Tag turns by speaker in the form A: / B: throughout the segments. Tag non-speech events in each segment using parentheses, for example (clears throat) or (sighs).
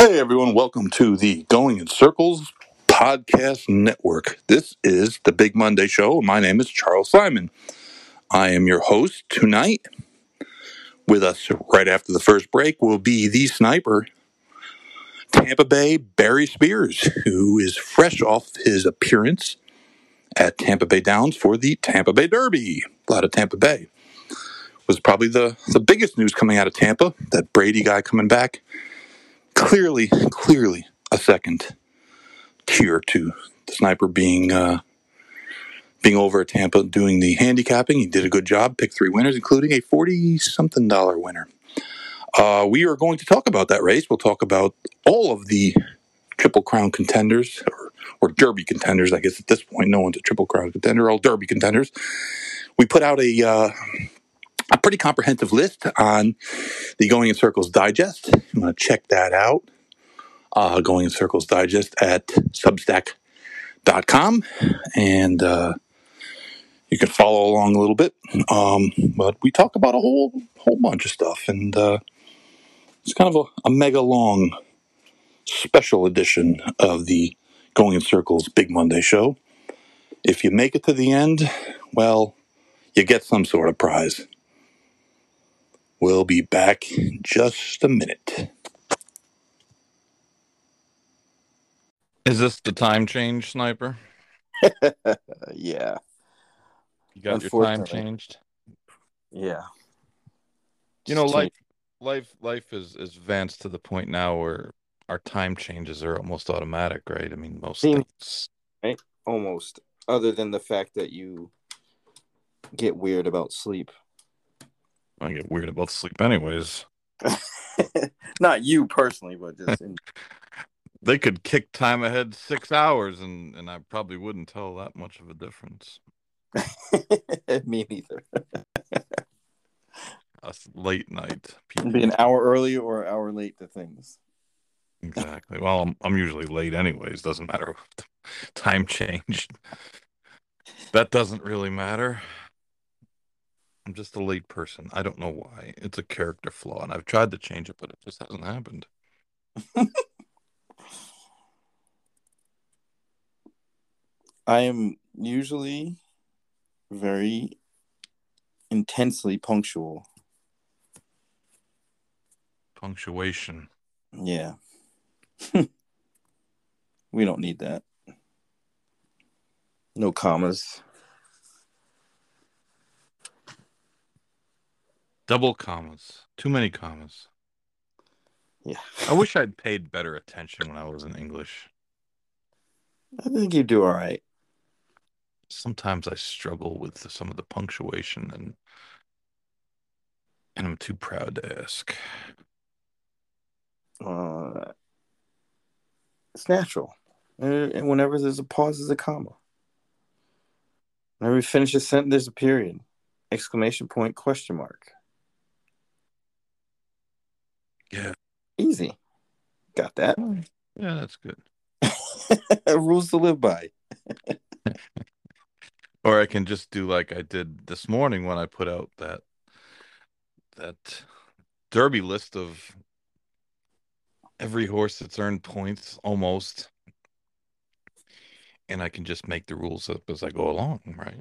A: Hey everyone, welcome to the Going in Circles podcast network. This is the Big Monday Show. My name is Charles Simon. I am your host tonight. With us right after the first break will be the sniper, Tampa Bay Barry Spears, who is fresh off his appearance at Tampa Bay Downs for the Tampa Bay Derby. Out of Tampa Bay was probably the, the biggest news coming out of Tampa. That Brady guy coming back clearly, clearly a second tier to the sniper being uh, being over at Tampa doing the handicapping. He did a good job, picked three winners, including a forty something dollar winner. Uh, we are going to talk about that race. We'll talk about all of the Triple Crown contenders or, or Derby contenders. I guess at this point, no one's a Triple Crown contender. All Derby contenders. We put out a uh, a pretty comprehensive list on the Going in Circles Digest. I'm going to check that out. Uh, Going in Circles Digest at substack.com. And uh, you can follow along a little bit. Um, but we talk about a whole whole bunch of stuff. And uh, it's kind of a, a mega long special edition of the Going in Circles Big Monday show. If you make it to the end, well, you get some sort of prize. We'll be back in just a minute.
B: Is this the time change, sniper? (laughs)
C: yeah,
B: You got your time changed.
C: yeah.
B: You know,
C: Just
B: life, life, life is is advanced to the point now where our time changes are almost automatic, right? I mean, most
C: Seems-
B: things.
C: almost. Other than the fact that you get weird about sleep.
B: I get weird about sleep, anyways. (laughs)
C: Not you personally, but just in, (laughs)
B: They could kick time ahead six hours, and and I probably wouldn't tell that much of a difference. (laughs)
C: me neither.
B: Us late night people.
C: Be an hour early or an hour late to things.
B: Exactly. Well, I'm I'm usually late, anyways. Doesn't matter. If time changed. That doesn't really matter. I'm just a late person. I don't know why. It's a character flaw, and I've tried to change it, but it just hasn't happened. (laughs)
C: I am usually very intensely punctual.
B: Punctuation.
C: Yeah. (laughs) we don't need that. No commas.
B: Double commas. Too many commas.
C: Yeah.
B: I wish (laughs) I'd paid better attention when I was in English.
C: I think you do all right.
B: Sometimes I struggle with some of the punctuation and and I'm too proud to ask.
C: Uh, it's natural. And whenever there's a pause, there's a comma. Whenever we finish a sentence, there's a period. Exclamation point, question mark.
B: Yeah.
C: Easy. Got that.
B: Yeah, that's good. (laughs)
C: Rules to live by. (laughs)
B: Or I can just do like I did this morning when I put out that that derby list of every horse that's earned points almost. And I can just make the rules up as I go along, right?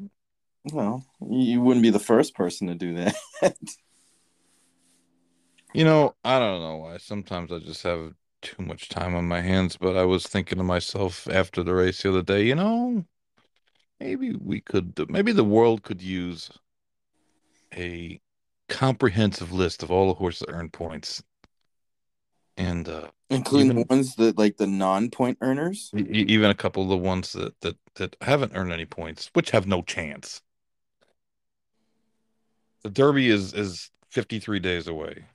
C: Well, you wouldn't be the first person to do that. (laughs)
B: You know, I don't know why. Sometimes I just have too much time on my hands, but I was thinking to myself after the race the other day, you know, maybe we could, maybe the world could use a comprehensive list of all the horses that earn points. And uh,
C: Including the ones that like the non-point earners.
B: even a couple of the ones that, that, that haven't earned any points, which have no chance. The Derby is, is 53 days away.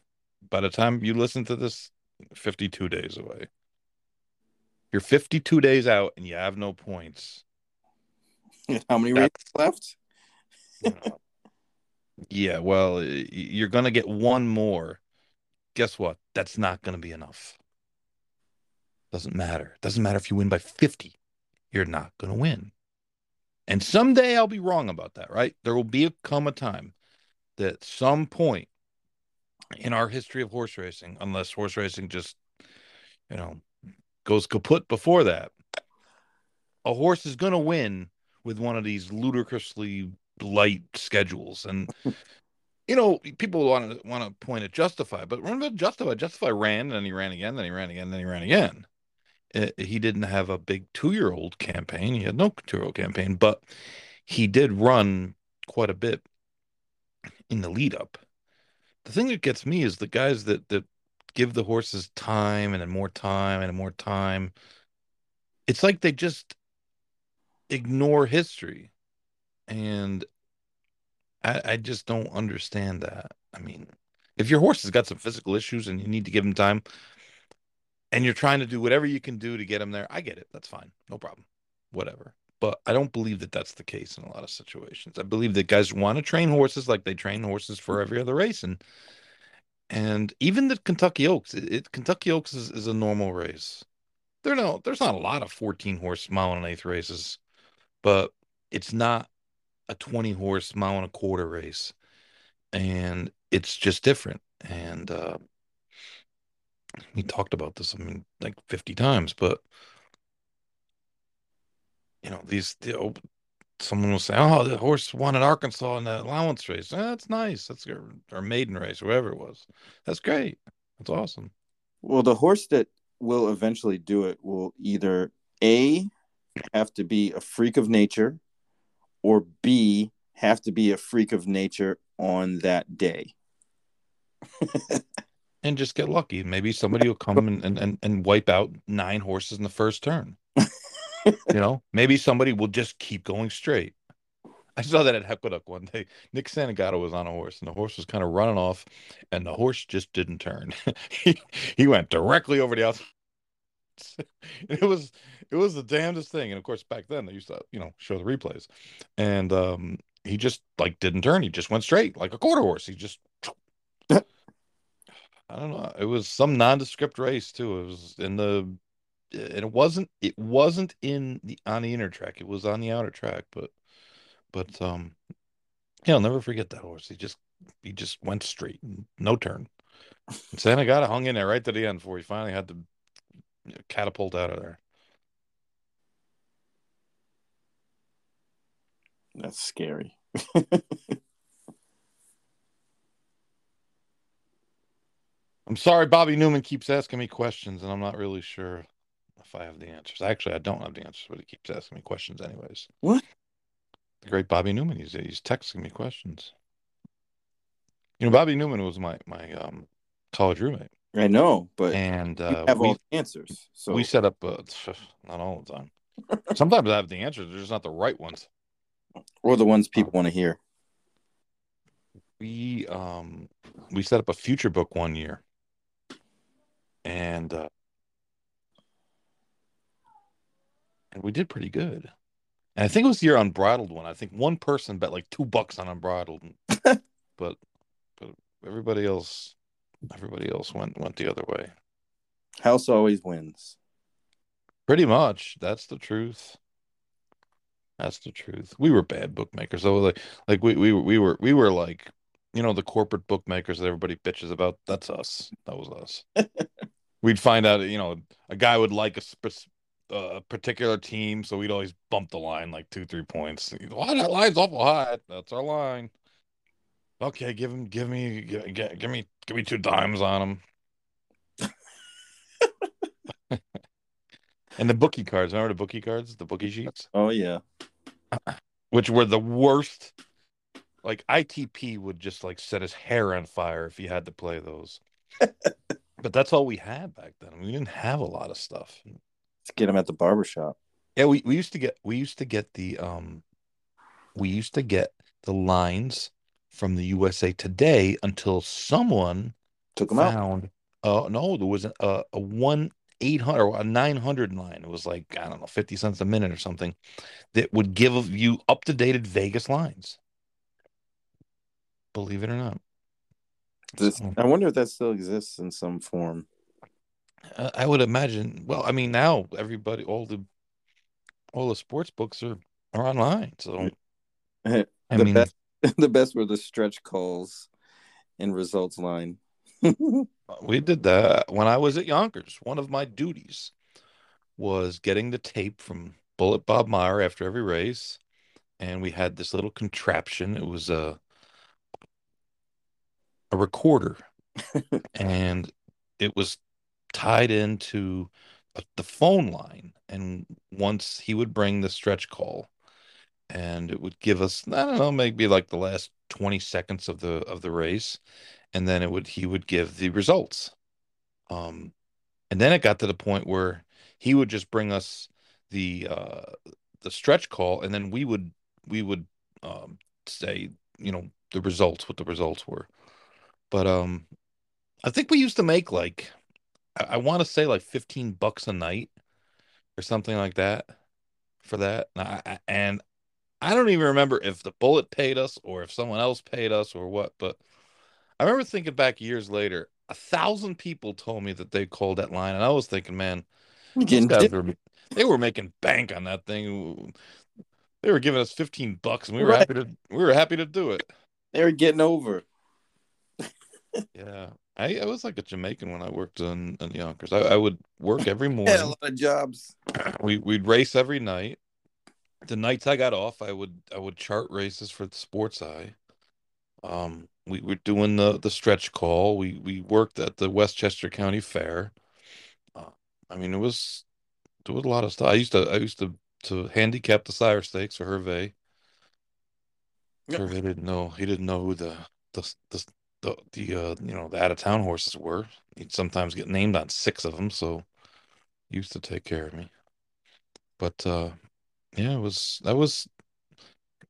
B: By the time you listen to this, 52 days away. You're 52 days out and you have no points. (laughs)
C: How many races left?
B: you (laughs) know. yeah, well, you're going to get one more. Guess what? That's not going to be enough. Doesn't matter. Doesn't matter if you win by 50. You're not going to win. And someday I'll be wrong about that, right? There will be a come a time that some point in our history of horse racing, unless horse racing just you know, goes kaput before that. A horse is going to win with one of these ludicrously light schedules, and (laughs) you know, people want to want to point at Justify, but remember Justify. Justify ran, and he ran again, then he ran again, then he ran again. It, uh, he didn't have a big two-year-old campaign. He had no two-year-old campaign, but he did run quite a bit in the lead up. The thing that gets me is the guys that that give the horses time and more time and more time. It's like they just ignore history. And I, I just don't understand that. I mean, if your horse has got some physical issues and you need to give him time and you're trying to do whatever you can do to get him there, I get it. That's fine. No problem. Whatever. But I don't believe that that's the case in a lot of situations. I believe that guys want to train horses like they train horses for every other race. And and even the Kentucky Oaks, it, it Kentucky Oaks is, is a normal race. There no, there's not a lot of 14 horse mile and an eighth races, but it's not a 20 horse mile and a quarter race, and it's just different. And uh, we talked about this, I mean, like 50 times, but you know, these the, someone will say, "Oh, the horse won in Arkansas in the allowance race. Oh, that's nice. That's our, our maiden race, whoever it was. That's great. That's awesome."
C: Well, the horse that will eventually do it will either a have to be a freak of nature, or b have to be a freak of nature on that day. (laughs)
B: and just get lucky. Maybe somebody will come and, and, and wipe out nine horses in the first turn (laughs) you know, maybe somebody will just keep going straight. I saw that at Aqueduct one day. Nick Santagata was on a horse, and the horse was kind of running off, and the horse just didn't turn. (laughs) he he went directly over the outside. (laughs) it was it was the damnedest thing. And of course, back then they used to you know show the replays, and um, he just like didn't turn. He just went straight like a quarter horse. He just (laughs) I don't know. It was some nondescript race too. It was in the and it wasn't it wasn't in the on the inner track. It was on the outer track, but but um yeah, I'll never forget that horse. He just he just went straight, no turn. And Santagata hung in there right to the end before he finally had to catapult out of there.
C: That's scary. (laughs)
B: I'm sorry, Bobby Newman keeps asking me questions, and I'm not really sure if I have the answers. Actually, I don't have the answers, but he keeps asking me questions anyways.
C: What?
B: The great Bobby Newman. He's he's texting me questions. You know, Bobby Newman was my my um, college roommate.
C: I know, but
B: and uh,
C: have we, all the answers. So
B: we set up uh, (sighs) not all the time. (laughs) Sometimes I have the answers; they're just not the right ones,
C: or the ones people want to hear.
B: We um we set up a future book one year, and uh, and we did pretty good. And I think it was your unbridled one. I think one person bet like two bucks on unbridled, (laughs) but but everybody else, everybody else went went the other way.
C: House always wins.
B: Pretty much, that's the truth. That's the truth. We were bad bookmakers, though. Like like we we we were we were like you know the corporate bookmakers that everybody bitches about. That's us. That was us. (laughs) We'd find out, you know, a guy would like a sp- a particular team, so we'd always bump the line like two, three points. Why that line's awful high? That's our line. Okay, give him, give me, give, give me, give me two dimes on him. (laughs) and the bookie cards. Remember the bookie cards, the bookie sheets?
C: Oh yeah.
B: Which were the worst. Like ITP would just like set his hair on fire if he had to play those. (laughs) but that's all we had back then. We didn't have a lot of stuff.
C: Let's get them at the barbershop.
B: Yeah, we, we used to get we used to get the um we used to get the lines from the USA Today until someone
C: took them
B: found, out. Uh, no, there was a, a one eight hundred or a nine hundred line. It was like I don't know, fifty cents a minute or something, that would give you up to dated Vegas lines. Believe it or not.
C: This, I wonder if that still exists in some form.
B: Uh, I would imagine. Well, I mean, now everybody, all the, all the sports books are are online. So,
C: I (laughs)
B: the
C: mean, best, (laughs) the best were the stretch calls and results line. (laughs)
B: we did that when I was at Yonkers. One of my duties was getting the tape from Bullet Bob Meyer after every race, and we had this little contraption. It was a a recorder, and it was tied into the phone line. And once he would bring the stretch call, and it would give us I don't know maybe like the last 20 seconds of the of the race and then it would he would give the results um and then it got to the point where he would just bring us the uh the stretch call and then we would we would um say you know the results what the results were but um I think we used to make like I, I want to say like 15 bucks a night or something like that for that and I, and I don't even remember if the bullet paid us or if someone else paid us or what, but I remember thinking back years later, a thousand people told me that they called that line, and I was thinking, man, those guys were, they were making bank on that thing. They were giving us fifteen bucks, and we were right. happy to we were happy to do it.
C: They were getting over.
B: yeah, I, I was like a Jamaican when I worked in, in Yonkers. I, I would work (laughs) every morning.
C: a lot of jobs. (clears throat)
B: We we'd race every night the nights I got off, I would I would chart races for the Sports Eye. Um, we were doing the the stretch call. We we worked at the Westchester County Fair. Uh, I mean, it was there was a lot of stuff. I used to I used to to handicap the sire stakes for Hervé. Yep. Hervé didn't know he didn't know who the the the the, the uh, you know the out of town horses were. He'd sometimes get named on six of them, so used to take care of me. But uh, yeah, it was that was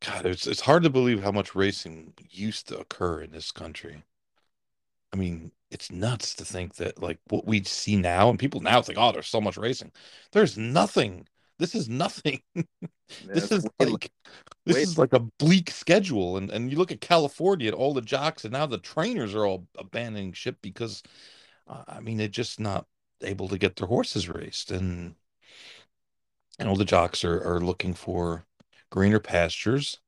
B: God, it's it's hard to believe how much racing used to occur in this country. I mean, it's nuts to think that like what we see now and people now think, oh, there's so much racing. There's nothing. This is nothing. (laughs) this is like this is like a bleak schedule. And and you look at California at all the jocks and now the trainers are all abandoning ship because uh, I mean they're just not able to get their horses raced. And and all the jocks are, are looking for greener pastures.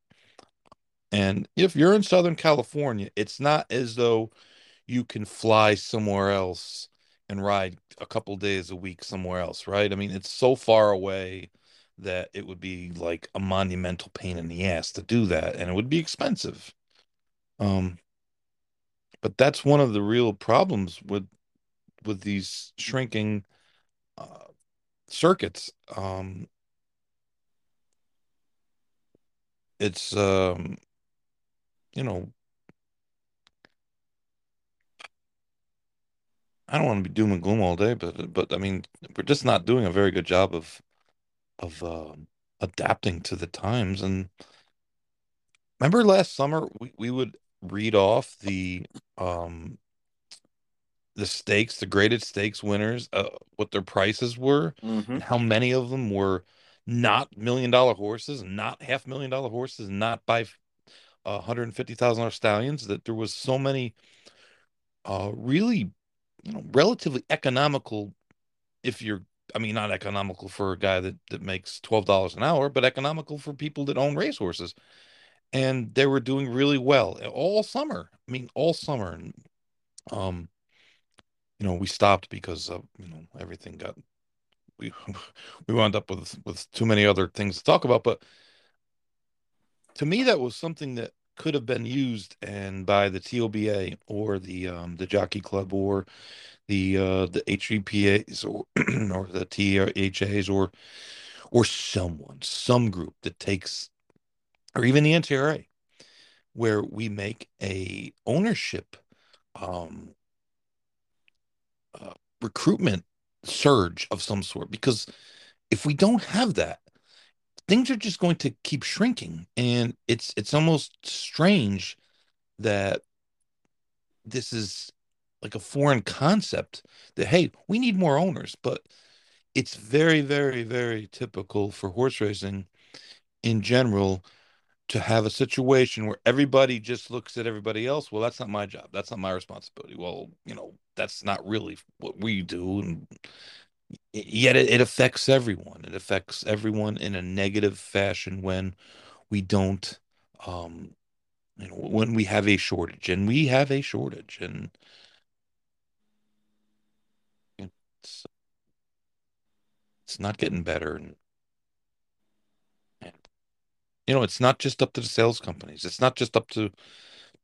B: And if you're in Southern California, it's not as though you can fly somewhere else and ride a couple days a week somewhere else, right? I mean, it's so far away that it would be like a monumental pain in the ass to do that, and it would be expensive. Um, but that's one of the real problems with with these shrinking uh, circuits. Um, it's um, you know, I don't want to be doom and gloom all day, but but I mean, we're just not doing a very good job of of uh, adapting to the times. And remember last summer we, we would read off the um the stakes, the graded stakes winners, uh, what their prices were, mm-hmm. and how many of them were not million dollar horses, not half million dollar horses, not by uh, hundred and fifty thousand dollar stallions. That there was so many, uh, really, you know, relatively economical. If you're, I mean, not economical for a guy that that makes twelve dollars an hour, but economical for people that own racehorses, and they were doing really well all summer. I mean, all summer, and um, you know, we stopped because of you know everything got we (laughs) we wound up with with too many other things to talk about. But to me, that was something that could have been used and by the TOBA or the um, the Jockey Club or the uh, the HBPAs or (clears throat) or the THAs or or someone, some group that takes, or even the NTRA, where we make a ownership um, uh, recruitment surge of some sort. Because if we don't have that things are just going to keep shrinking and it's it's almost strange that this is like a foreign concept that hey we need more owners but it's very very very typical for horse racing in general to have a situation where everybody just looks at everybody else well that's not my job. That's not my responsibility. Well you know that's not really what we do and yet it, affects everyone. It affects everyone in a negative fashion when we don't, um, you know, when we have a shortage, and we have a shortage, and it's it's not getting better, and, and you know, it's not just up to the sales companies. It's not just up to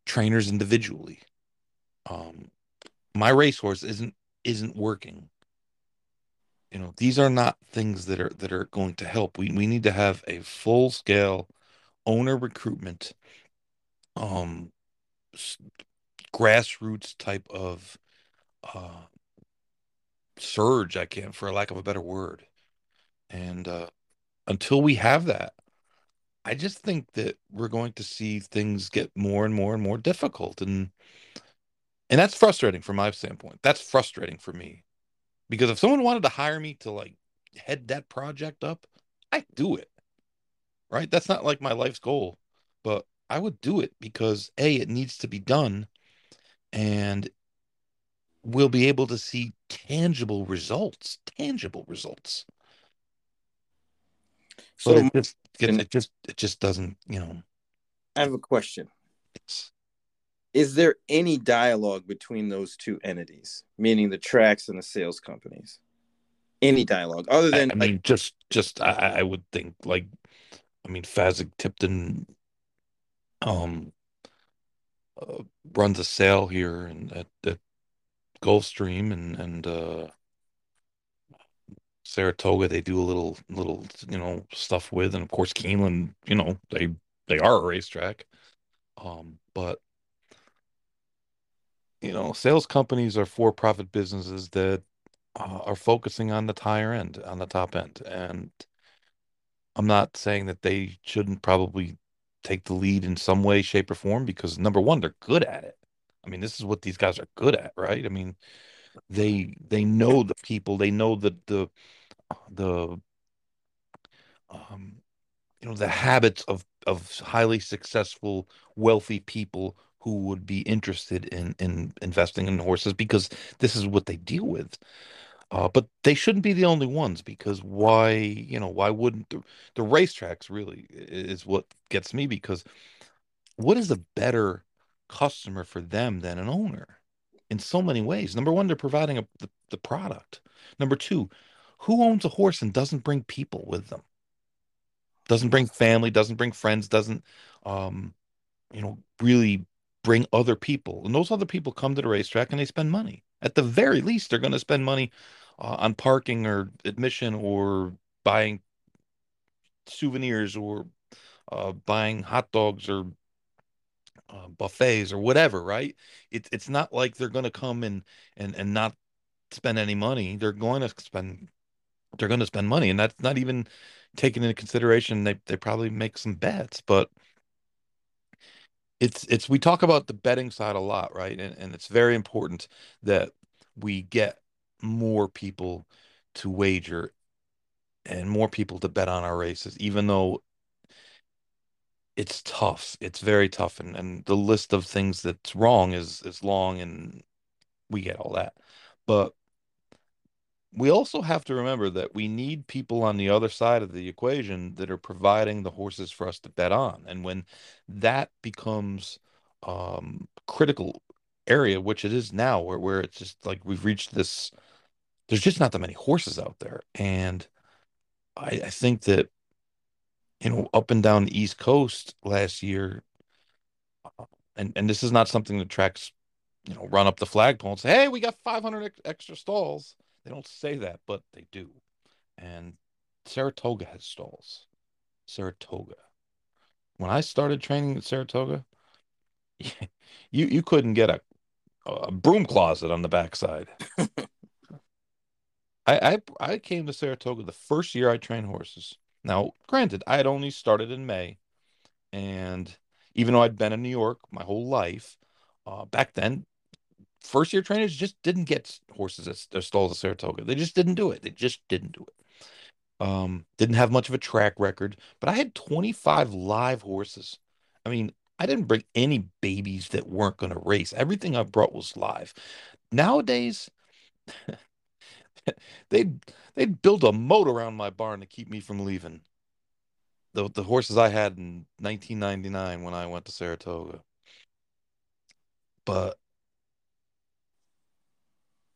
B: trainers individually. Um, my racehorse isn't isn't working you know these are not things that are that are going to help. We we need to have a full scale owner recruitment um grassroots type of uh surge i can't for lack of a better word. And uh until we have that i just think that we're going to see things get more and more and more difficult. And and that's frustrating from my standpoint. That's frustrating for me because if someone wanted to hire me to like head that project up i do it right? That's not like my life's goal but i would do it because a it needs to be done and we'll be able to see tangible results tangible results.
C: So
B: but it just it, it just it just doesn't you know.
C: I have a question. Is there any dialogue between those two entities, meaning the tracks and the sales companies? Any dialogue other than
B: I
C: like,
B: mean just just I, I I would think like I mean Fasig-Tipton um uh, runs a sale here and at, at Gulfstream and and uh Saratoga they do a little little you know stuff with and of course Keeneland you know they they are a racetrack um but you know sales companies are for-profit businesses that uh, are focusing on the higher end on the top end. And I'm not saying that they shouldn't probably take the lead in some way shape or form because number one they're good at it. I mean this is what these guys are good at right? I mean they they know the people. They know the the the um you know the habits of of highly successful wealthy people who would be interested in in investing in horses because this is what they deal with. Uh, but they shouldn't be the only ones because why you know why wouldn't the, the racetracks really is what gets me because what is a better customer for them than an owner in so many ways? Number one they're providing a, the, the product. Number two who owns a horse and doesn't bring people with them? Doesn't bring family, doesn't bring friends, doesn't um, you know, really bring other people. And those other people come to the racetrack and they spend money. At the very least, they're going to spend money uh, on parking or admission or buying souvenirs or uh, buying hot dogs or uh, buffets or whatever, right? It's it's not like they're going to come and and and not spend any money. They're going to spend they're going to spend money, and that's not even taken into consideration they they probably make some bets, but it's it's we talk about the betting side a lot, right? And and it's very important that we get more people to wager and more people to bet on our races, even though it's tough. It's very tough, and and the list of things that's wrong is is long, and we get all that. But we also have to remember that we need people on the other side of the equation that are providing the horses for us to bet on. And when that becomes um critical area, which it is now, where where it's just like we've reached this, there's just not that many horses out there. And I, I think that, you know, up and down the East Coast last year, uh, and and this is not something that tracks, you know, run up the flagpole and say, "Hey, we got 500 ex- extra stalls." They don't say that, but they do. And Saratoga has stalls. Saratoga. When I started training at Saratoga, (laughs) you you couldn't get a a broom closet on the backside. (laughs) I, I I came to Saratoga the first year I trained horses. Now, granted, I had only started in May, and even though I'd been in New York my whole life, uh, back then, first year trainers just didn't get horses at their stalls at Saratoga. They just didn't do it. They just didn't do it. Um, didn't have much of a track record, but I had 25 live horses. I mean, I didn't bring any babies that weren't going to race. Everything I brought was live. Nowadays, (laughs) they'd they'd build a moat around my barn to keep me from leaving. The the horses I had in 1999 when I went to Saratoga. But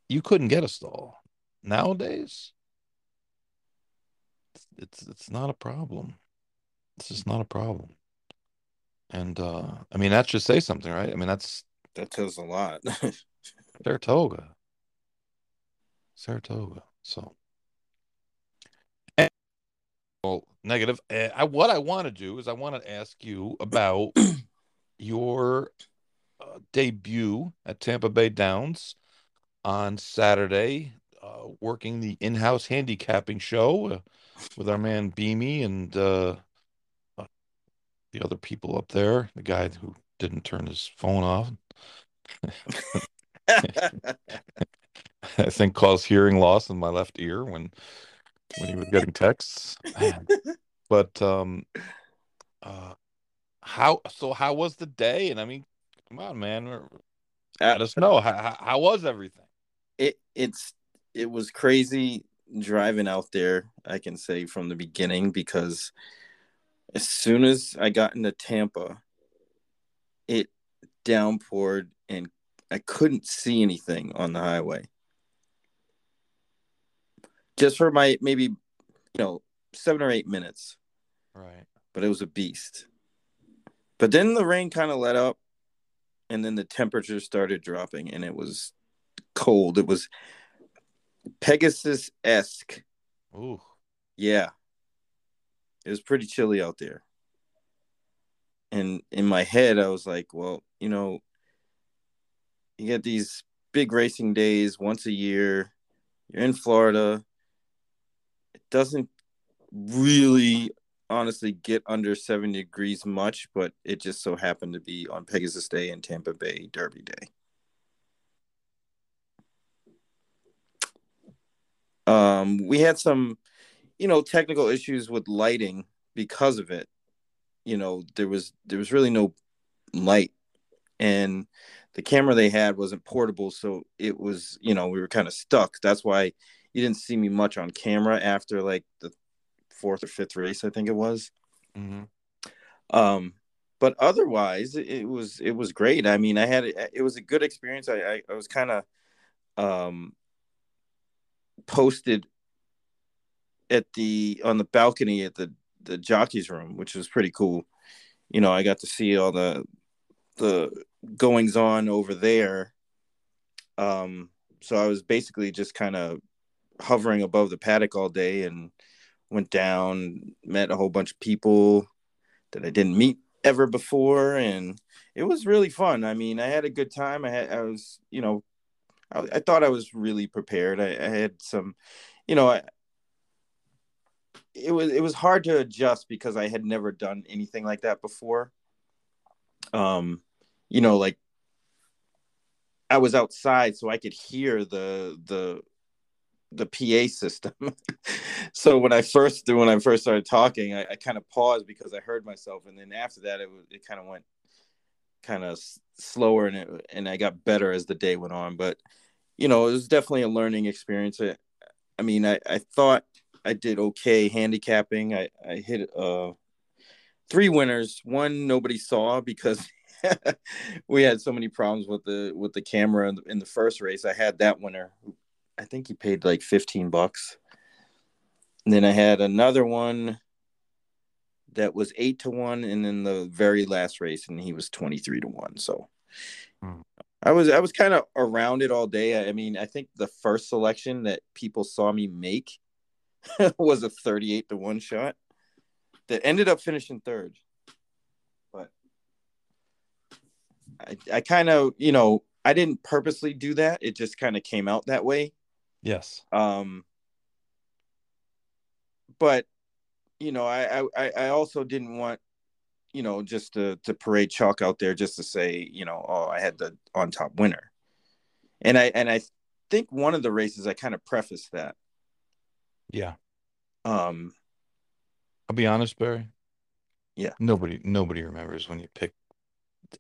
B: you couldn't get a stall. Nowadays, it's it's it's not a problem. It's just not a problem. And uh I mean that should say something, right? I mean that's
C: That tells a lot. (laughs)
B: Saratoga. Saratoga. So and, well, negative. Uh, I what I want to do is I want to ask you about (clears throat) your uh, debut at Tampa Bay Downs on Saturday, uh, working the in-house handicapping show uh, with our man Beamy and uh, uh, the other people up there. The guy who didn't turn his phone off, (laughs) I think, caused hearing loss in my left ear when when he was getting texts. (sighs) But um, uh, how? So how was the day? And I mean, come on, man, let us know how, how was everything.
C: It it's it was crazy driving out there i can say from the beginning because as soon as i got into tampa it downpoured and i couldn't see anything on the highway. Just for my maybe you know seven or eight minutes.
B: Right.
C: but it was a beast. But then the rain kind of let up and then the temperature started dropping and it was cold it was pegasus-esque
B: Ooh.
C: Yeah. It was pretty chilly out there. And in my head, I was like, well, you know, you get these big racing days once a year. You're in Florida. It doesn't really, honestly, get under 70 degrees much, but it just so happened to be on Pegasus Day and Tampa Bay Derby Day. Um, we had some you know technical issues with lighting because of it. You know there was there was really no light. And the camera they had wasn't portable so it was you know we were kind of stuck. That's why you didn't see me much on camera after like the fourth or fifth race i think it was.
B: Hmm
C: um but otherwise it, it was it was great. I mean i had it was a good experience. I i, I was kind of um posted at the on the balcony at the the jockeys room which was pretty cool. You know i got to see all the the goings on over there. Um so i was basically just kind of hovering above the paddock all day and went down met a whole bunch of people that i didn't meet ever before. And it was really fun. I mean i had a good time. I had i was you know i, I thought i was really prepared I, I had some you know I, it was it was hard to adjust because I had never done anything like that before. Um, you know, like I was outside, so I could hear the the the PA system. (laughs) so when I first when I first started talking, I, I kind of paused because I heard myself, and then after that, it it kind of went kind of slower, and it, and I got better as the day went on. But you know, it was definitely a learning experience. I, I mean, I I thought I did okay handicapping. I, I hit uh three winners. One nobody saw because (laughs) we had so many problems with the with the camera in the, in the first race. I had that winner. I think he paid like 15 bucks. And then I had another one that was 8 to 1 and then the very last race and he was 23 to 1. So
B: Hmm.
C: I was I was kind of around it all day. I, I mean, I think the first selection that people saw me make (laughs) was a 38 to 1 shot that ended up finishing third. But I, I kind of, you know, I didn't purposely do that. It just kind of came out that way.
B: Yes.
C: Um, but you know, I, I, I also didn't want, you know, just to, to parade chalk out there just to say, you know, oh, I had the on top winner. And I, and I think one of the races I kind of prefaced that.
B: Yeah.
C: Um,
B: I'll be honest, Barry.
C: Yeah.
B: Nobody nobody remembers when you pick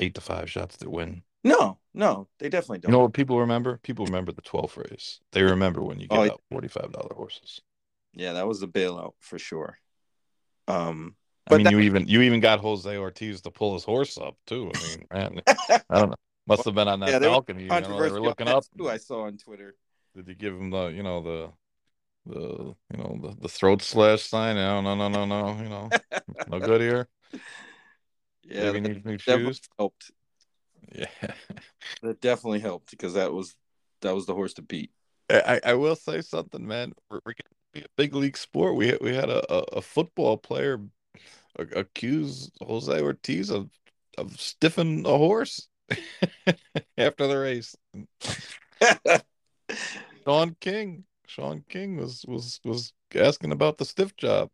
B: eight to five shots that win.
C: no, no, they definitely don't.
B: know what people remember? People remember the 12th race. They remember when you
C: Oh,
B: get
C: yeah.
B: out $45 horses.
C: Yeah, that was a bailout for sure. Um,
B: I mean,
C: that-
B: you even you even got Jose Ortiz to pull his horse up too. I mean, (laughs) man, I don't know. Must have been on that
C: Yeah,
B: balcony. You know, they were looking up.
C: too, I saw on Twitter.
B: Did you give him the you know the the you know the, the throat slash sign. No, no, no, no, no. You know, (laughs) no good here.
C: Yeah,
B: Maybe
C: that
B: new shoes.
C: helped.
B: Yeah. (laughs)
C: That definitely helped because that was that was the horse to beat.
B: I, I will say something, man. We're, we're gonna be a big league sport. We we had a, a, a football player accuse Jose Ortiz of of stiffing a horse (laughs) after the race. (laughs) Sean King, Sean King was was was asking about the stiff job.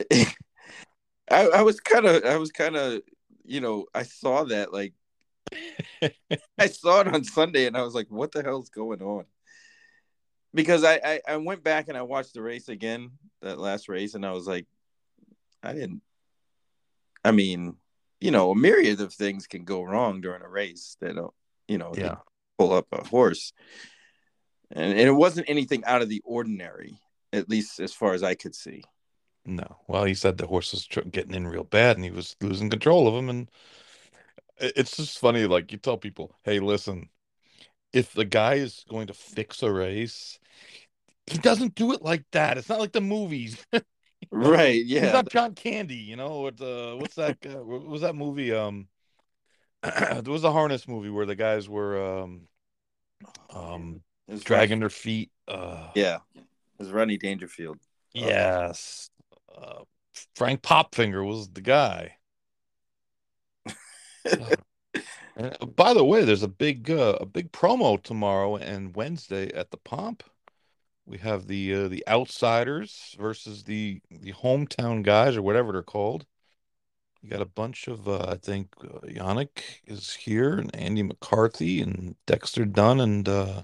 B: (laughs)
C: I, I was kind of I was kind of you know I saw that like I saw it on Sunday and I was like what the hell's going on because I, I I went back and I watched the race again that last race and I was like I didn't I mean you know a myriad of things can go wrong during a race that don't you know they pull up a horse and, and it wasn't anything out of the ordinary at least as far as I could see
B: No. Well, he said the horse was tr- getting in real bad and he was losing control of him. And it's just funny. Like you tell people, hey, listen, if the guy is going to fix a race, he doesn't do it like that. It's not like the movies. (laughs)
C: right Yeah.
B: He's
C: yeah
B: not John Candy, you know. What uh, what's that? what was that movie? Um, (clears throat) there was a harness movie where the guys were um, um, dragging their feet. Uh,
C: Yeah, it was Rodney Dangerfield.
B: Yes. Uh, Frank Popfinger was the guy. (laughs) And, uh, by the way, there's a big uh, a big promo tomorrow and Wednesday at the Pomp. We have the uh, the outsiders versus the the hometown guys or whatever they're called. You got a bunch of uh, I think uh, Yannick is here and Andy McCarthy and Dexter Dunn and uh,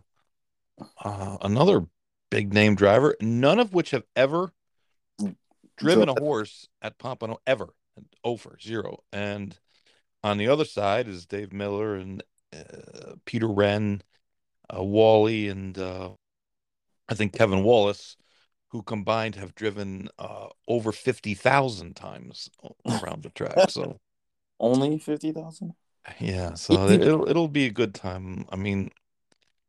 B: uh, another big name driver, none of which have ever driven a horse at Pompano ever. And over zero. And on the other side is Dave Miller and uh, Peter Wrenn, uh, Wally, and uh, I think Kevin Wallace, who combined have driven uh, over 50,000 times around the track. So, (laughs)
C: Only fifty thousand.
B: yeah, so it'll, it'll be a good time. I mean,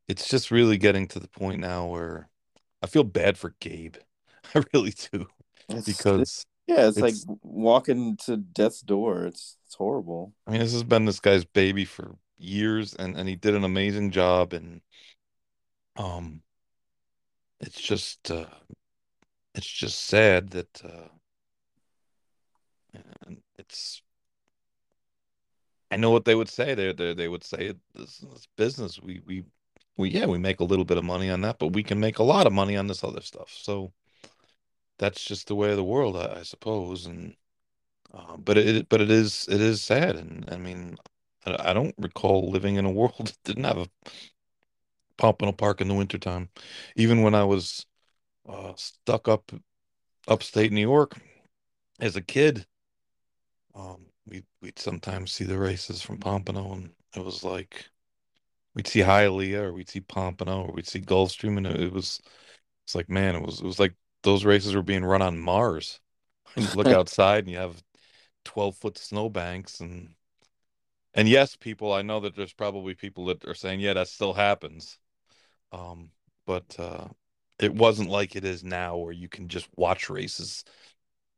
B: it's just really getting to the point now where I feel bad for Gabe. (laughs) I really do. Because
C: yeah, it's,
B: it's-
C: like walking to death's door. It's it's horrible.
B: I mean, this has been this guy's baby for years, and and he did an amazing job, and um, it's just uh, it's just sad that uh, it's. I know what they would say. They they they would say this is business. We we we yeah we make a little bit of money on that, but we can make a lot of money on this other stuff. So that's just the way of the world, I, I suppose. And uh, but it but it is it is sad, and I mean. I I don't recall living in a (laughs) world that didn't have a Pompano Park in the wintertime. Even when I was uh, stuck up upstate New York as a kid, um, we we'd sometimes see the races from Pompano, and it was like we'd see Hialeah or we'd see Pompano or we'd see Gulfstream, and it, it was it's like man, it was it was like those races were being run on Mars. (laughs) You look (laughs) outside and you have 12 foot snowbanks and and yes, people, I know that there's probably people that are saying, yeah, that still happens. Um, but uh, it wasn't like it is now where you can just watch races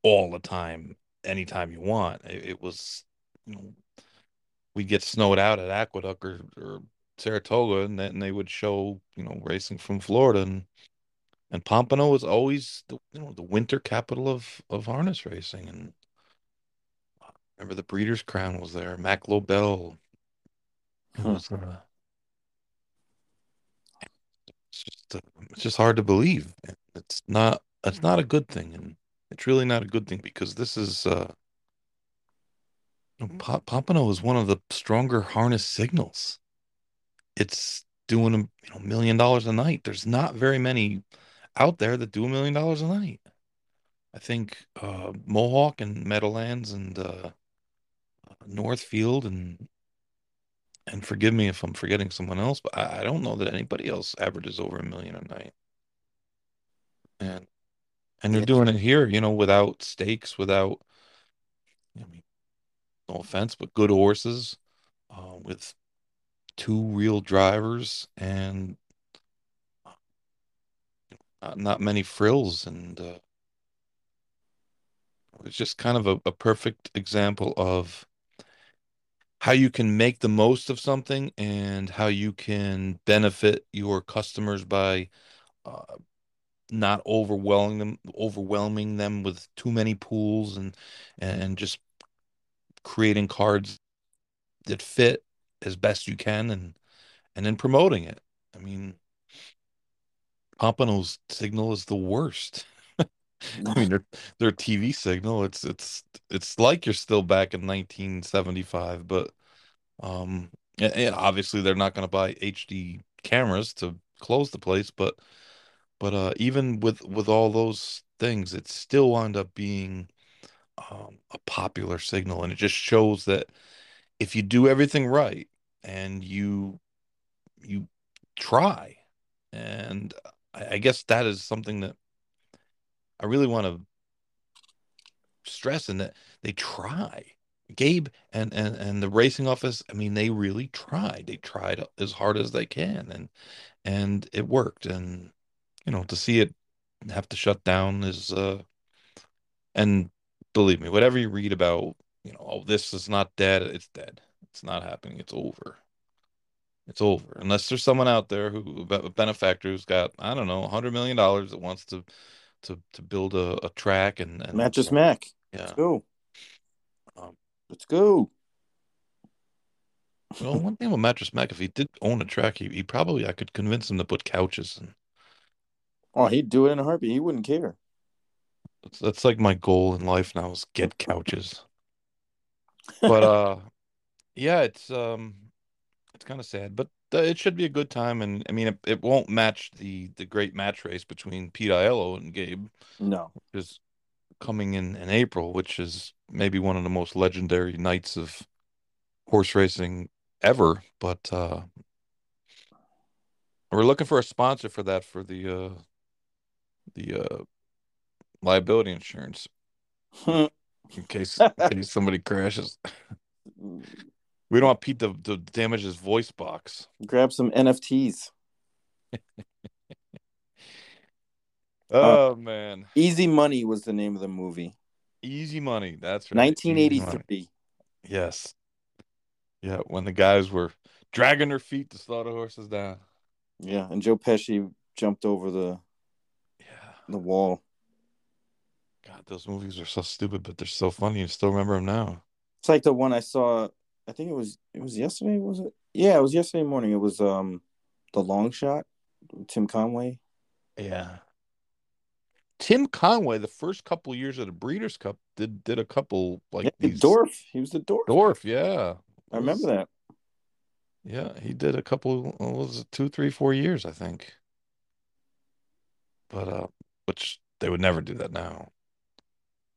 B: all the time, anytime you want. It, it was, you know, we get snowed out at Aqueduct or, or Saratoga, and then they would show, you know, racing from Florida, and and Pompano was always the you know the winter capital of of harness racing, and remember the Breeders' Crown was there, Mack Lobell.
C: Hmm.
B: was uh, it's just uh, it's just hard to believe. And It's not it's not a good thing, and it's really not a good thing because this is uh, Pompano is one of the stronger harness signals. It's doing a you know million dollars a night. There's not very many out there that do a million dollars a night. I think uh, Mohawk and Meadowlands and uh, Northfield and and forgive me if I'm forgetting someone else, but I, I don't know that anybody else averages over a million a night. And and they're
C: Yeah.
B: doing it here, you know, without stakes, without I mean, no offense, but good horses, uh, with two real drivers and not, not many frills, and uh, it's just kind of a, a perfect example of how you can make the most of something and how you can benefit your customers by uh, not overwhelming them overwhelming them with too many pools and and just creating cards that fit as best you can and and then promoting it. I mean, Pompano's signal is the worst. (laughs) I mean, their their TV signal, it's it's it's like you're still back in 1975, but um, and, and obviously they're not going to buy HD cameras to close the place, but but uh, even with with all those things, it still wound up being um, a popular signal, and it just shows that if you do everything right and you you try, and I, I guess that is something that I really want to stress and that they try. Gabe and, and and the racing office, I mean, they really tried. They tried as hard as they can, and and it worked. And you know, to see it have to shut down is uh and believe me, whatever you read about, you know, oh, this is not dead, it's dead. It's not happening. It's over. It's over. Unless there's someone out there who a benefactor who's got, I don't know, a hundred million dollars that wants to to to build a, a track and, and
C: Mattress Mac.
B: yeah.
C: Let's go.
B: Um,
C: Let's go.
B: Well, one thing with Mattress Mac, if he did own a track, he, he probably I could convince him to put couches and
C: Oh, he'd do it in a heartbeat. He wouldn't care.
B: that's that's like my goal in life now is get couches. But uh (laughs) yeah, it's um it's kind of sad, but uh, it should be a good time and I mean it, it won't match the the great match race between Pete Aiello and Gabe,
C: No.
B: is coming in in April, which is maybe one of the most legendary nights of horse racing ever, but uh we're looking for a sponsor for that for the uh the uh liability insurance (laughs) in case in case somebody crashes. We don't want Pete to, to damage his voice box.
C: Grab some NFTs. (laughs)
B: Oh uh, man,
C: Easy Money was the name of the movie.
B: easy money. That's right.
C: 1983.
B: Yes. Yeah, when the guys were dragging their feet to slow the horses down.
C: Yeah, and Joe Pesci jumped over the
B: Yeah.
C: the wall.
B: God, those movies are so stupid, but they're so funny. You still remember them now.
C: It's like the one I saw. I think it was it was yesterday. Was it? Yeah, it was yesterday morning. It was um, the long shot. Tim Conway.
B: Yeah. Tim Conway, the first couple years of the Breeders' Cup, did did a couple like
C: Yeah, the
B: these
C: Dorf. He was the Dorf.
B: Dorf, yeah.
C: I remember that.
B: Yeah, he did a couple. What was it, two, three, four years, I think. But uh, which they would never do that now.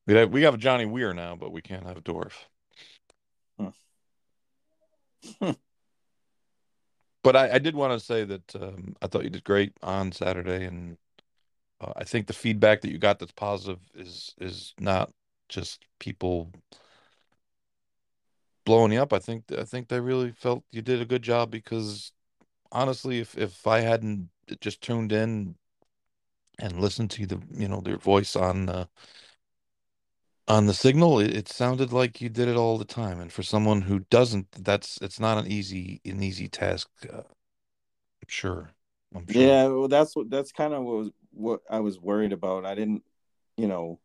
B: We have, we have a Johnny Weir now, but we can't have a Dorf. (laughs) But I, I did want to say that um, I thought you did great on Saturday, and uh, I think the feedback that you got that's positive is is not just people blowing you up. I think I think they really felt you did a good job because honestly, if if I hadn't just tuned in and listened to the you know their voice on uh, on the signal, it, it sounded like you did it all the time. And for someone who doesn't, that's it's not an easy an easy task. Uh, I'm sure. I'm sure.
C: Yeah, well, that's what that's kind of what was, what I was worried about. I didn't, you know,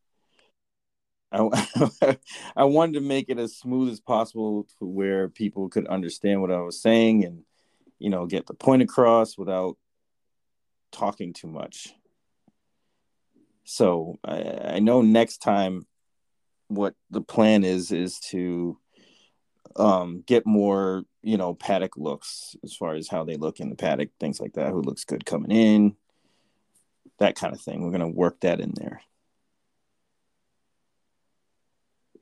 C: I (laughs) I wanted to make it as smooth as possible to where people could understand what I was saying and, you know, get the point across without talking too much. So I, I know next time what the plan is is to um, get more, you know, paddock looks as far as how they look in the paddock, things like that. Who looks good coming in, that kind of thing. We're gonna work that in there.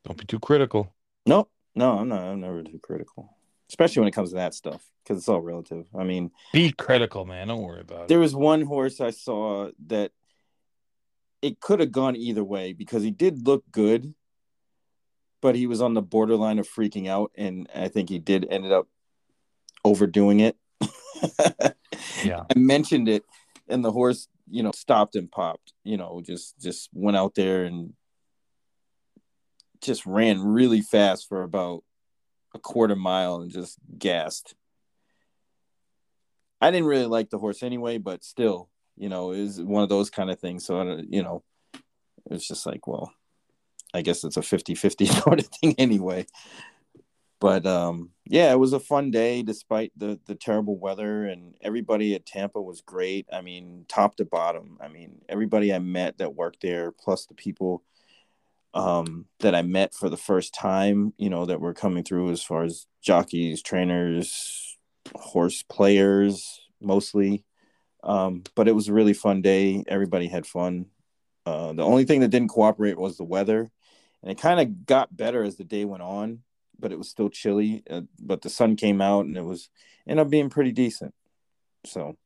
B: Don't be too critical.
C: Nope, no, I'm not. I'm never too critical, especially when it comes to that stuff because it's all relative. I mean,
B: Be critical, man. Don't worry about
C: there
B: it.
C: There was one horse I saw that it could have gone either way because he did look good, but he was on the borderline of freaking out, and I think he did ended up overdoing it. (laughs)
B: Yeah.
C: I mentioned it, and the horse you know, stopped and popped. You know, just just went out there and just ran really fast for about a quarter mile and just gassed. I didn't really like the horse anyway, but still, you know, is one of those kind of things. So, I don't, you know, it's just like, well, I guess it's a 50 50 (laughs) sort of thing anyway. But um, yeah, it was a fun day despite the, the terrible weather, and everybody at Tampa was great. I mean, top to bottom. I mean, everybody I met that worked there, plus the people um, that I met for the first time, you know, that were coming through as far as jockeys, trainers, horse players, mostly. Um, but it was a really fun day. Everybody had fun. Uh, the only thing that didn't cooperate was the weather, and it kind of got better as the day went on, but it was still chilly. Uh, but the sun came out, and it was ended up being pretty decent. So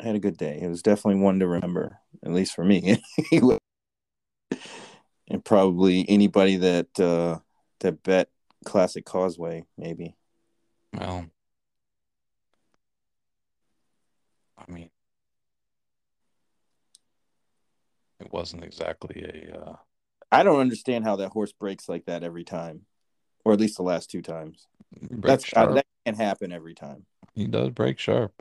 C: I had a good day. It was definitely one to remember, at least for me, (laughs) and probably anybody that uh, that bet Classic Causeway, maybe.
B: Well, I mean, it wasn't exactly a. Uh,
C: I don't understand how that horse breaks like that every time, or at least the last two times. That's uh, that can't happen every time.
B: He does break sharp.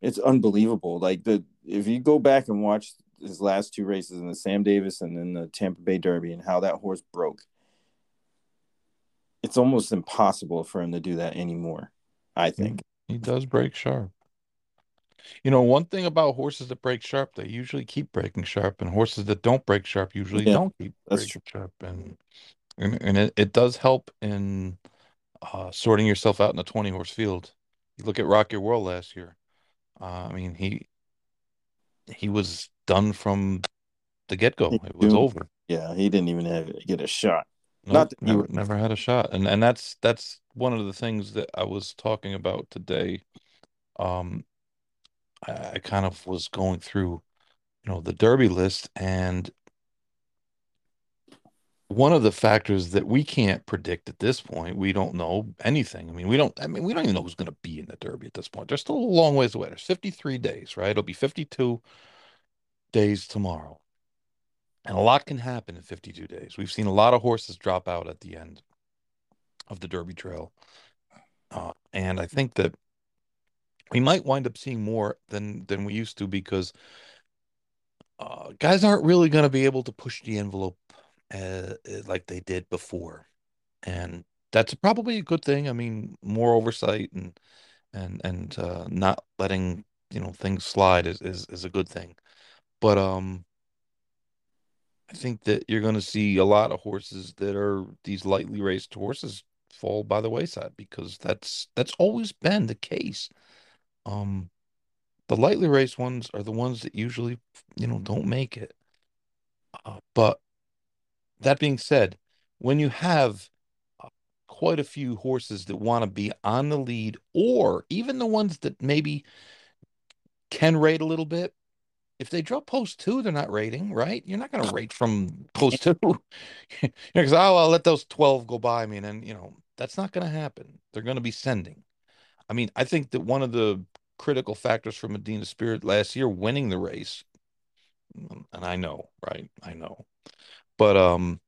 C: It's unbelievable. Like the if you go back and watch his last two races in the Sam Davis and then the Tampa Bay Derby and how that horse broke, it's almost impossible for him to do that anymore. I think
B: he, he does break sharp. You know, one thing about horses that break sharp, they usually keep breaking sharp, and horses that don't break sharp usually yeah, don't keep breaking sharp. And and, and it, it does help in uh, sorting yourself out in a 20 horse field. You look at Rock Your World last year. Uh, I mean, he he was done from the get go. It was over.
C: Yeah, he didn't even have get a shot.
B: Nope, Not that never, never had a shot, and and that's that's one of the things that I was talking about today. Um, I, kind of was going through, you know, the Derby list, and one of the factors that we can't predict at this point, we don't know anything. I mean, we don't. I mean, we don't even know who's going to be in the Derby at this point. There's still a long ways away. There's 53 days, right? It'll be 52 days tomorrow, and a lot can happen in 52 days. We've seen a lot of horses drop out at the end of the Derby Trail, uh, and I think that we might wind up seeing more than than we used to because uh, guys aren't really going to be able to push the envelope uh, like they did before, and that's probably a good thing. I mean, more oversight and and and uh, not letting you know things slide is, is is a good thing. But um, I think that you're going to see a lot of horses that are these lightly raced horses fall by the wayside because that's that's always been the case. Um, the lightly raced ones are the ones that usually, you know, don't make it. Uh, but that being said, when you have uh, quite a few horses that want to be on the lead, or even the ones that maybe can rate a little bit, if they drop post two, they're not rating, right? You're not going to rate from post two. (laughs) Because, oh, I'll let those 12 go by me. And then, you know, that's not going to happen. They're going to be sending. I mean, I think that one of the critical factors for Medina Spirit last year winning the race. And I know, right? I know. But um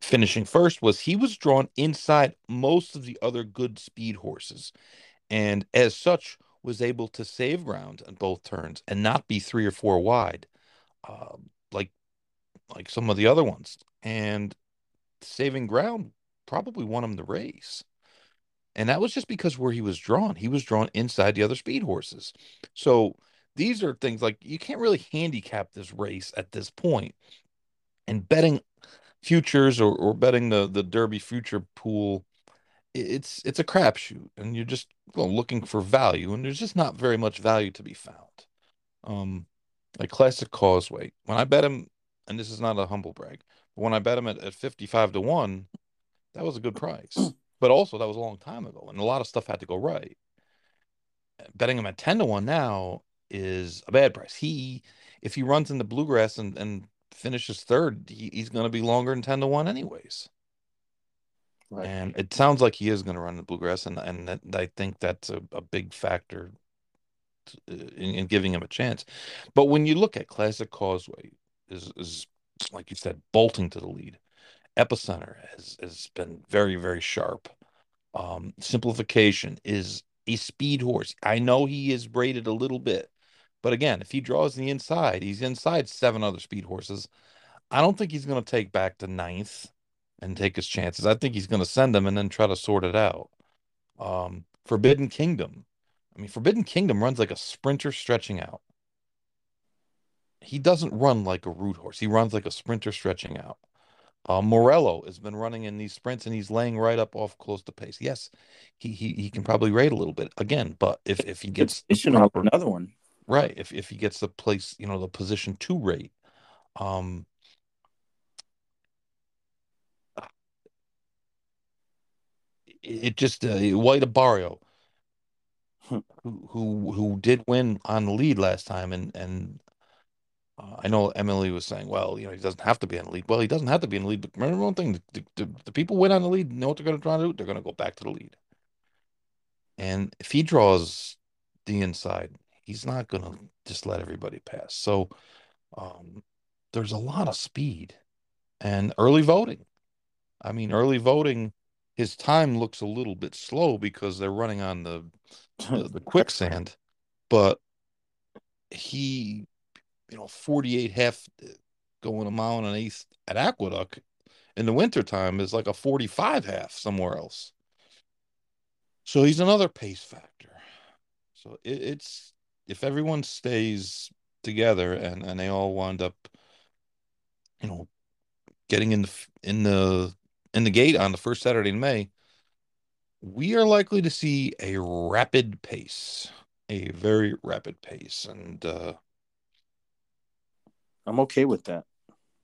B: finishing first was he was drawn inside most of the other good speed horses and as such was able to save ground on both turns and not be three or four wide uh, like like some of the other ones and saving ground probably won him the race and that was just because where he was drawn, he was drawn inside the other speed horses. So these are things like you can't really handicap this race at this point. And betting futures or, or betting the, the Derby future pool, it's it's a crapshoot. And you're just well, looking for value, and there's just not very much value to be found. Um, like Classic Causeway. When I bet him, and this is not a humble brag, but when I bet him at, at 55 to 1, that was a good price. But also, that was a long time ago, and a lot of stuff had to go right. Betting him at 10 to 1 now is a bad price. He, if he runs in the Blue Grass and, and finishes third, he, he's going to be longer than 10 to 1, anyways. Right. And it sounds like he is going to run the Blue Grass, and, and that, I think that's a, a big factor uh, in, in giving him a chance. But when you look at Classic Causeway, is is like you said, bolting to the lead. Epicenter has has been very very sharp. Um, simplification is a speed horse. I know he is rated a little bit, but again, if he draws the inside, he's inside seven other speed horses. I don't think he's going to take back to ninth and take his chances. I think he's going to send them and then try to sort it out. Um, Forbidden Kingdom. I mean, Forbidden Kingdom runs like a sprinter stretching out. He doesn't run like a root horse. He runs like a sprinter stretching out. Uh, Morello has been running in these sprints and he's laying right up off close to pace. Yes, he he, he can probably rate a little bit again, but if if he gets
C: proper, another one,
B: right? If if he gets the place, you know, the position to rate, um, it just uh, White Abarrio, hmm. who who who did win on the lead last time, and and uh, I know Emily was saying, well, you know, he doesn't have to be in the lead. Well, he doesn't have to be in the lead, but remember one thing: the, the, the people win on the lead, know what they're going to try to do? They're going to go back to the lead. And if he draws the inside, he's not going to just let everybody pass. So um, there's a lot of speed and early voting. I mean, early voting his time looks a little bit slow because they're running on the the, the quicksand, but he, you know, 48 half going a mile and an eighth at Aqueduct in the wintertime is like a 45 half somewhere else. So he's another pace factor. So it, it's if everyone stays together and and they all wind up, you know, getting in the in the in the gate on the first Saturday in May, we are likely to see a rapid pace, a very rapid pace, and uh,
C: I'm okay with that.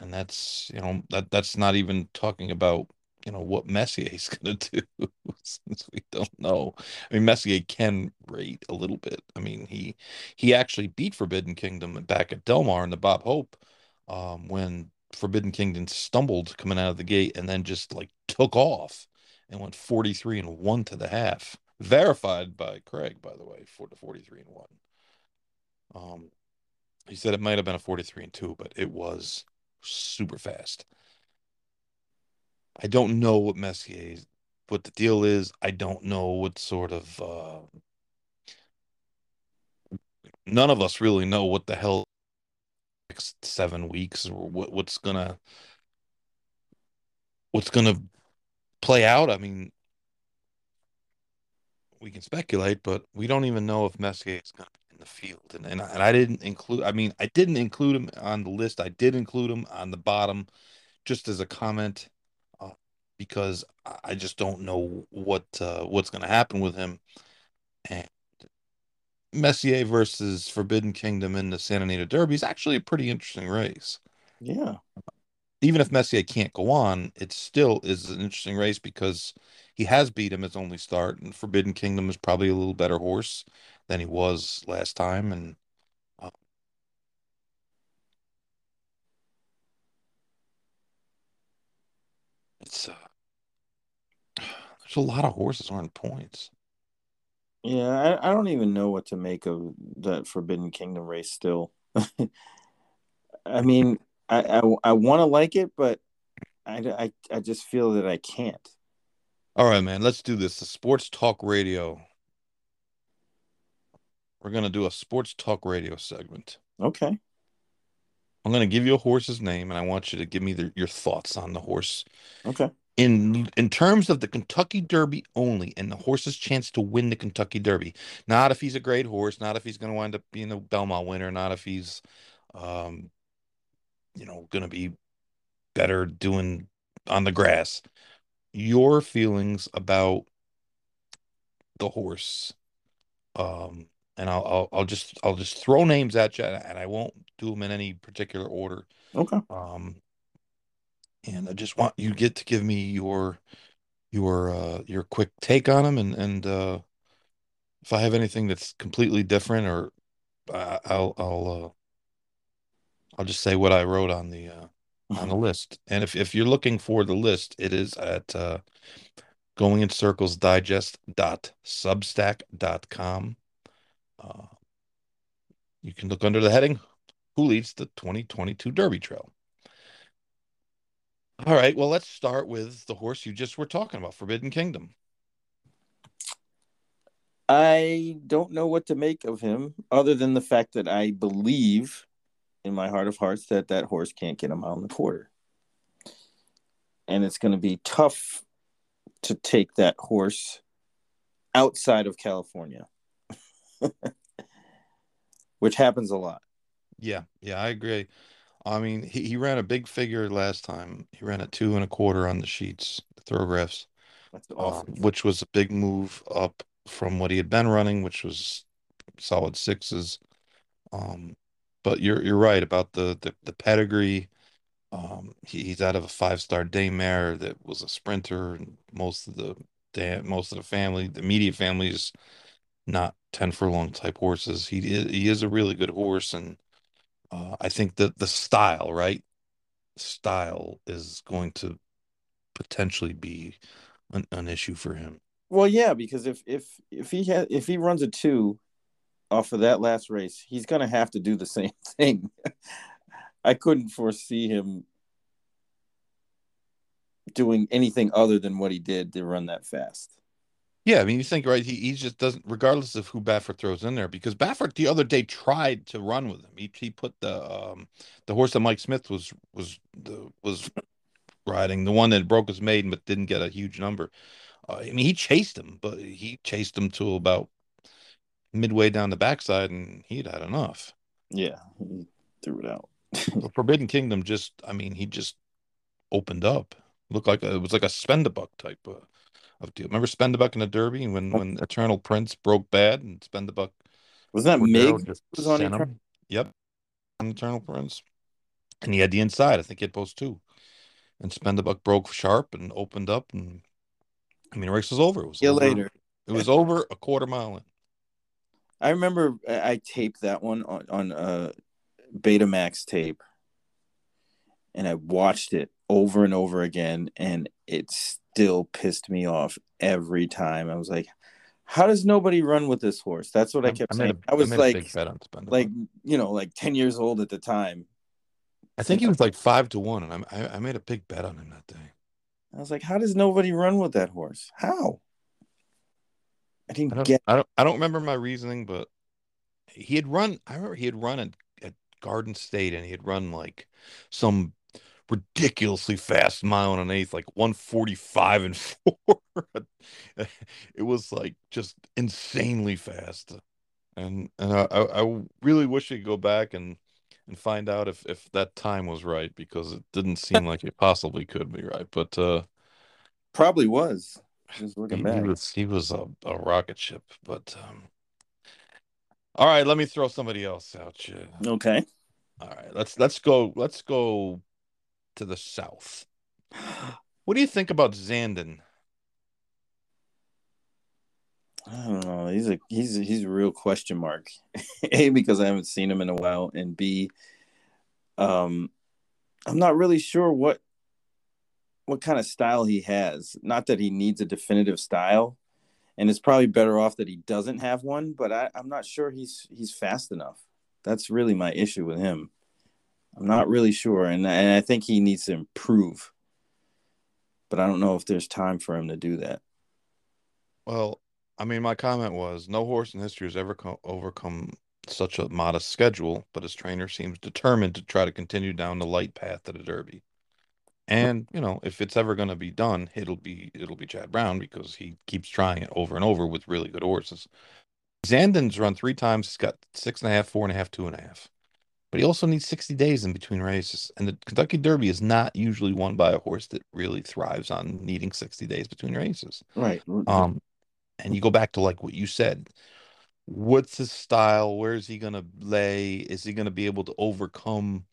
B: And that's you know that that's not even talking about you know what Messier is (laughs) going to do since we don't know. I mean, Messier can rate a little bit. I mean, he he actually beat Forbidden Kingdom back at Del Mar in the Bob Hope um, when Forbidden Kingdom stumbled coming out of the gate and then just like took off and went 43 and 1 to the half. Verified by Craig, by the way, for the 43 and 1. Um, he said it might have been a 43 and 2, but it was super fast. I don't know what Messier, what the deal is. I don't know what sort of. Uh, none of us really know what the hell next seven weeks or what, what's gonna what's gonna play out. I mean, we can speculate, but we don't even know if Messier is to be in the field. And and, and I didn't include. I mean, I didn't include him on the list. I did include him on the bottom, just as a comment, uh, because I just don't know what uh, what's going to happen with him. And Messier versus Forbidden Kingdom in the Santa Anita Derby is actually a pretty interesting race.
C: Yeah.
B: Even if Messier can't go on, it still is an interesting race because he has beat him his only start, and Forbidden Kingdom is probably a little better horse than he was last time, and uh, it's uh, there's a lot of horses on points.
C: Yeah, I, I don't even know what to make of that Forbidden Kingdom race still. (laughs) I mean, I I, I want to like it, but I, I I just feel that I can't.
B: All right, man. Let's do this. The sports talk radio. We're gonna do a sports talk radio segment.
C: Okay.
B: I'm gonna give you a horse's name, and I want you to give me the, your thoughts on the horse.
C: Okay
B: in in terms of the Kentucky Derby only and the horse's chance to win the Kentucky Derby. Not if he's a great horse, not if he's going to wind up being a Belmont winner, not if he's um you know, going to be better doing on the grass. Your feelings about the horse um and I'll, I'll I'll just I'll just throw names at you and I won't do them in any particular order.
C: Okay.
B: Um and I just want you get to give me your your uh your quick take on them and and uh if I have anything that's completely different or uh, I'll I'll uh I'll just say what I wrote on the uh on the (laughs) list. And if if you're looking for the list, it is at uh going in circles digest dot substack dot com. Uh, you can look under the heading Who Leads the 2022 Derby Trail? All right, well, let's start with the horse you just were talking about, Forbidden Kingdom.
C: I don't know what to make of him other than the fact that I believe in my heart of hearts that that horse can't get a mile and a quarter. And it's going to be tough to take that horse outside of California, (laughs) which happens a lot.
B: Yeah, yeah, I agree. I mean, he, he ran a big figure last time. He ran a two and a quarter on the sheets, the Thoro-Graphs,
C: That's
B: um, which was a big move up from what he had been running, which was solid sixes. Um, but you're you're right about the the, the pedigree. Um, he, he's out of a five star day mare that was a sprinter, and most of the most of the family, the immediate family, is not ten furlong type horses. He is, he is a really good horse, and uh, I think that the style, right, style is going to potentially be an, an issue for him.
C: Well, yeah, because if if if he had if he runs a two off of that last race, he's going to have to do the (laughs) same thing. I couldn't foresee him doing anything other than what he did to run that fast.
B: Yeah, I mean, you think right? He, he just doesn't, regardless of who Baffert throws in there, because Baffert the other day tried to run with him. He he put the um the horse that Mike Smith was was the was riding, the one that broke his maiden but didn't get a huge number. Uh, I mean, he chased him, but he chased him to about midway down the backside, and he'd had enough.
C: Yeah, he threw it out. (laughs)
B: The Forbidden Kingdom just, I mean, he just opened up. Looked like a, it was like a Spend A Buck type of, of deal. Remember Spend A Buck in the Derby when when (laughs) Eternal Prince broke bad and Spend A Buck
C: Wasn't that Mig? was on Eternal-
B: Yep, on Eternal Prince, and he had the inside. I think he had post two, and Spend A Buck broke sharp and opened up, and I mean, the race was over. It was
C: Yeah,
B: over.
C: later.
B: It was over a quarter mile in.
C: I remember I I taped that one on on uh, Betamax tape, and I watched it over and over again, and it still pissed me off every time. I was like, "How does nobody run with this horse?" That's what I, kept
B: made
C: saying.
B: a-
C: I was
B: a
C: like,
B: big bet on Spend A Buck.
C: like you know, like ten years old at the time.
B: I think he was like five to one, and I, I I made a big bet on him that day.
C: I was like, "How does nobody run with that horse? How?" I
B: I
C: didn't
B: don't,
C: get.
B: I don't, I don't remember my reasoning, but he had run. I remember he had run at, at Garden State, and he had run like some ridiculously fast mile and an eighth, like one forty five and four. (laughs) it was like just insanely fast, and and I, I really wish I could go back and and find out if if that time was right because it didn't seem like it possibly could be right, but uh.
C: Probably was. Just
B: He,
C: looking
B: he
C: back.
B: was he was a, a rocket ship, but um all right, let me throw somebody else out you.
C: Okay.
B: All right, let's let's go let's go to the south. What do you think about Zandon?
C: I don't know. He's a he's he's a real question mark. (laughs) a because I haven't seen him in a while, and B, um, I'm not really sure what what kind of style he has. Not that he needs a definitive style, and it's probably better off that he doesn't have one. But I, I'm not sure he's he's fast enough. That's really my issue with him. I'm not really sure, and and I think he needs to improve. But I don't know if there's time for him to do that.
B: Well, I mean, my comment was no horse in history has ever co- overcome such a modest schedule, but his trainer seems determined to try to continue down the light path to the Derby. And you know, if it's ever going to be done, it'll be it'll be Chad Brown because he keeps trying it over and over with really good horses. Zandon's run three times. He's got six and a half, four and a half, two and a half. But he also needs 60 days in between races. And the Kentucky Derby is not usually won by a horse that really thrives on needing 60 days between races.
C: Right.
B: Um, and you go back to like what you said. What's his style? Where is he going to lay? Is he going to be able to overcome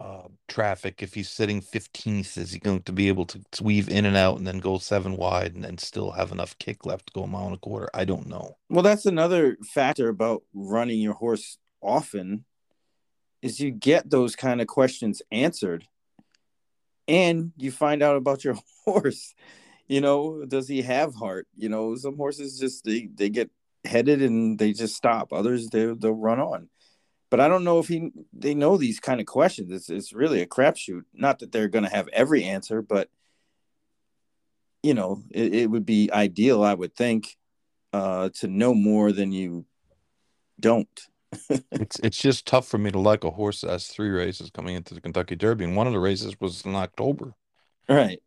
B: uh, traffic if he's sitting 15th? Is he going to be able to weave in and out and then go seven wide and then still have enough kick left to go a mile and a quarter? I don't know.
C: Well, that's another factor about running your horse often is you get those kind of questions answered and you find out about your (laughs) horse. You know, does he have heart? You know, some horses just they, they get headed and they just stop. Others they they'll run on. but I don't know if he they know these kind of questions. It's it's really a crapshoot. Not that they're going to have every answer, but you know, it, it would be ideal, I would think, uh, to know more than you don't.
B: It's it's just tough for me to like a horse that has three races coming into the Kentucky Derby, and one of the races was in October.
C: Right.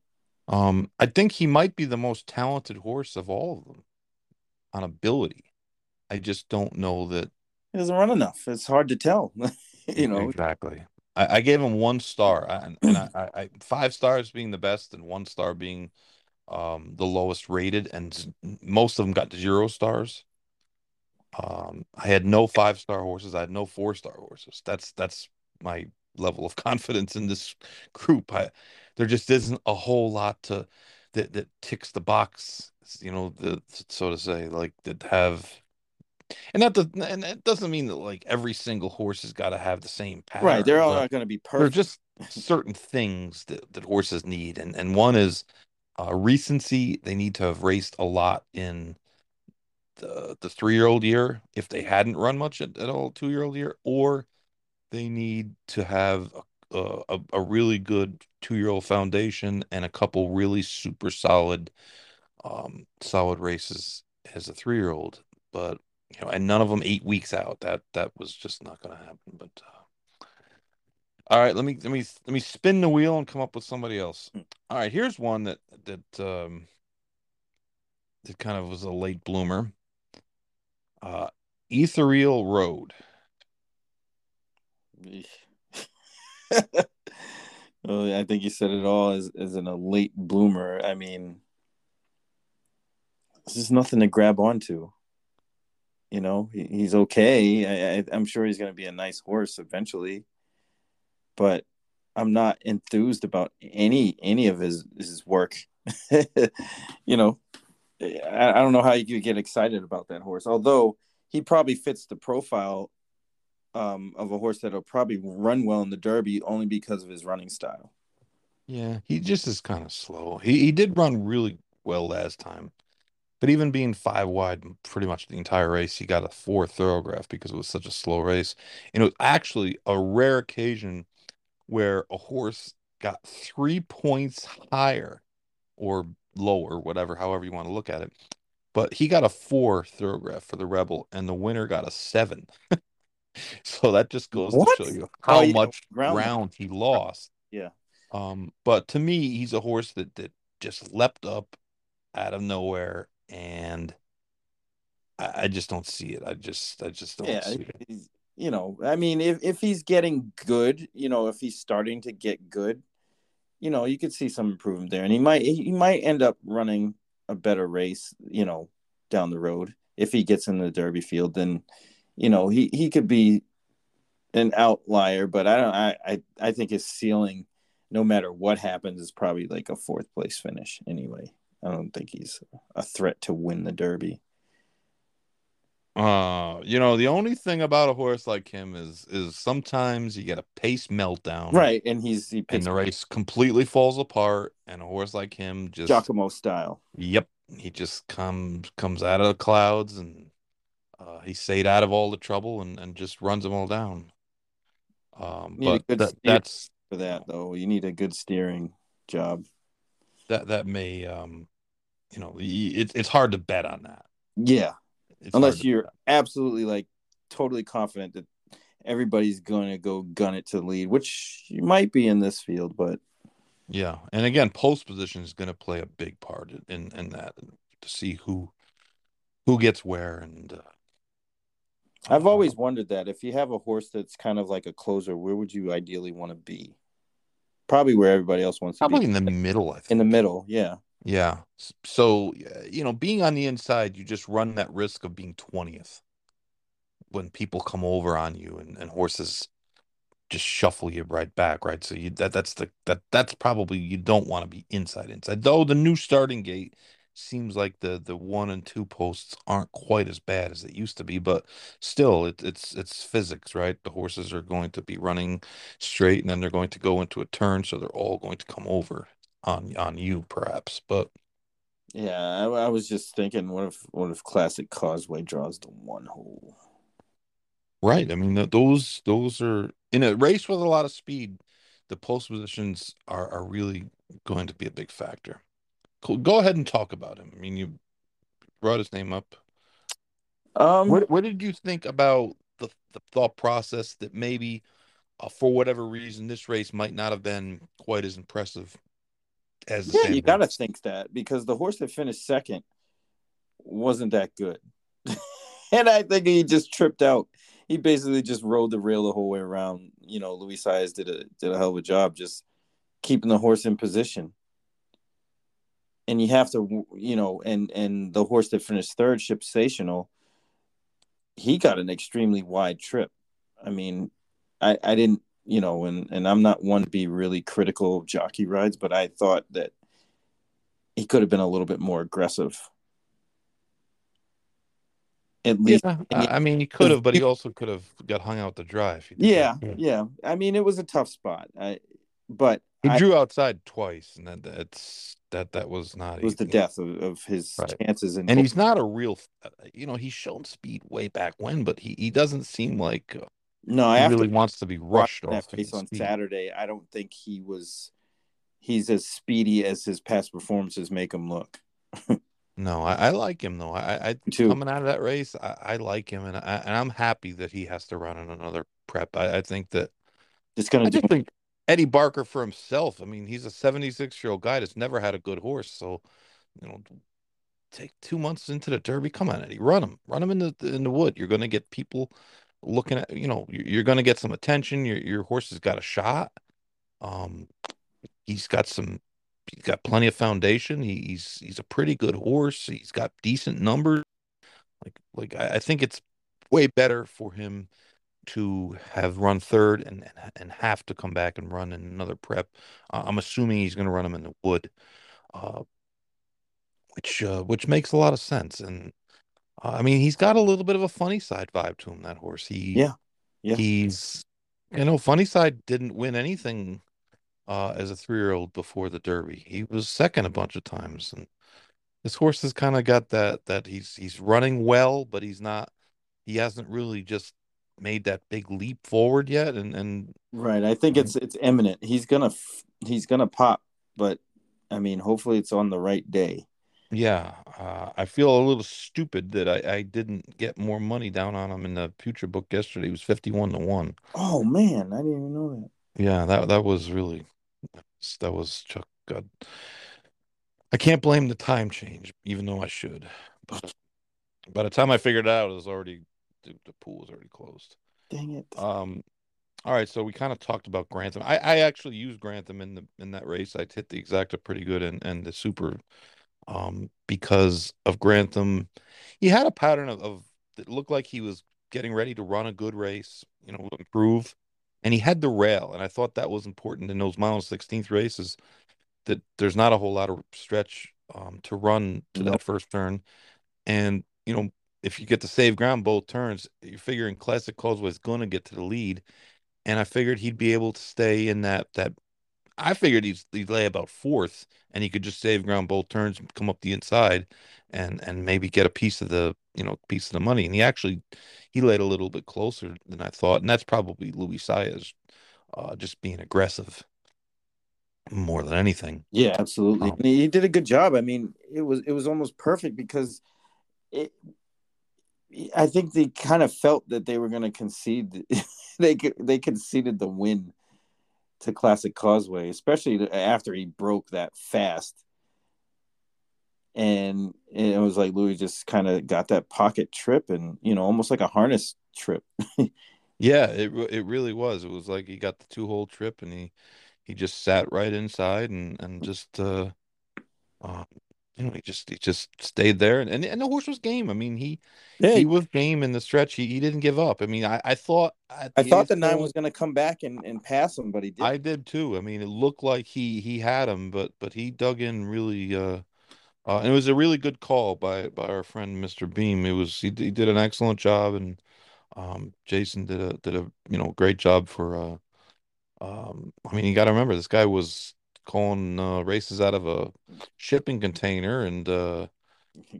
B: Um, I think he might be the most talented horse of all of them on ability. I just don't know that
C: He doesn't run enough. It's hard to tell. (laughs) you know,
B: exactly. I, I gave him one star, I- and, and I, I, I five stars being the best, and one star being um the lowest rated, and most of them got zero stars. Um, I had no five star horses. I had no four star horses. That's that's my level of (laughs) confidence in this group. I there just isn't a whole lot to that that ticks the box, you know, the so to say, like that have and that does, and it doesn't mean that like every single horse has got to have the same pattern.
C: right. They're all not going to be perfect.
B: just (laughs) certain things that, that horses need, and and one is uh, recency. They need to have raced a lot in the the three year old year if they hadn't run much at, at all two year old year, or they need to have a, a, a really good two year old foundation and a couple really super solid um solid races as a three year old. But you know, and none of them eight weeks out. That that was just not going to happen. But uh, all right, let me let me let me spin the wheel and come up with somebody else. All right, here's one that that um that kind of was a late bloomer. Uh, Ethereal Road. (laughs)
C: well, I think you said it all as as in a late bloomer. I mean, this is nothing to grab onto. You know, he, he's okay. I, I'm sure he's going to be a nice horse eventually, but I'm not enthused about any any of his his work. (laughs) you know, I, don't know how you could get excited about that horse. Although he probably fits the profile um, of a horse that'll probably run well in the Derby only because of his running style.
B: Yeah, he just is kind of slow. He he did run really well last time, but even being five wide pretty much the entire race, he got a four Thoro-Graph because it was such a slow race. And it was actually a rare occasion where a horse got three points higher or lower, whatever, however you want to look at it. But he got a four Thoro-Graph for the Rebel, and the winner got a seven. (laughs) so that just goes
C: What?
B: to show you how
C: Oh, yeah,
B: much
C: ground-
B: ground he lost.
C: Yeah.
B: Um, but to me, he's a horse that that just leapt up out of nowhere, and I, I just don't see it. I just I just don't
C: yeah,
B: see it.
C: you know, I mean, if if he's getting good, you know, if he's starting to get good, you know, you could see some improvement there, and he might he might end up running a better race, you know, down the road if he gets in the Derby field. Then, you know, he he could be an outlier, but I don't. I I, I think his ceiling, no matter what happens, is probably like a fourth place finish anyway. I don't think he's a threat to win the Derby.
B: Uh, you know, the only thing about a horse like him is is sometimes you get a pace meltdown,
C: Right, and he's he
B: And the race completely falls apart, and a horse like him just
C: Giacomo style.
B: Yep, he just comes comes out of the clouds and uh, he stayed out of all the trouble and, and just runs them all down. Um, but that, that's
C: for that though. You need a good steering job.
B: that that may um, you know, it, it's hard to bet on that.
C: Yeah,
B: It's
C: unless you're absolutely like totally confident that everybody's going to go gun it to lead, which you might be in this field, but
B: yeah, and again, post position is going to play a big part in in that to see who who gets where and. Uh,
C: I've always wondered that if you have a horse that's kind of like a closer, where would you ideally want to be? Probably where everybody else wants to be.
B: probably
C: be.
B: in the middle. I think.
C: In the middle, yeah.
B: Yeah. So, you know, being on the inside, you just run that risk of being 20th when people come over on you and, and horses just shuffle you right back, right? So you that that's the that that's probably you don't want to be inside inside. Though the new starting gate seems like the the one and two posts aren't quite as bad as it used to be, but still it, it's it's physics, right? The horses are going to be running straight and then they're going to go into a turn, so they're all going to come over on on you perhaps. But
C: Yeah, I, I was just thinking, what if what if Classic Causeway draws the one hole?
B: Right. I mean, th- those those are in a race with a lot of speed. The post positions are are really going to be a big factor. Cool. Go ahead and talk about him. I mean, you brought his name up.
C: Um,
B: What what did you think about the the thought process that maybe uh, for whatever reason this race might not have been quite as impressive as the
C: yeah,
B: same
C: you got to think that because the horse that finished second wasn't that good, (laughs) and I think he just tripped out. He basically just rode the rail the whole way around. You know, Luis Saez did a did a hell of a job just keeping the horse in position. And you have to, you know, and and the horse that finished third, Ship Sensational, he got an extremely wide trip. I mean, I I didn't, you know, and and I'm not one to be really critical of jockey rides, but I thought that he could have been a little bit more aggressive. At least,
B: Yeah, I mean, he could have, but he also could have got hung out to drive. If
C: yeah,
B: that.
C: yeah. I mean, it was a tough spot. I, but
B: He
C: I,
B: drew outside twice, and that that's that that was not
C: it was the death of, of his
B: Right.
C: chances. In
B: And he's not a real, uh, you know, he's shown speed way back when, but he, he doesn't seem like uh,
C: no.
B: he really wants to be rushed off
C: that race on
B: speed.
C: Saturday, I don't think he was. He's as speedy as his past performances make him look. (laughs)
B: No, I, I like him though. I, I
C: too.
B: coming out of that race, I, I like him, and I and I'm happy that he has to run in another prep. I, I think that
C: it's gonna
B: I
C: do.
B: just think Eddie Barker for himself. I mean, he's a 76 year old guy that's never had a good horse, so you know, take two months into the Derby. Come on, Eddie, run him, run him in the in the wood. You're going to get people looking at. You know, you're, going to get some attention. Your your horse has got a shot. Um, he's got some. He's got plenty of foundation. He, he's he's a pretty good horse. He's got decent numbers. Like like I, I think it's way better for him to have run third and and have to come back and run in another prep. Uh, I'm assuming he's going to run him in the wood, uh, which uh, which makes a lot of sense. And uh, I mean, he's got a little bit of a Funny Cide vibe to him. That horse. He
C: Yeah, yeah.
B: He's you know, Funny Cide didn't win anything uh, as a three year old before the Derby. He was second a bunch of times, and this horse has kind of got that that he's he's running well, but he's not. He hasn't really just made that big leap forward yet, and and
C: Right. I think it's it's imminent. He's gonna f- he's gonna pop, but I mean, hopefully it's on the right day.
B: Yeah, uh, I feel a little stupid that I I didn't get more money down on him in the future book yesterday. He was fifty one to one.
C: Oh man, I didn't even know that.
B: Yeah, that that was really that was Chuck. God, I can't blame the time change, even though I should. But by the time I figured it out, it was already the, the pool was already closed.
C: Dang it.
B: Um, all right, so we kind of talked about Grantham. I, I actually used Grantham in the in that race. I hit the exacta pretty good and and the super, um, because of Grantham. He had a pattern of, of that looked like he was getting ready to run a good race, you know, improve, and he had the rail, and I thought that was important in those mile sixteenth races. That there's not a whole lot of stretch um, to run to that first turn, and you know if you get to save ground both turns, you're figuring Classic Causeway is going to get to the lead, and I figured he'd be able to stay in that that. I figured he'd, he'd lay about fourth, and he could just save ground both turns, and come up the inside, and and maybe get a piece of the you know piece of the money. And he actually he laid a little bit closer than I thought, and that's probably Luis Saez uh, just being aggressive more than anything.
C: Yeah, absolutely.
B: Um,
C: he did a good job. I mean, it was it was almost perfect because it. I think they kind of felt that they were going to concede. (laughs) they could- they conceded the win to Classic Causeway, especially after he broke that fast. And it was like Louis just kind of got that pocket trip, and you know, almost like a harness trip. (laughs)
B: Yeah, it it really was. It was like he got the two hole trip and he he just sat right inside and and just uh, uh you know he just he just stayed there and and, and the horse was game. I mean he
C: Yeah,
B: he was game in the stretch. He he didn't give up. I mean I I thought
C: I
B: the
C: thought the nine was going to come back and, and pass him, but he did.
B: I did too. I mean it looked like he he had him, but but he dug in really. Uh, uh, and it was a really good call by by our friend Mr. Beem. It was he, he did an excellent job and. Um, Jason did a did a you know great job for uh um I mean you got to remember this guy was calling uh, races out of a shipping container and uh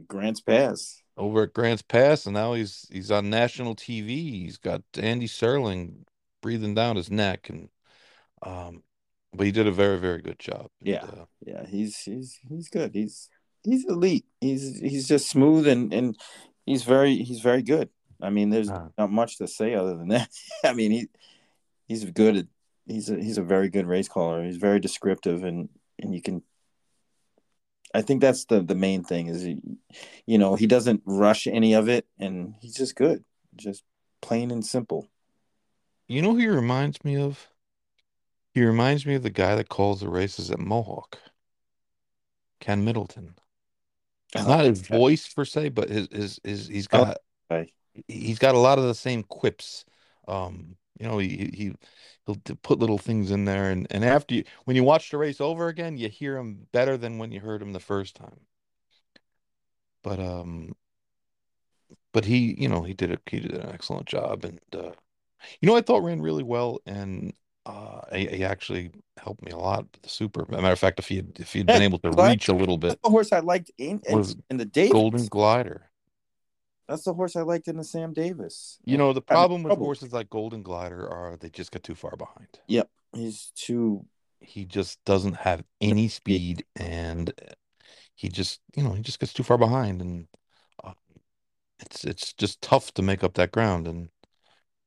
C: Grants Pass.
B: over at Grants Pass, and now he's he's on national TV. He's got Andy Serling breathing down his neck, and um, but he did a very very good job. And,
C: Yeah.
B: uh,
C: Yeah, he's he's he's good. He's he's elite. He's he's just smooth and and he's very he's very good. I mean, there's
B: Ah.
C: not much to say other than that. (laughs) I mean, he he's good. At, he's a he's a very good race caller. He's very descriptive and and you can. I think that's the the main thing is he, you know, he doesn't rush any of it, and he's just good, just plain and simple.
B: you know who he reminds me of? He reminds me of the guy that calls the races at Mohawk, Ken Middleton. Not his voice per se, but his his his he's
C: like
B: got he's got a lot of the same quips. Um, you know, he he he'll put little things in there, and and after you when you watch the race over again, you hear him better than when you heard him the first time. But um, but he you know he did a he did an excellent job, and uh, you know I thought ran really well, and uh, he, he actually helped me a lot with the super. As a matter of fact, if he had if he'd been able to reach a little bit,
C: horse I liked in in, in the day
B: Golden Glider.
C: That's the horse I liked in the Sam Davis.
B: You know, the problem with horses like Golden Glider are they just get too far behind.
C: Yep, he's too.
B: He just doesn't have any speed and he just, you know, he just gets too far behind and uh, it's it's just tough to make up that ground and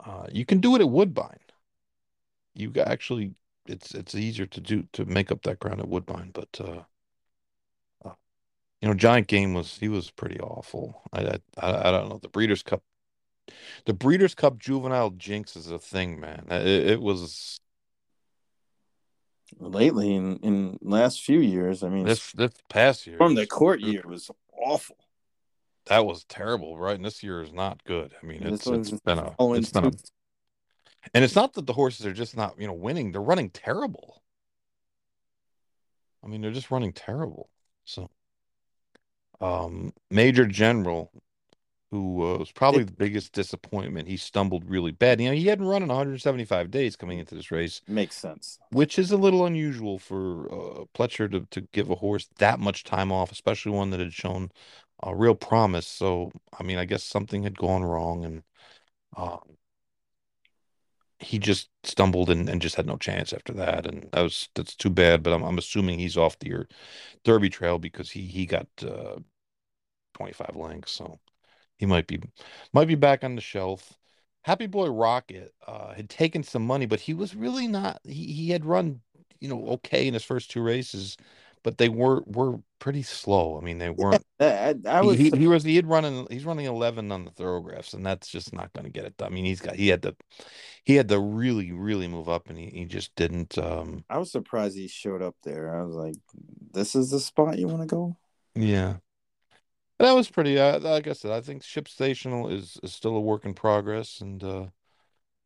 B: uh, you can do it at Woodbine. You actually it's it's easier to do to make up that ground at Woodbine, but uh, uh, you know, Giant Game was he was pretty awful. I I I don't know. The Breeders' Cup The Breeders' Cup juvenile jinx is a thing, man. It, it was
C: lately in in last few years. I mean,
B: this this past year.
C: from the court year was awful.
B: that was terrible, right? And this year is not good. I mean, it's it's been a it's been a, and it's not that the horses are just not you know winning; they're running terrible. I mean, they're just running terrible. So, um, Major General, who uh, was probably the biggest disappointment, he stumbled really bad. You know, he hadn't run in 175 days coming into this race.
C: makes sense.
B: which is a little unusual for uh, Pletcher to, to give a horse that much time off, especially one that had shown a real promise. So, I mean, I guess something had gone wrong, and um, he just stumbled and, and just had no chance after that. And that was that's too bad. But I'm I'm assuming he's off the Derby trail because he he got uh, 25 lengths, so he might be might be back on the shelf. Happy Boy Rocket uh, had taken some money, but he was really not. He he had run, you know, okay in his first two races, but they were were pretty slow. I mean, they weren't.
C: I, I, was
B: he, he was he had running he's running 11 on the Thoro-Graphs, and that's just not going to get it done. I mean, he's got he had to he had to really really move up, and he, he just didn't. Um,
C: I was surprised he showed up there. I was like, "This is the spot you want to go."
B: yeah. That was pretty. Uh, like I said, I think Ship Station is, is still a work in progress, and uh,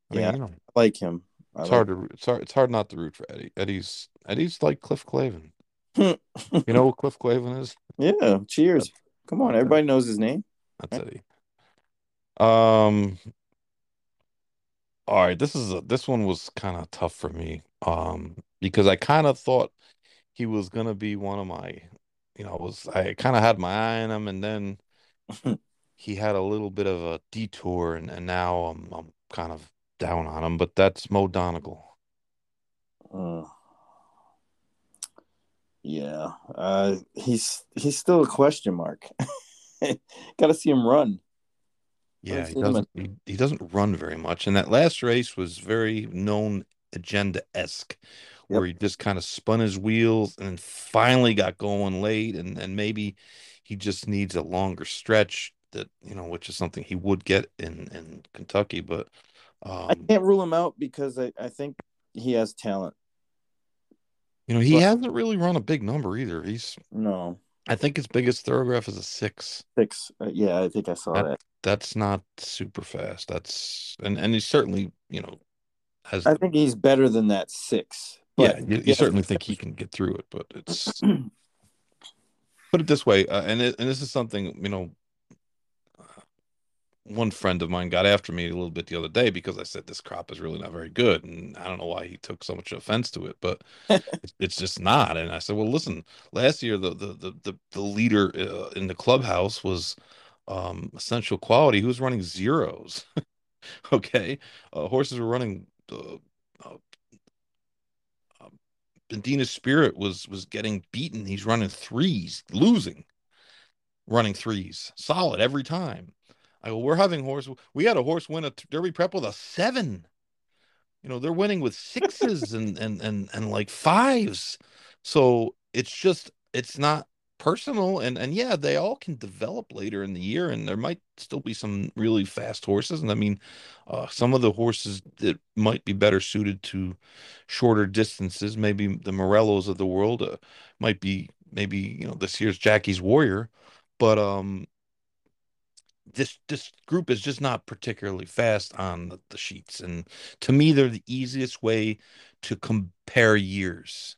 B: I mean,
C: Yeah.
B: you know,
C: I like him. I
B: it's
C: like
B: hard to it's hard it's hard not to root for Eddie. Eddie's Eddie's like Cliff Clavin. You know what Cliff Clavin is? (laughs)
C: yeah, cheers. Come on, everybody knows his name.
B: That's Eddie. Um. All right, this is a, this one was kind of tough for me. Um, because I kind of thought he was gonna be one of my, you know, was I kind of had my eye on him, and then (laughs) he had a little bit of a detour, and, and now I'm I'm kind of down on him. But that's Mo Donegal.
C: Uh, yeah, uh, he's he's still a question mark. (laughs) Got to see him run.
B: Yeah, he doesn't he, he doesn't run very much. And that last race was very known agenda-esque, where he just kind of spun his wheels and finally got going late and and maybe he just needs a longer stretch that, you know, which is something he would get in in Kentucky, but
C: I
B: um,
C: can't rule him out because I, I think he has talent.
B: You know, he
C: but-
B: hasn't really run a big number either. He's
C: No,
B: I think his biggest Thoro-Graph is a 6.
C: six. Uh, yeah, I think I saw
B: That-
C: that.
B: That's not super fast. That's and and he certainly, you know, has
C: I think he's better than that six.
B: yeah,
C: But
B: you, you certainly think he can get through it, but it's (clears throat) put it this way, uh, and it, and this is something you know. One friend of mine got after me a little bit the other day because I said this crop is really not very good, and I don't know why he took so much offense to it, but (laughs) it's, just not. And I said, well, listen, last year the the the the, the leader uh, in the clubhouse was um, essential quality, he was running zeros. (laughs) okay, uh, horses were running. Uh, uh, Medina Spirit was was getting beaten. He's running threes, losing, running threes, solid every time. I go, we're having horse. We had a horse win a Derby prep with a seven. You know, they're winning with sixes (laughs) and and and and like fives. So it's just it's not personal and and yeah they all can develop later in the year and there might still be some really fast horses and i mean uh, some of the horses that might be better suited to shorter distances maybe the morellos of the world uh, might be maybe you know this year's jackie's warrior but um this this group is just not particularly fast on the, the sheets and to me they're the easiest way to compare years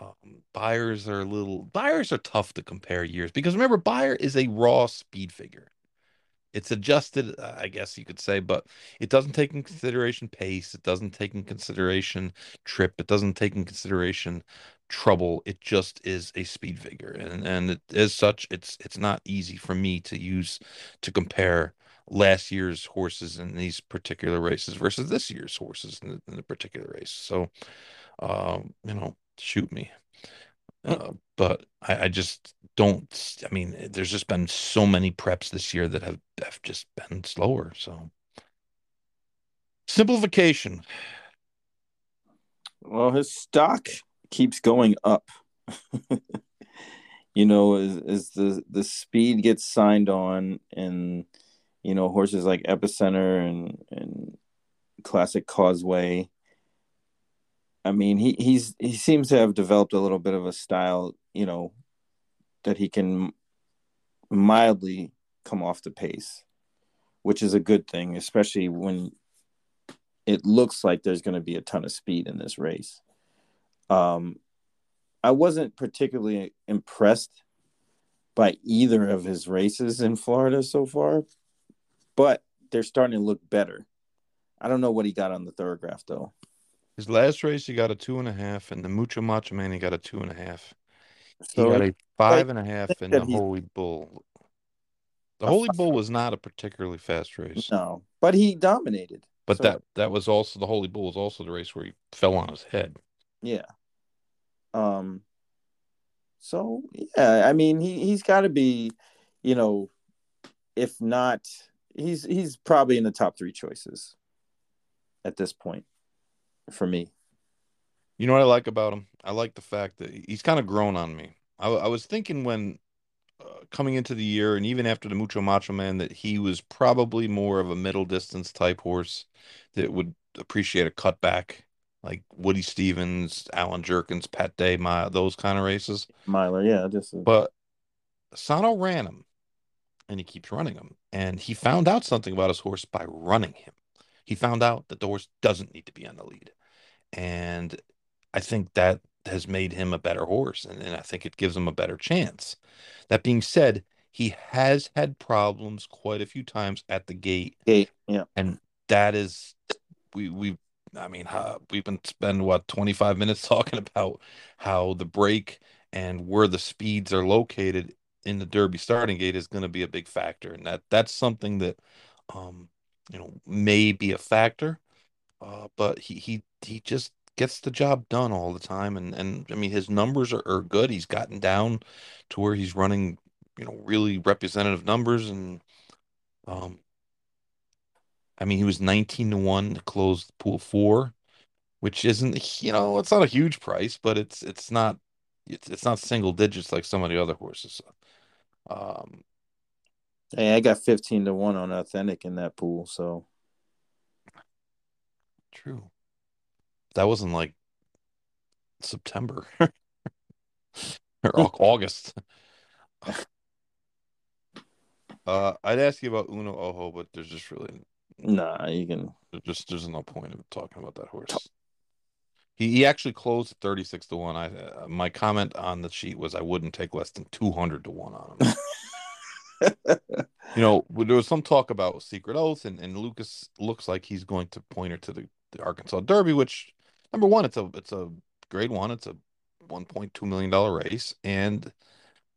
B: um, Beyers are a little Beyers are tough to compare years because remember Beyer is a raw speed figure. It's adjusted, uh, I guess you could say, but it doesn't take in consideration pace. It doesn't take in consideration trip. It doesn't take in consideration trouble. It just is a speed figure, and and it, as such, it's it's not easy for me to use to compare last year's horses in these particular races versus this year's horses in, the, in a particular race. So, um, you know, shoot me. Uh, but I, I, just don't. I mean, there's just been so many preps this year that have, have just been slower. So simplification.
C: Well, his stock keeps going up. (laughs) you know, as, as the the speed gets signed on, and you know horses like Epicenter and and Classic Causeway I mean, he he's he seems to have developed a little bit of a style, you know, that he can mildly come off the pace, which is a good thing, especially when it looks like there's going to be a ton of speed in this race. Um, I wasn't particularly impressed by either of his races in Florida so far, but they're starting to look better. I don't know what he got on the Thoro-Graph though.
B: His last race, he got a two and a half, and the Mucho Macho Man, he got a two and a half. So he got a five and a half in the Holy Bull. The Holy Bull was not a particularly fast race.
C: No, but he dominated.
B: But so. that that was also the Holy Bull was also the race where he fell on his head.
C: Yeah. Um. So yeah, I mean he he's got to be, you know, if not, he's he's probably in the top three choices at this point for me.
B: You know what I like about him? I like the fact that he's kind of grown on me. I, I was thinking when uh, coming into the year and even after the Mucho Macho Man that he was probably more of a middle distance type horse that would appreciate a cutback like Woody Stephens, Allen Jerkens, Pat Day, My, those kind of races.
C: Miler, yeah, just
B: but Sano ran him and he keeps running him. And he found out something about his horse by running him. He found out that the horse doesn't need to be on the lead. And I think that has made him a better horse. And, and I think it gives him a better chance. That being said, he has had problems quite a few times at the gate.
C: Gate, yeah.
B: And that is, we, we, I mean, uh, we've been spend what 25 minutes (laughs) talking about how the break and where the speeds are located in the Derby starting gate is going to be a big factor, and that that's something that um, you know, may be a factor. Uh, but he, he he just gets the job done all the time, and and I mean his numbers are, are good. He's gotten down to where he's running, you know, really representative numbers, and um, I mean he was nineteen to one to close pool four, which isn't you know it's not a huge price, but it's it's not it's it's not single digits like some of the other horses. Um,
C: Hey, I got 15 to 1 on authentic in that pool, so
B: true. That wasn't like September (laughs) or (laughs) August. uh, I'd ask you about Uno Ojo, but there's just really
C: nah. You can
B: just there's no point of talking about that horse. He he actually closed at 36 to one. I uh, my comment on the sheet was I wouldn't take less than 200 to one on him. (laughs) you know, there was some talk about Secret Oath, and, and Lucas looks like he's going to point her to the, the Arkansas Derby, which number one, it's a it's a grade one, it's a one point two million dollar race, and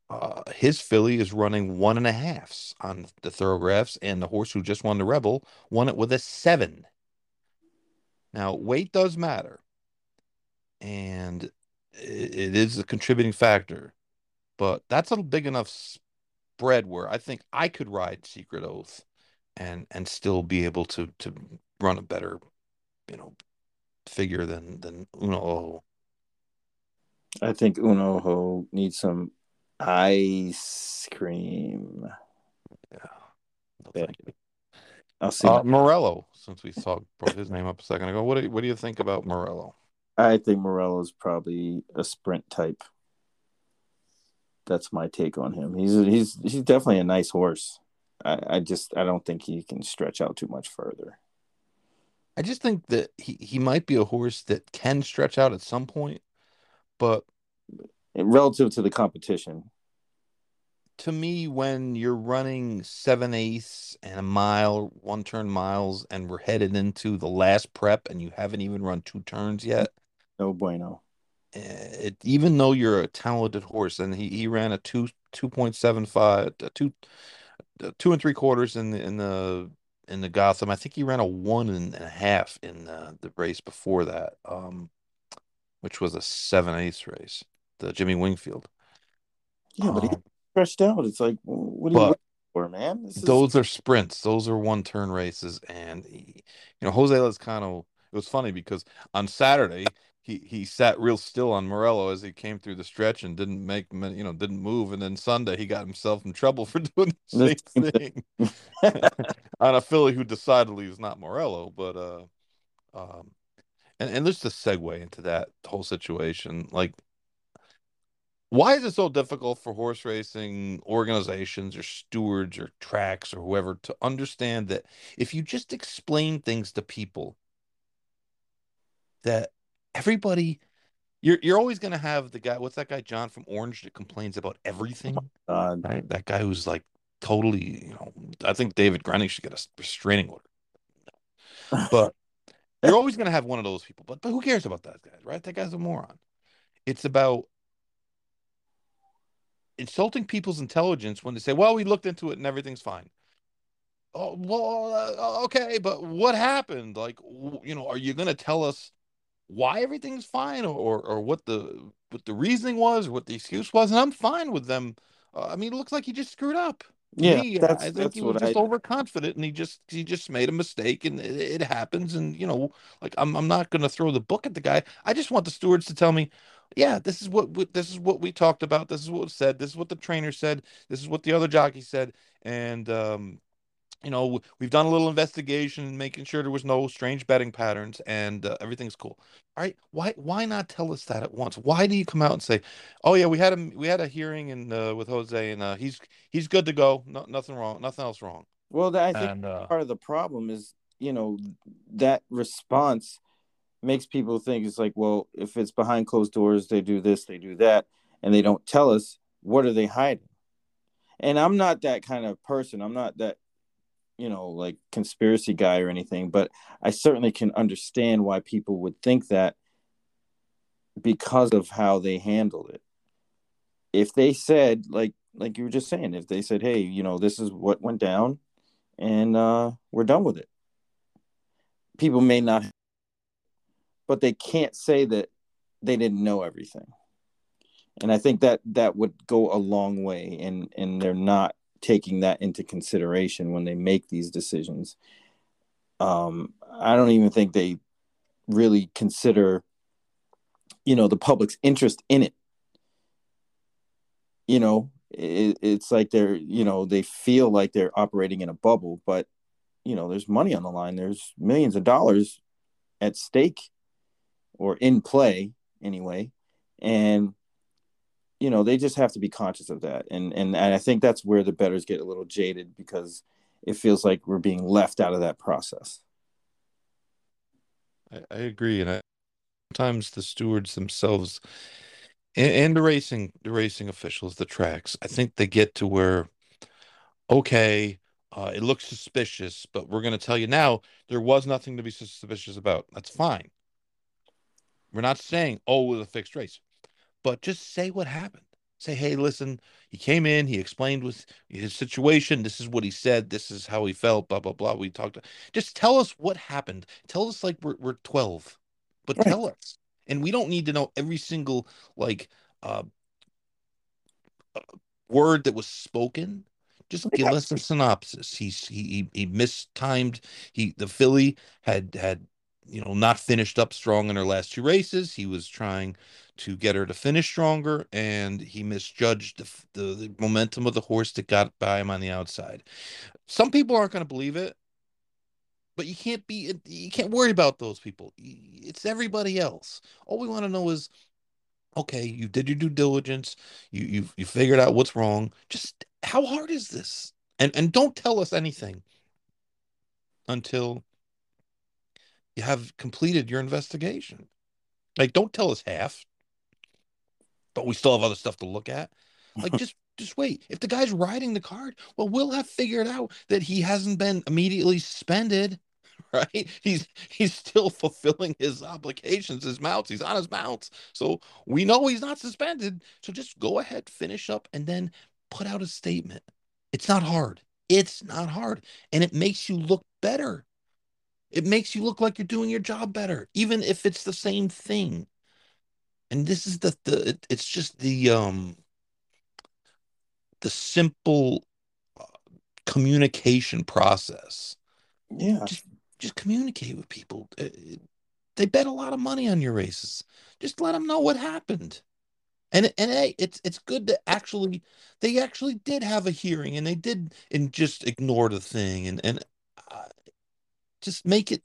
B: uh, his filly is running one and a halfs on the Thoro-Graphs, and the horse who just won the Rebel won it with a seven. Now, weight does matter, and it, it is a contributing factor, but that's a big enough spread where I think I could ride Secret Oath and and still be able to to run a better, you know, figure than than Uno.
C: I think Uno Ojo needs some ice cream.
B: Yeah.
C: Yeah.
B: thank you.
C: I'll see.
B: Uh, Morello, since we saw brought his name up a second ago, what do, what do you think about Morello?
C: I think Morello is probably a sprint type. That's my take on him. He's he's he's definitely a nice horse. I, I just I don't think he can stretch out too much further.
B: I just think that he, he might be a horse that can stretch out at some point, but
C: Relative to the competition,
B: to me, when you're running seven eighths and a mile, one turn miles, and we're headed into the last prep and you haven't even run two turns yet,
C: no bueno.
B: eh, it, even though you're a talented horse, and he, he ran a two two point seven five, two two and three quarters in the in the in the Gotham. I think he ran a one and a half in the, the race before that, um, which was a seven eighths race, the Jimmy Winkfield.
C: Yeah, but he
B: Um,
C: stretched out. It's like, what are you for, man? This is
B: those are sprints. Those are one turn races, and he- you know Jose Lezcano. It was funny because on Saturday he he sat real still on Morello as he came through the stretch and didn't make you know didn't move, and then Sunday he got himself in trouble for (laughs) doing the
C: The
B: same thing (laughs) on a filly who decidedly is not Morello, but uh, um, and and just to segue into that whole situation, like. Why is it so difficult for horse racing organizations or stewards or tracks or whoever to understand that if you just explain things to people, that everybody, you're you're always going to have the guy. What's that guy John from Orange that complains about everything?
C: uh,
B: Right, that guy who's like totally, you know. I think David Grening should get a restraining order. But you're (laughs) always going to have one of those people. But but who cares about that guy, right? That guy's a moron. It's about insulting people's intelligence when they say, "Well, we looked into it and everything's fine." Oh, well, uh, okay, but what happened? Like, you know, are you going to tell us why everything's fine, or, or what the what the reasoning was, or what the excuse was? And I'm fine with them. Uh, I mean, it looks like he just screwed up.
C: Yeah,
B: me,
C: that's-
B: I think
C: that's
B: he was just
C: I-
B: overconfident, and he just he just made a mistake, and it, it happens. And you know, like I'm I'm not going to throw the book at the guy. I just want the stewards to tell me, yeah, this is what we, this is what we talked about. This is what was said. This is what the trainer said. This is what the other jockey said. And um, you know, we've done a little investigation, making sure there was no strange betting patterns, and uh, everything's cool. All right, why why not tell us that at once? Why do you come out and say, "Oh yeah, we had a we had a hearing and uh, with Jose, and uh, he's he's good to go. No, nothing wrong. Nothing else wrong."
C: well, I think
B: And uh,
C: part of the problem is, you know, that response makes people think it's like, well, if it's behind closed doors, they do this, they do that, and they don't tell us what are they hiding. And I'm not that kind of person. I'm not that, you know, like conspiracy guy or anything, but I certainly can understand why people would think that because of how they handled it. If they said, like, like you were just saying, if they said, "Hey, you know, this is what went down," and uh, we're done with it, people may not, but they can't say that they didn't know everything. And I think that that would go a long way, and and they're not taking that into consideration when they make these decisions. Um, I don't even think they really consider, you know, the public's interest in it. You know, it, it's like they're, you know, they feel like they're operating in a bubble, but you know, there's money on the line. There's millions of dollars at stake or in play anyway. And you know, they just have to be conscious of that. And and, and I think that's where the bettors get a little jaded because it feels like we're being left out of that process.
B: I, I agree, and I, sometimes the stewards themselves and, and the racing the racing officials, the tracks, I think they get to where, okay, uh, it looks suspicious, but we're going to tell you now there was nothing to be suspicious about. That's fine. We're not saying oh it was a fixed race, but just say what happened. Say, hey, listen, he came in, he explained with his situation. This is what he said. This is how he felt. Blah blah blah. We talked. Just tell us what happened. Tell us like we're we're twelve, but
C: Right.
B: tell us, and we don't need to know every single like uh, uh, word that was spoken. Just give
C: Yeah.
B: us a synopsis. He's he he, he mistimed. He the filly had had you know not finished up strong in her last two races. He was trying to get her to finish stronger, and he misjudged the the, the momentum of the horse that got by him on the outside. Some people aren't going to believe it, but you can't be you can't worry about those people. It's everybody else. All we want to know is okay, you did your due diligence, you you you figured out what's wrong. Just how hard is this? And and don't tell us anything until you have completed your investigation. Like don't tell us half. But we still have other stuff to look at. Like (laughs) just just wait. If the guy's riding the card, well, we'll have figured out that he hasn't been immediately suspended, (laughs) right? He's he's still fulfilling his obligations, his mounts. He's on his mounts. So we know he's not suspended. So just go ahead, finish up, and then put out a statement. It's not hard. It's not hard. And it makes you look better. It makes you look like you're doing your job better, even if it's the same thing. And this is the the it- it's just the um the simple uh, communication process.
C: Yeah.
B: Just just communicate with people. Uh, They bet a lot of money on your races. Just let them know what happened. And and hey, it's it's good to actually they actually did have a hearing and they did and just ignore the thing and and just make it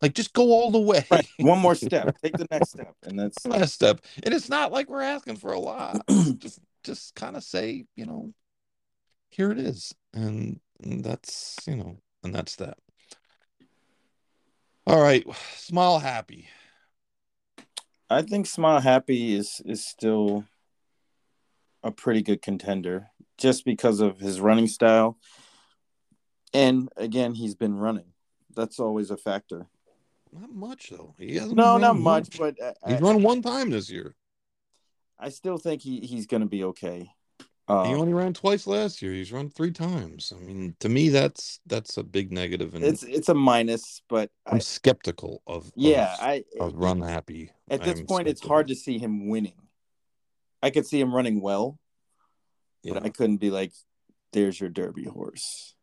B: like just go all the way.
C: Right. One more (laughs) step. Take the next step. And that's
B: last step. And it's not like we're asking for a lot. (clears throat) just just kind of say, you know, here it is. And, and that's, you know, and that's that. All right. Smile happy.
C: I think Smile Happy is is still a pretty good contender just because of his running style. And again, he's been running. That's always a factor.
B: Not much though. He hasn't
C: No, not
B: running
C: much, but I,
B: He's
C: I,
B: run one time this year.
C: I still think he, he's going to be okay.
B: he
C: Uh,
B: only ran twice last year. He's run three times. I mean, to me, that's that's a big negative, and
C: it's it's a minus, but
B: I'm
C: I,
B: skeptical of
C: yeah,
B: of,
C: I
B: of run happy.
C: at this
B: I'm
C: point it's hard to see him winning. I could see him running well,
B: Yeah.
C: but I couldn't be like, "There's your Derby horse."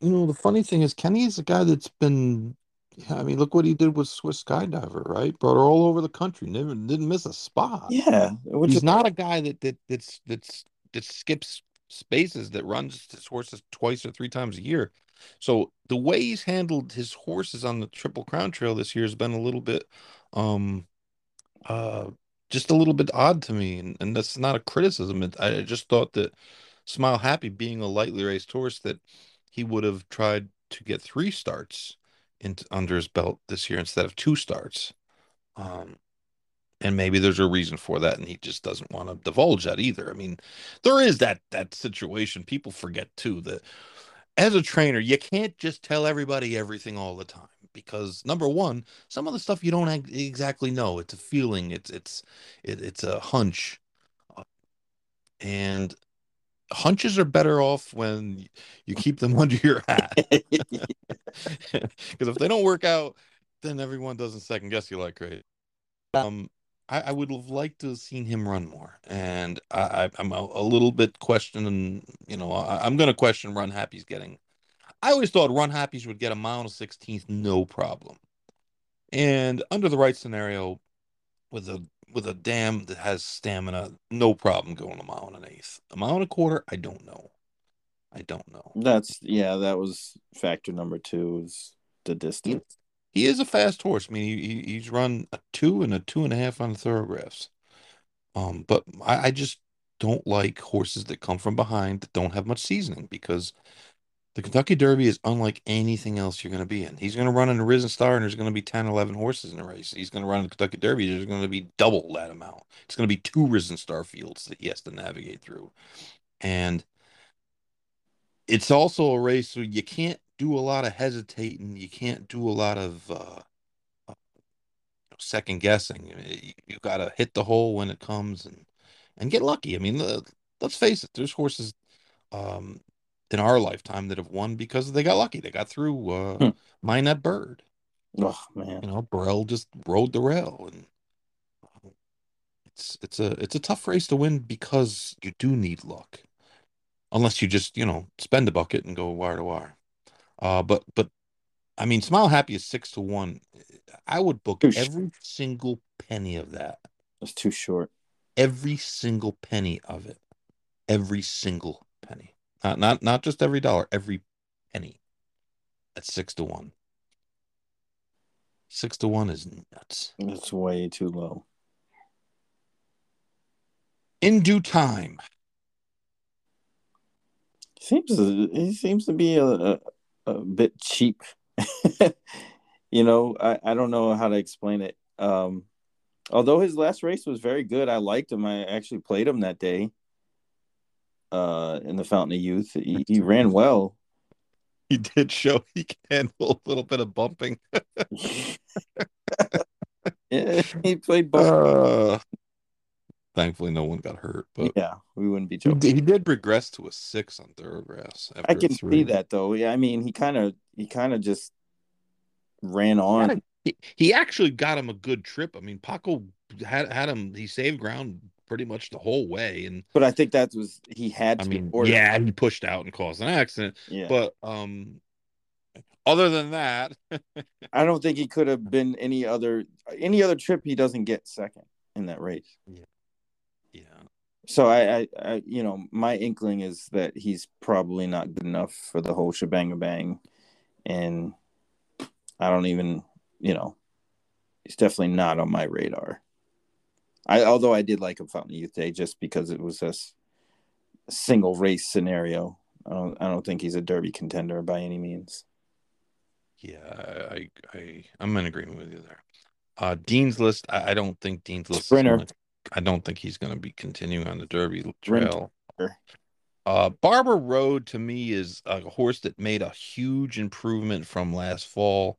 B: You know, the funny thing is Kenny is a guy that's been I mean, look what he did with Swiss Skydiver, right? Brought her all over the country, never didn't miss a spot.
C: Yeah, which
B: He's
C: is
B: not a guy that that that's that's that skips spaces that runs his horses twice or three times a year. So the way he's handled his horses on the Triple Crown Trail this year has been a little bit um uh just a little bit odd to me and, and that's not a criticism. It, I just thought that Smile Happy being a lightly raced horse that he would have tried to get three starts in, under his belt this year instead of two starts. Um, and maybe there's a reason for that, and he just doesn't want to divulge that either. I mean, there is that that situation. People forget too that as a trainer, you can't just tell everybody everything all the time because number one, some of the stuff you don't exactly know. It's a feeling. It's it's it, it's a hunch, Uh, and hunches are better off when you keep them (laughs) under your hat. (laughs) Because if they don't work out, then everyone doesn't second guess you like crazy. Um, I, I would have liked to have seen him run more, and I, I'm a, a little bit questioning. You know, I, I'm going to question Run Happy's getting. I always thought Run Happy's would get a mile and 16th, no problem, and under the right scenario, with a with a dam that has stamina, no problem going a mile and an eighth. A mile and a quarter, I don't know. I don't know.
C: That's yeah, that was factor number two is the distance.
B: He is a fast horse. I mean, he, he- he's run a two and a two and a half on the Thoro-Graphs. Um, but I, I just don't like horses that come from behind that don't have much seasoning because the Kentucky Derby is unlike anything else you're going to be in. He's going to run in a Risen Star and there's going to be 10, 11 horses in the race. He's going to run in the Kentucky Derby. There's going to be double that amount. It's going to be two Risen Star fields that he has to navigate through. And it's also a race where you can't do a lot of hesitating. You can't do a lot of uh, second guessing. You, you got to hit the hole when it comes, and and get lucky. I mean, uh, let's face it, there's horses um, in our lifetime that have won because they got lucky. They got through uh,
C: Hmm.
B: Mine That Bird.
C: Oh man.
B: You know, Borel just rode the rail, and it's it's a it's a tough race to win because you do need luck, unless you just you know spend a bucket and go wire to wire. Uh, but but I mean, Smile Happy is six to one. I would book
C: Too sh-
B: every single penny of that.
C: That's too short.
B: Every single penny of it. Every single penny. Not not not just every dollar. Every penny. At six to one. Six to one is nuts.
C: It's way too low.
B: In due time.
C: Seems he seems to be a, a, a bit cheap. (laughs) you know, I, I don't know how to explain it. Um, although his last race was very good, I liked him. I actually played him that day. Uh, in the Fountain of Youth, he, (laughs) he ran well.
B: He did show he can handle a little bit of bumping.
C: yeah, (laughs) he played (laughs) both.
B: Uh, thankfully, no one got hurt, but
C: yeah, we wouldn't be
B: he
C: joking.
B: did, he did regress to a six on Thoro-Graphs. After
C: I can see that though. Yeah, I mean, he kind of he kind of just ran on.
B: He, he actually got him a good trip. I mean, Paco had had him. He saved ground pretty much the whole way, and
C: But I think that was he had
B: I
C: to.
B: mean, yeah, he pushed out and caused an accident.
C: yeah.
B: But um, other than that, (laughs)
C: I don't think he could have been any other any other trip. He doesn't get second in that race.
B: yeah,
C: So I, I, I, you know, my inkling is that he's probably not good enough for the whole shebang bang, and I don't even, you know, he's definitely not on my radar. I, although I did like him Fountain Youth Day just because it was a single race scenario. I don't, I don't think he's a Derby contender by any means.
B: yeah, I, I, I'm in agreement with you there. Uh, Dean's list. I, I don't think Dean's list. is
C: Sprinter.
B: gonna- I don't think he's going to be continuing on the Derby
C: Sprinter.
B: trail. Uh, Barber Road to me is a horse that made a huge improvement from last fall,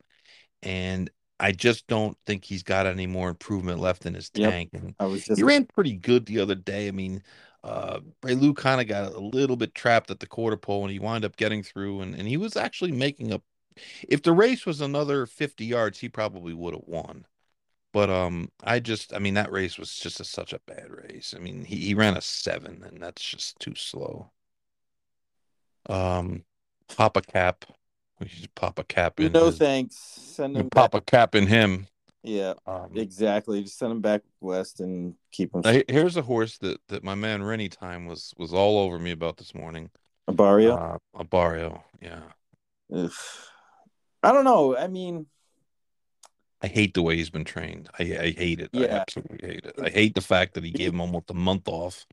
B: and I just don't think he's got any more improvement left in his
C: Yep.
B: tank. And
C: I was just
B: he ran pretty good the other day. I mean, uh, Reylu kind of got a little bit trapped at the quarter pole, and he wound up getting through, and, and he was actually making a. If the race was another fifty yards, he probably would have won. But um, I just, I mean, that race was just a, such a bad race. I mean, he, he ran a seven, and that's just too slow. Um, Pappacap, we should pop a cap in.
C: no
B: his-
C: thanks. Send him back.
B: pop a cap in him.
C: Yeah,
B: Um,
C: exactly. Just send him back west and keep him.
B: now, here's a horse that that my man Rennie Time was was all over me about this morning.
C: Abarrio.
B: Uh, Abarrio, yeah.
C: I don't know. I mean,
B: I hate the way he's been trained. I, I hate it. I
C: Yeah.
B: absolutely hate it. I hate the fact that he gave him almost a month off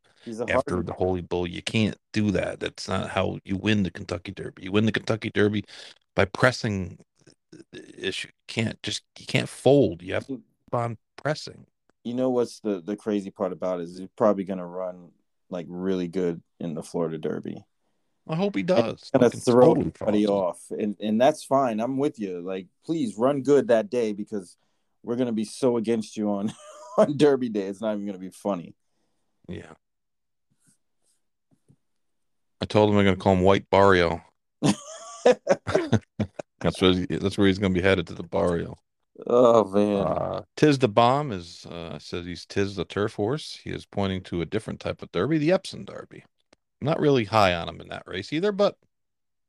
B: after the Holy Bull. You can't do that. That's not how you win the Kentucky Derby. You win the Kentucky Derby by pressing issue. You can't just you can't fold. You have to keep on pressing.
C: You know what's the the crazy part about it is he's probably gonna run like really good in the Florida Derby.
B: I hope he does.
C: Gonna throw
B: totally
C: everybody off, and and that's fine. I'm with you. Like, please run good that day because we're gonna be so against you on (laughs) on Derby day. It's not even gonna be funny.
B: Yeah. I told him I'm gonna call him White Barrio. (laughs) (laughs) That's where he, that's where he's gonna be headed to the Barrio.
C: oh man.
B: Uh, Tiz the Bomb is uh, says he's Tiz the turf horse. He is pointing to a different type of Derby, the Epsom Derby. I'm not really high on him in that race either, but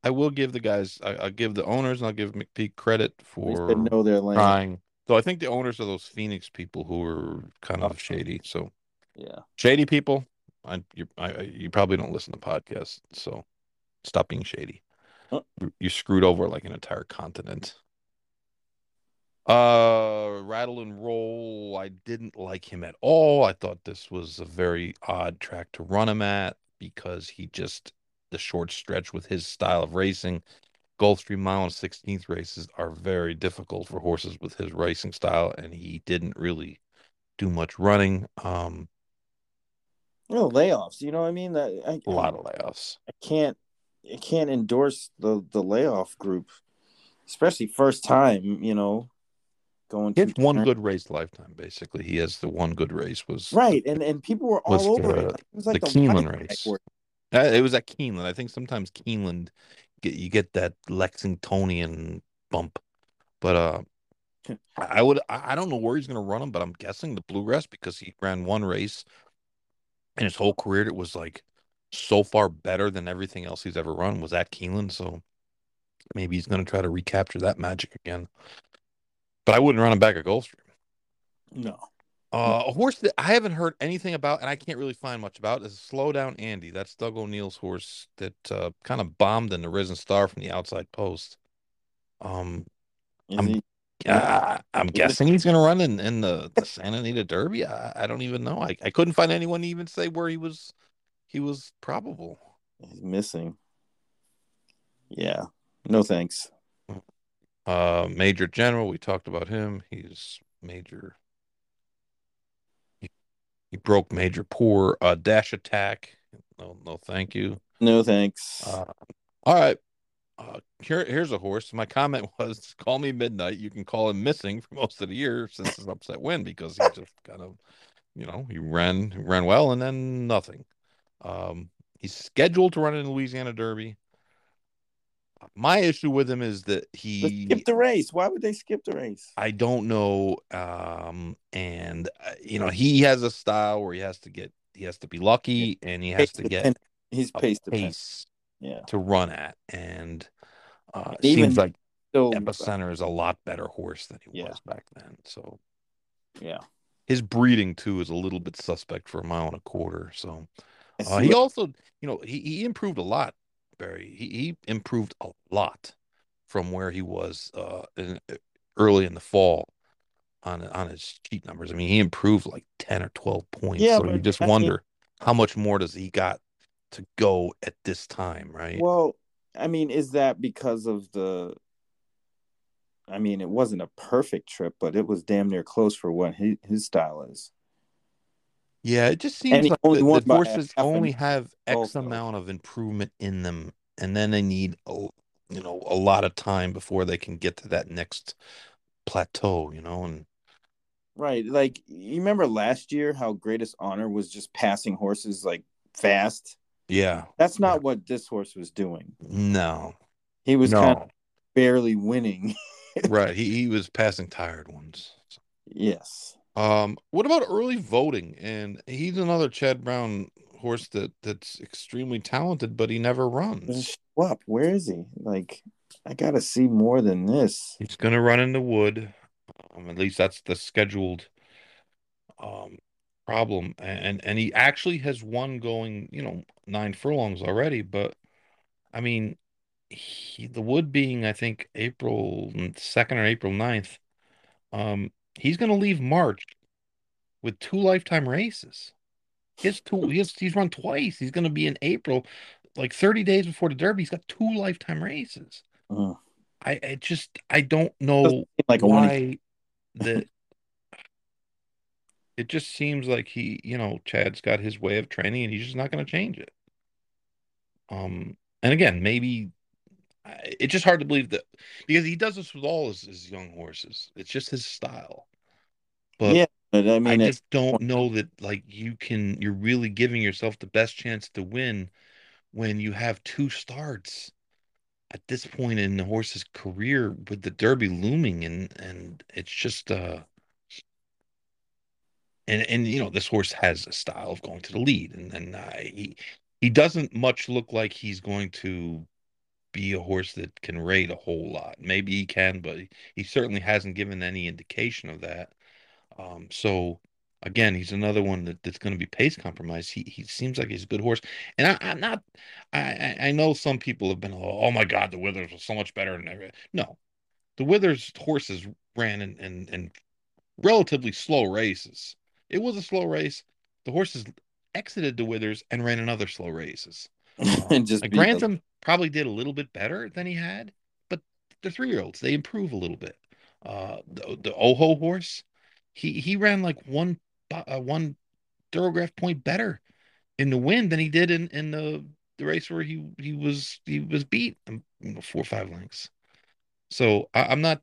B: I will give the guys, I, I'll give the owners, and I'll give McPeek credit for
C: know their lane.
B: trying. So I think the owners are those Phoenix people who are kind of shady. So
C: Yeah.
B: shady people, I you I, you probably don't listen to podcasts, so stop being shady.
C: Huh.
B: You screwed over like an entire continent. Uh, rattle and roll. I didn't like him at all. I thought this was a very odd track to run him at because he just the short stretch with his style of racing. Gulfstream Mile and 16th races are very difficult for horses with his racing style, and he didn't really do much running. Um,
C: You know, layoffs. You know what I mean? That I,
B: a lot of layoffs.
C: I can't I can't endorse the the layoff group, especially first time. You know, going
B: He
C: to
B: one good race lifetime, basically. He has the one good race was
C: right, and and people were all over
B: the-
C: it. Like, it was like
B: the
C: the
B: Keeneland race. Uh, it was at Keeneland. I think sometimes Keeneland get you get that Lexingtonian bump, but uh, (laughs) I would I I don't know where he's going to run him, but I'm guessing the Blue Grass because he ran one race in his whole career it was like so far better than everything else he's ever run was at Keeneland. So maybe he's going to try to recapture that magic again. But I wouldn't run him back at Gulfstream.
C: No,
B: Uh, a horse that I haven't heard anything about and I can't really find much about is Slow Down Andy. That's Doug O'Neill's horse that uh, kind of bombed in the Risen Star from the outside post. Um,
C: Is
B: I'm-
C: he?
B: Uh, I'm guessing he's going to run in, in the, the (laughs) Santa Anita Derby. I, I don't even know. I, I couldn't find anyone to even say where he was he was probable.
C: He's missing. Yeah. No thanks.
B: Uh, Major General, we talked about him. He's major. He, he broke Major Poor. Uh, Dash Attack. No, no, thank you.
C: No thanks.
B: Uh, all right. Uh, here, here's a horse. My comment (laughs) was, "Call me midnight." You can call him missing for most of the year since his upset win because he just kind of, you know, he ran ran well and then nothing. Um, he's scheduled to run in the Louisiana Derby. My issue with him is that
C: Let's
B: he
C: skip the race. Why would they skip the race?
B: I don't know. Um, and uh, you know, he has a style where he has to get, he has to be lucky, and he has to get.
C: He's pace
B: pace
C: Yeah.
B: to run at, and uh, it
C: Even-
B: seems like
C: So
B: Epicenter is a lot better horse than he
C: Yeah.
B: was back then. So
C: yeah.
B: his breeding too is a little bit suspect for a mile and a quarter. So uh, he also, you know, he, he improved a lot, Barry. He, he improved a lot from where he was uh, in, early in the fall on on his cheat numbers. I mean, he improved like ten or twelve points.
C: Yeah,
B: so you just wonder how much more does he got to go at this time, right?
C: Well, I mean, is that because of the? I mean, it wasn't a perfect trip, but it was damn near close for what his, his style is.
B: Yeah, it just seems like
C: only
B: the, the only have X
C: also.
B: amount of improvement in them, and then they need a you know a lot of time before they can get to that next plateau. You know, and
C: Right. Like you remember last year how Greatest Honor was just passing horses like fast?
B: Yeah,
C: That's not what this horse was doing.
B: no,
C: He was
B: no,
C: kind of barely winning. (laughs)
B: right. He he was passing tired ones.
C: yes.
B: Um, what about early voting? And he's another Chad Brown horse that that's extremely talented, but he never runs.
C: Show up. Where is he? Like, I gotta see more than this.
B: He's gonna run in the wood. Um, at least that's the scheduled um problem. And and he actually has one going, you know, nine furlongs already, but I mean he the wood being I think April second or April 9th, um, he's gonna leave March with two lifetime races. He has two he has, he's run twice. He's gonna be in April, like 30 days before the Derby. He's got two lifetime races.
C: Mm.
B: I, I just I don't know
C: like
B: why that it just seems like he, you know, Chad's got his way of training and he's just not going to change it. Um, and again, maybe it's just hard to believe that because he does this with all his, his young horses. It's just his style. But
C: yeah, but I
B: I
C: mean, it,
B: just don't know that like you can you're really giving yourself the best chance to win when you have two starts at this point in the horse's career with the Derby looming and and it's just uh and and you know this horse has a style of going to the lead and then uh, he he doesn't much look like he's going to be a horse that can rate a whole lot. Maybe he can, but he, certainly hasn't given any indication of that. Um, so again, he's another one that, that's going to be pace compromised. He he seems like he's a good horse, and I, I'm not. I I- know some people have been, oh my God, the Withers was so much better than every. No, the Withers horses ran in in relatively slow races. It was a slow race. The horses exited the Withers and ran another slow races. (laughs)
C: and just
B: Like
C: the-
B: Grantham probably did a little bit better than he had, but they're three year olds. They improve a little bit. Uh, the, the Oho horse, he he ran like one uh, one Thoro-Graph point better in the win than he did in in the the race where he he was he was beat you know, four or five lengths. So I, I'm not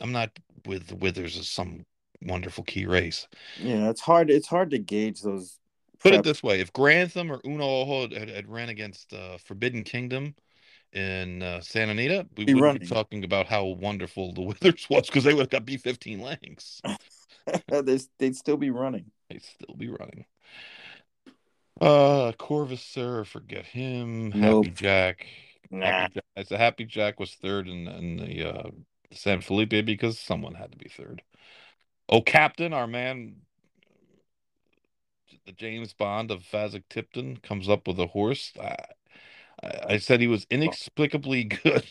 B: I'm not with the Withers as some wonderful key race.
C: Yeah, it's hard. It's hard to gauge those.
B: Put it this way: if Grantham or Uno Ojo had, had, ran against uh, Forbidden Kingdom in uh, Santa Anita, we
C: Be
B: wouldn't
C: running.
B: be talking about how wonderful the (laughs) Withers was because they would have got B fifteen lengths. (laughs)
C: They'd they'd still be running.
B: They'd still be running. Uh, Corvus, sir, forget him.
C: Nope.
B: Happy Jack.
C: Nah.
B: Happy Jack. I said Happy Jack was third in, in the uh, San Felipe because someone had to be third. Oh, Captain, our man, the James Bond of Fasig-Tipton, comes up with a horse. I, I, I said he was inexplicably (laughs) good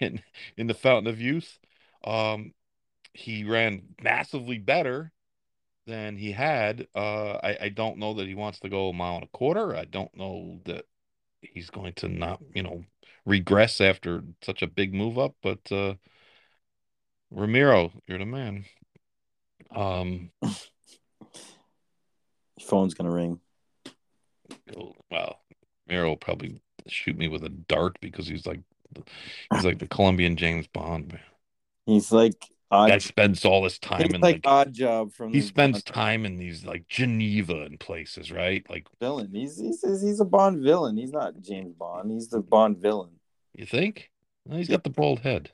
B: in in the Fountain of Youth. Um, he ran massively better than he had. Uh, I, I don't know that he wants to go a mile and a quarter. I don't know that he's going to not, you know, regress after such a big move up. But uh, Ramiro, you're the man. Um,
C: Your phone's gonna ring.
B: well, Meryl will probably shoot me with a dart because he's like, he's like the Colombian James Bond. Man.
C: He's like odd.
B: Guy spends all his time in
C: like,
B: like,
C: odd job from
B: he
C: the
B: spends time in these like Geneva and places, right? Like,
C: villain. He's he's he's a Bond villain. He's not James Bond. He's the Bond villain.
B: you think? Well, he's got the bald head.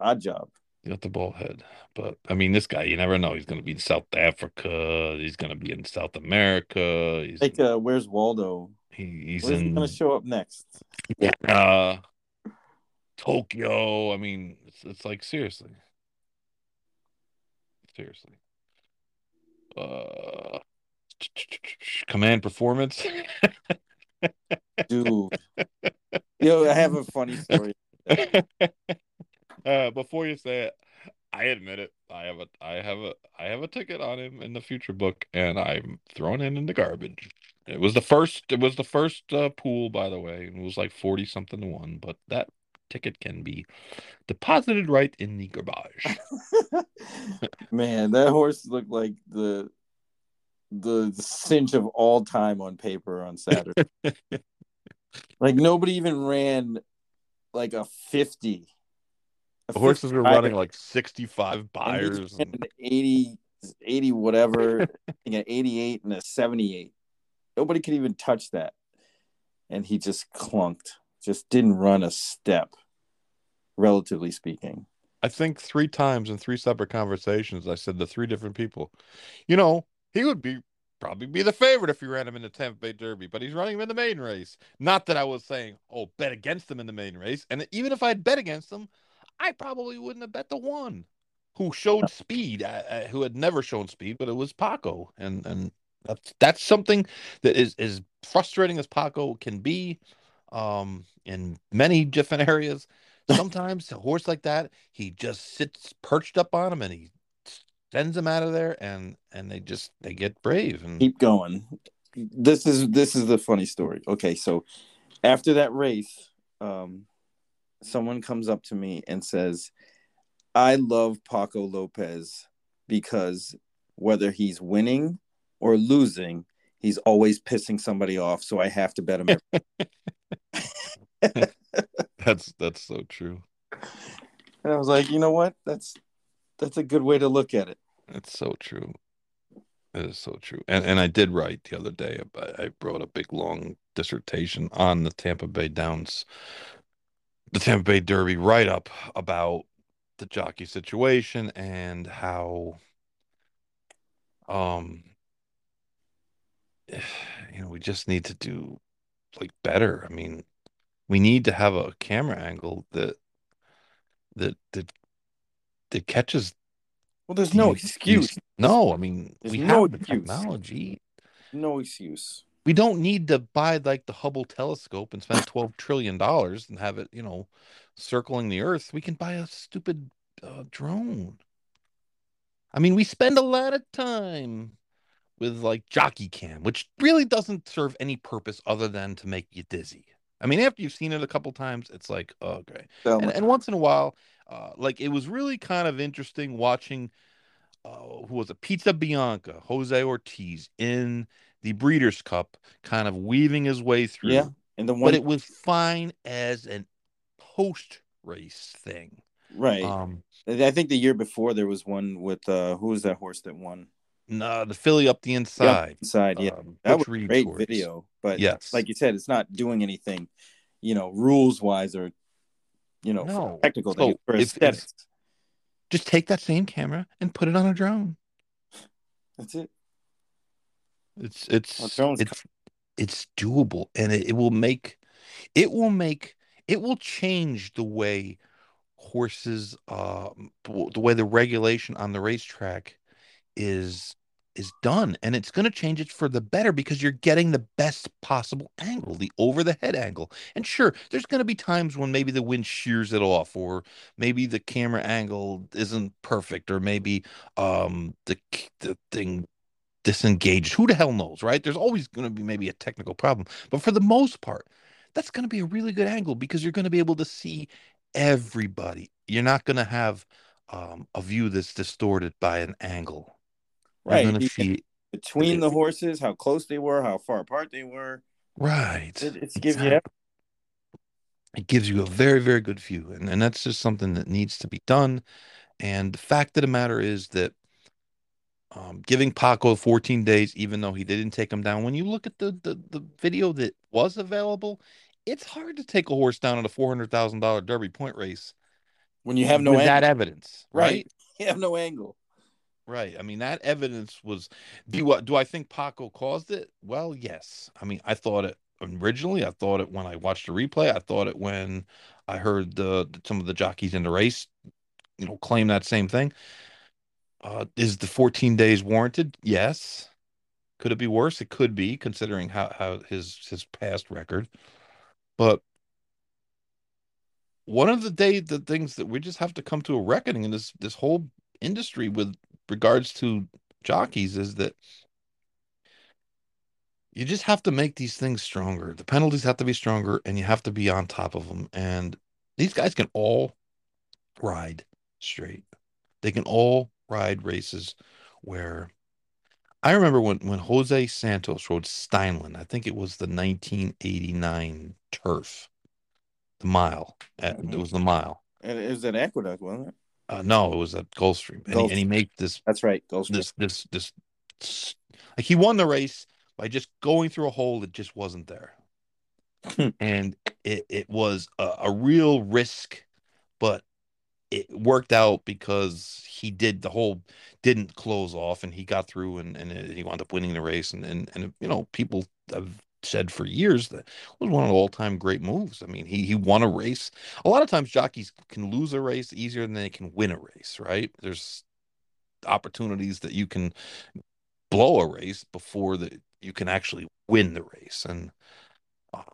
B: Oddjob. Got the bald head. But I mean, this guy, you never know. He's going to be in South Africa. He's going to be in South America. He's
C: Like, uh, where's Waldo?
B: he, he's
C: Where's he gonna show up next?
B: uh, Tokyo. I mean, it's, it's like seriously, seriously. Uh, command performance. (laughs)
C: Dude. Yo, I have a funny story. (laughs)
B: uh, before you say it, I admit it. I have a, I have a, I have a ticket on him in the future book, and I'm throwing it in the garbage. It was the first. It was the first uh, pool, by the way. and It was like forty something to one, but that ticket can be deposited right in the garbage. (laughs)
C: Man, that horse looked like the the cinch of all time on paper on Saturday. (laughs) like nobody even ran like a fifty.
B: The horses were running like sixty-five Beyers.
C: he ran
B: and-
C: an 80, 80 whatever, (laughs) an eighty-eight and a seventy-eight. Nobody could even touch that, and he just clunked. Just didn't run a step, relatively speaking.
B: I think three times in three separate conversations, I said to three different people, you know, he would be probably be the favorite if you ran him in the Tampa Bay Derby, but he's running him in the main race. Not that I was saying, oh, bet against him in the main race. And even if I'd bet against him, I probably wouldn't have bet the one who showed speed, uh, uh, who had never shown speed, but it was Paco. And and that's that's something that is as frustrating as Paco can be um in many different (laughs) areas. Sometimes a horse like that he just sits perched up on him and he sends them out of there and and they just they get brave and
C: keep going. This is this is the funny story. Okay so after that race um someone comes up to me and says i love paco lopez because whether he's winning or losing he's always pissing somebody off so i have to bet him (laughs)
B: that's that's so true.
C: And i was like you know what? That's that's a good way to look at it.
B: It's so true. It is so true. And and i did write the other day I, I wrote a big long dissertation on the tampa bay downs the tampa bay derby write up about the jockey situation and how um (sighs) you know we just need to do like better. I mean we need to have a camera angle that that that that catches
C: well there's no excuse
B: these- no i mean
C: There's
B: we
C: no
B: have the
C: excuse.
B: technology.
C: No excuse
B: we don't need to buy like the hubble telescope and spend 12 trillion dollars and have it you know circling the earth. We can buy a stupid uh, drone. I mean we spend a lot of time with like jockey cam which really doesn't serve any purpose other than to make you dizzy. I mean after you've seen it a couple times it's like okay.
C: So,
B: and, and once in a while uh, like it was really kind of interesting watching uh, who was it? Pizza bianca jose ortiz in the breeders cup kind of weaving his way through
C: yeah and the one
B: but it was fine as an post race thing
C: Right.
B: Um,
C: I think the year before there was one with uh who was that horse that won?
B: no, the filly up the inside.
C: Inside, yeah.
B: um,
C: that was a great
B: horse.
C: video. But
B: Yes.
C: like you said, it's not doing anything, you know, rules wise or you know,
B: No.
C: technical
B: So,
C: things for
B: if- if-
C: aesthetics.
B: Just take that same camera and put it on a drone.
C: That's it.
B: It's it's it's it's doable, and it, it will make it will make it will change the way horses, the the way the regulation on the racetrack is is done, and it's going to change it for the better because you're getting the best possible angle, the over the head angle. And sure, there's going to be times when maybe the wind shears it off, or maybe the camera angle isn't perfect, or maybe um the the thing disengaged. Who the hell knows, right? There's always going to be maybe a technical problem, but for the most part, that's going to be a really good angle because you're going to be able to see everybody. You're not going to have um, a view that's distorted by an angle.
C: Right.
B: You're going to see
C: Between the horses, how close they were, how far apart they were.
B: right.
C: It, it's giving you
B: It gives you a very, very good view, and and that's just something that needs to be done. And the fact of the matter is that um, giving Paco 14 days, even though he didn't take him down, when you look at the the, the video that was available, it's hard to take a horse down at a four hundred thousand dollar Derby point race
C: when you have no
B: with
C: angle.
B: that evidence,
C: Right.
B: right? (laughs)
C: You have no angle.
B: Right. I mean, that evidence was. Do I, do I think Paco caused it? Well, yes. I mean, I thought it originally. I thought it when I watched the replay. I thought it when I heard the some of the jockeys in the race, you know, claim that same thing. Uh, is the 14 days warranted? Yes. Could it be worse? It could be, considering how how his his past record. But one of the day the things that we just have to come to a reckoning in this this whole industry with regards to jockeys is that you just have to make these things stronger. The penalties have to be stronger and you have to be on top of them. And these guys can all ride straight. They can all ride races where I remember when, when Jose Santos rode Steinlen, I think it was the 1989 turf, the mile. Uh, It was the mile.
C: And it was at Aqueduct, wasn't it?
B: Uh, no, it was at Gulfstream. And, he, and he made this
C: That's right. Gulfstream.
B: this this this s- like he won the race by just going through a hole that just wasn't there and it, it was a, a real risk but it worked out because he did the whole didn't close off and he got through and, and he wound up winning the race and, and and you know people have said for years that it was one of the all-time great moves. I mean he he won a race. A lot of times jockeys can lose a race easier than they can win a race right? There's opportunities that you can blow a race before that you can actually win the race and um,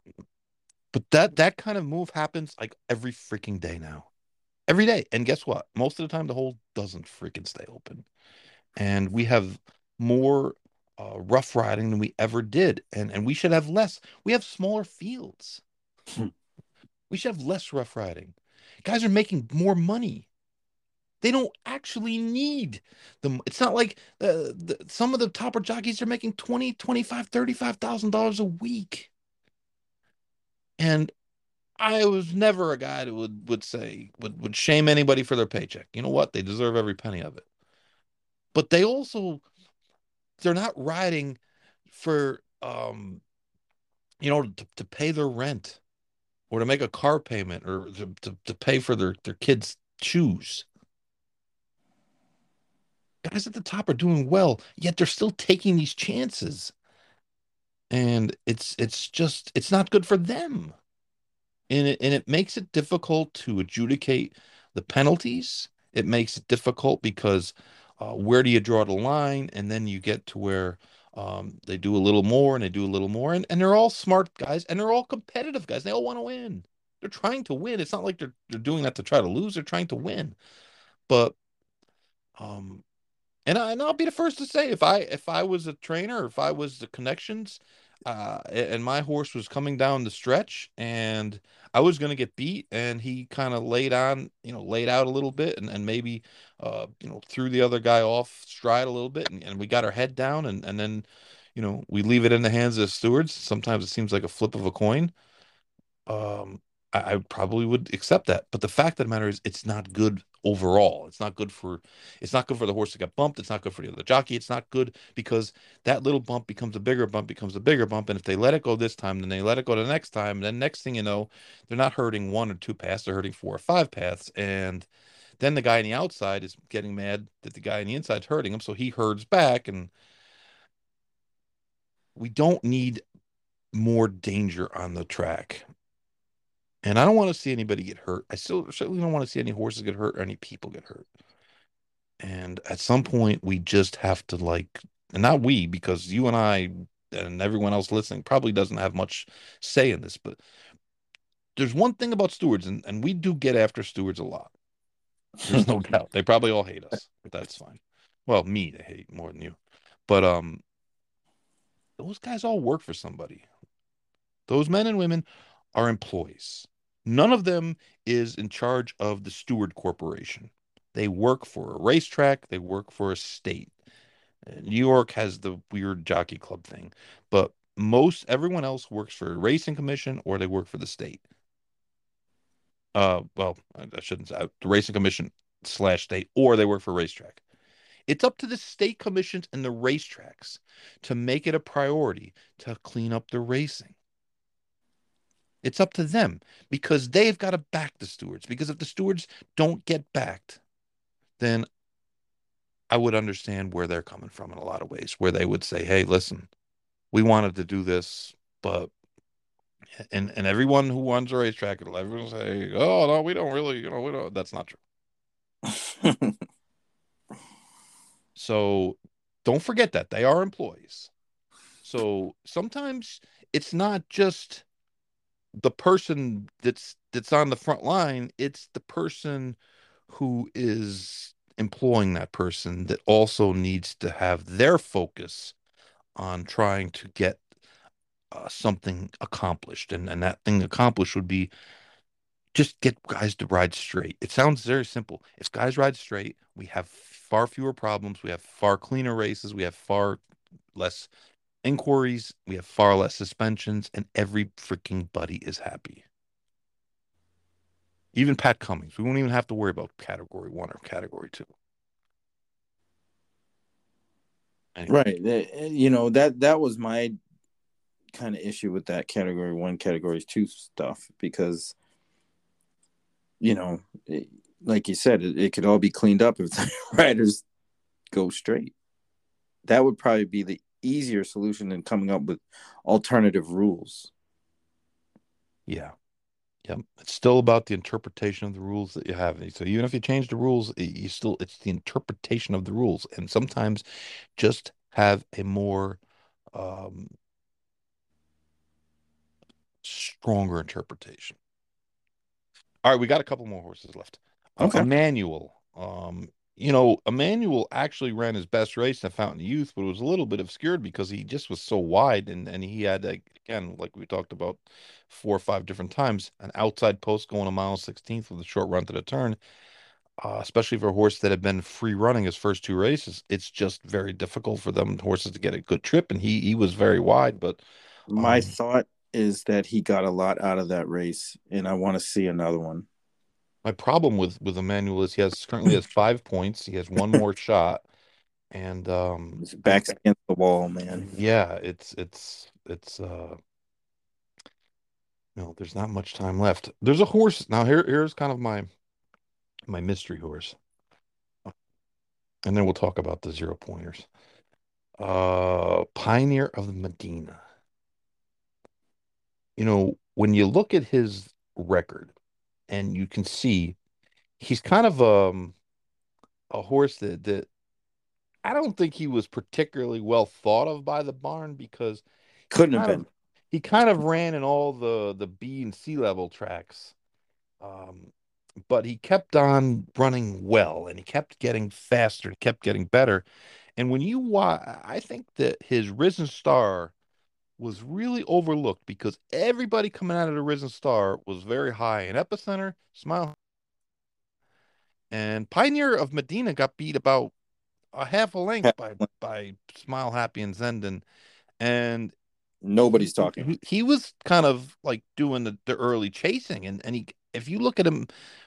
B: but that that kind of move happens like every freaking day now every day. And guess what? Most of the time the hole doesn't freaking stay open. And we have more uh, rough riding than we ever did. And and we should have less. We have smaller fields.
C: Hmm.
B: we should have less rough riding. Guys are making more money. They don't actually need them it's not like uh, the, some of the topper jockeys are making 20 25 35000 dollars a week. And I was never a guy that would would say would would shame anybody for their paycheck. You know what? They deserve every penny of it. But they also they're not riding for um you know to, to pay their rent or to make a car payment or to, to, to pay for their their kids shoes. Guys at the top are doing well, yet they're still taking these chances. And it's it's just it's not good for them and it and it makes it difficult to adjudicate the penalties. It makes it difficult because uh, where do you draw the line? And then you get to where um, they do a little more and they do a little more, and, and they're all smart guys and they're all competitive guys. They all want to win. They're trying to win. It's not like they're they're doing that to try to lose. They're trying to win. But um, and I and I'll be the first to say if I if I was a trainer, if I was the connections, uh, and my horse was coming down the stretch, and I was going to get beat, and he kind of laid on, you know, laid out a little bit, and and maybe, uh, you know, threw the other guy off stride a little bit, and, and we got our head down, and and then, you know, we leave it in the hands of the stewards. Sometimes it seems like a flip of a coin. Um, I, probably would accept that. But the fact of the matter is, it's not good overall. It's not good for it's not good for the horse to get bumped. It's not good for the other jockey. It's not good because that little bump becomes a bigger bump, becomes a bigger bump. And if they let it go this time, then they let it go the next time. Then next thing you know, they're not hurting one or two paths, they're hurting four or five paths. And then the guy on the outside is getting mad that the guy on the inside's hurting him. So he herds back and we don't need more danger on the track. And I don't want to see anybody get hurt. I still certainly don't want to see any horses get hurt or any people get hurt. And at some point, we just have to like, and not we, because you and I and everyone else listening probably doesn't have much say in this, but there's one thing about stewards, and, and we do get after stewards a lot. There's no (laughs) doubt. They probably all hate us, but that's fine. Well, me, they hate more than you. But um, those guys all work for somebody. Those men and women are employees. None of them is in charge of the steward corporation. They work for a racetrack, they work for a state. Uh, New York has the weird jockey club thing, but most everyone else works for a racing commission or they work for the state. Uh, well, I shouldn't say the racing commission slash state, or they work for racetrack. It's up to the state commissions and the racetracks to make it a priority to clean up the racing. It's up to them because they've got to back the stewards. Because if the stewards don't get backed, then I would understand where they're coming from in a lot of ways, where they would say, "Hey, listen, we wanted to do this, but." And and everyone who runs a racetrack, it'll everyone say, "Oh no, we don't really, you know, we don't." That's not true. (laughs) So don't forget that they are employees. So sometimes it's not just the person that's that's on the front line, it's the person who is employing that person that also needs to have their focus on trying to get uh, something accomplished and and that thing accomplished would be just get guys to ride straight. It sounds very simple. If guys ride straight, we have far fewer problems. We have far cleaner races. We have far less inquiries. We have far less suspensions, and every freaking buddy is happy. Even Pat Cummings. We won't even have to worry about category one or category two. Anyway,
C: right. You know, that that was my kind of issue with that category one, category two stuff because you know, it, like you said, it, it could all be cleaned up if the (laughs) riders go straight. That would probably be the easier solution than coming up with alternative rules.
B: Yeah. Yep. It's still about the interpretation of the rules that you have. So even if you change the rules, you still it's the interpretation of the rules. And sometimes just have a more um stronger interpretation. All right, we got a couple more horses left.
C: Okay.
B: Emmanuel. Um, you know, Emmanuel actually ran his best race in Fountain Youth, but it was a little bit obscured because he just was so wide and and he had like, again, like we talked about four or five different times, an outside post going a mile sixteenth with a short run to the turn. Uh, especially for a horse that had been free running his first two races, it's just very difficult for them horses to get a good trip, and he he was very wide, but
C: My
B: Um,
C: thought is that he got a lot out of that race, and I want to see another one.
B: My problem with with Emmanuel is he has currently has (laughs) five points. He has one more shot, and um,
C: His back's against the wall, man.
B: yeah, it's it's it's uh, no, there's not much time left. There's a horse now. Here here's kind of my my mystery horse, and then we'll talk about the zero pointers. Uh, Pioneer of the Medina. You know, when you look at his record, and you can see he's kind of um a horse that that I don't think he was particularly well thought of by the barn because
C: Couldn't have been.
B: of, he kind of ran in all the the B and C level tracks. Um, but he kept on running well and he kept getting faster, he kept getting better. And when you watch, I think that his Risen Star was really overlooked because everybody coming out of the Risen Star was very high in Epicenter, Smile, and Pioneer of Medina got beat about a half a length by by Smile Happy and Zandon. And
C: Nobody's talking.
B: He, he was kind of like doing the, the early chasing, and and he if you look at him,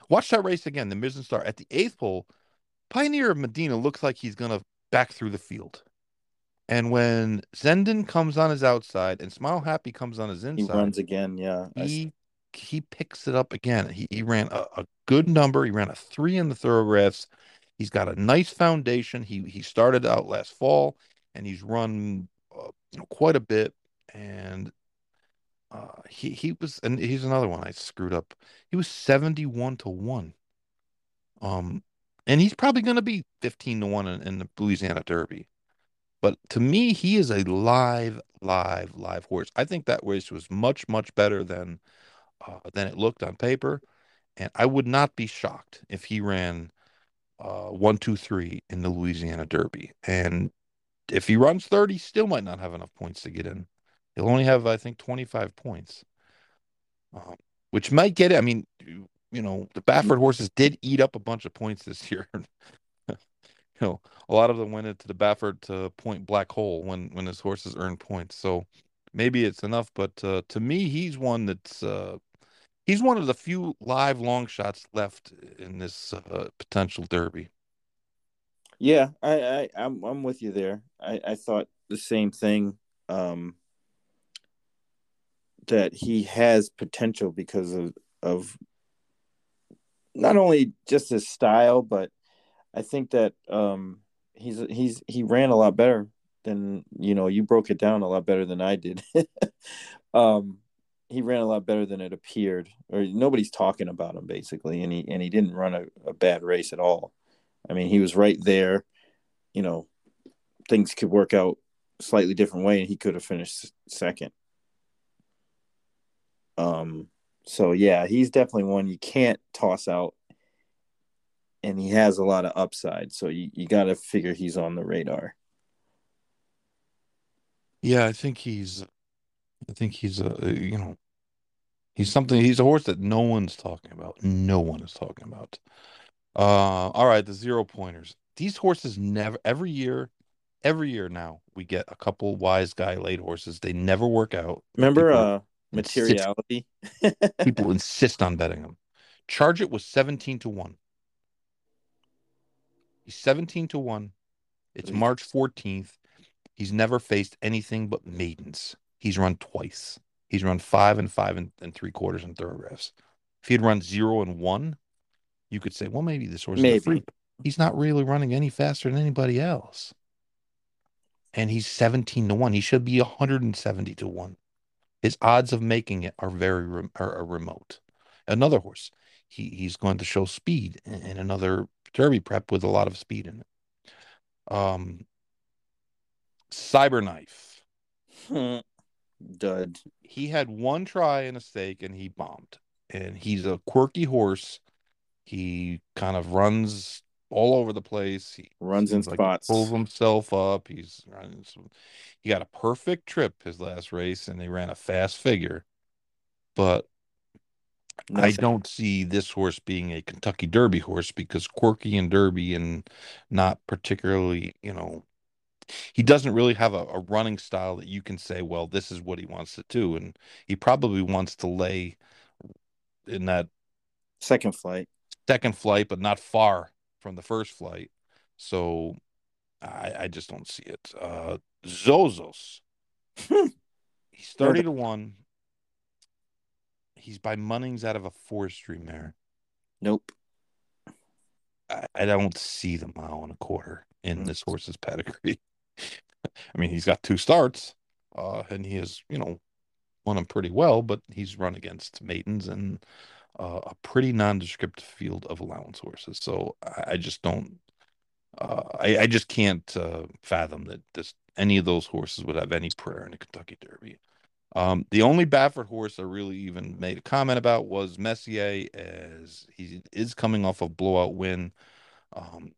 B: watch that race again, the Risen Star at the eighth pole, Pioneer of Medina looks like he's gonna back through the field. And when Zandon comes on his outside and Smile Happy comes on his inside, He
C: runs again. Yeah.
B: He he picks it up again. He he ran a, a good number. He ran a three in the Thoro-Graphs. He's got a nice foundation. He he started out last fall and he's run uh, you know, quite a bit. And uh, he he was and he's another one I screwed up. He was seventy one to one. Um, and he's probably going to be fifteen to one in, in the Louisiana Derby. But to me, he is a live, live, live horse. I think that race was much, much better than uh, than it looked on paper, and I would not be shocked if he ran uh, one, two, three in the Louisiana Derby. And if he runs third, he still might not have enough points to get in. He'll only have, I think, twenty five points, um, which might get it. I mean, you know, the Baffert horses did eat up a bunch of points this (laughs) year. You know, a lot of them went into the Baffert to point black hole when when his horses earned points. So maybe it's enough, but uh, to me, he's one that's uh, he's one of the few live long shots left in this uh, potential derby.
C: Yeah, I, I I'm I'm with you there. I, I thought the same thing. Um that he has potential because of of not only just his style, but I think that um he's he's he ran a lot better than you know, you broke it down a lot better than I did. (laughs) um he ran a lot better than it appeared, or nobody's talking about him basically, and he and he didn't run a, a bad race at all. I mean, he was right there. You know, things could work out slightly different way, and he could have finished second. Um, so yeah, he's definitely one you can't toss out, and he has a lot of upside. So you, you got to figure he's on the radar.
B: Yeah, I think he's I think he's a you know he's something he's a horse that no one's talking about. No one is talking about. Uh all right, the zero pointers. These horses never every year every year now we get a couple wise guy late horses. They never work out.
C: Remember,
B: People-
C: uh, materiality. (laughs)
B: People insist on betting them. Charge it was 17 to 1. He's 17 to 1. It's March 14th. He's never faced anything but maidens. He's run twice. He's run five and five and, and three quarters in Thoro-Graphs. If he had run zero and one, you could say, well, maybe this horse is a
C: Maybe.
B: freak. He's not really running any faster than anybody else. And he's 17 to 1. He should be 170 to 1. His odds of making it are very are, are remote. Another horse, he he's going to show speed in, in another derby prep with a lot of speed in it. Um, Cyberknife.
C: Dud.
B: He had one try in a stake and he bombed. And he's a quirky horse. He kind of runs all over the place. He
C: Runs in
B: like
C: spots.
B: pulls himself up. He's running. Some, he got a perfect trip his last race, and they ran a fast figure. But I don't see this horse being a Kentucky Derby horse because quirky and Derby and not particularly, you know, he doesn't really have a, a running style that you can say, well, this is what he wants to do. And he probably wants to lay in that
C: Second flight.
B: second flight, but not far from the first flight. So I, I just don't see it. Uh, Zozos. He's 30 to 1. He's by Munnings out of a forestry mare.
C: Nope.
B: I, I don't see the mile and a quarter in
C: Mm.
B: this horse's pedigree. (laughs) I mean, he's got two starts, uh, and he has, you know, won them pretty well, but he's run against maidens and uh, a pretty nondescript field of allowance horses. So I, I just don't, uh, I, I just can't uh, fathom that this any of those horses would have any prayer in a Kentucky Derby. Um, the only Baffert horse I really even made a comment about was Messier, as he is coming off a blowout win. Um,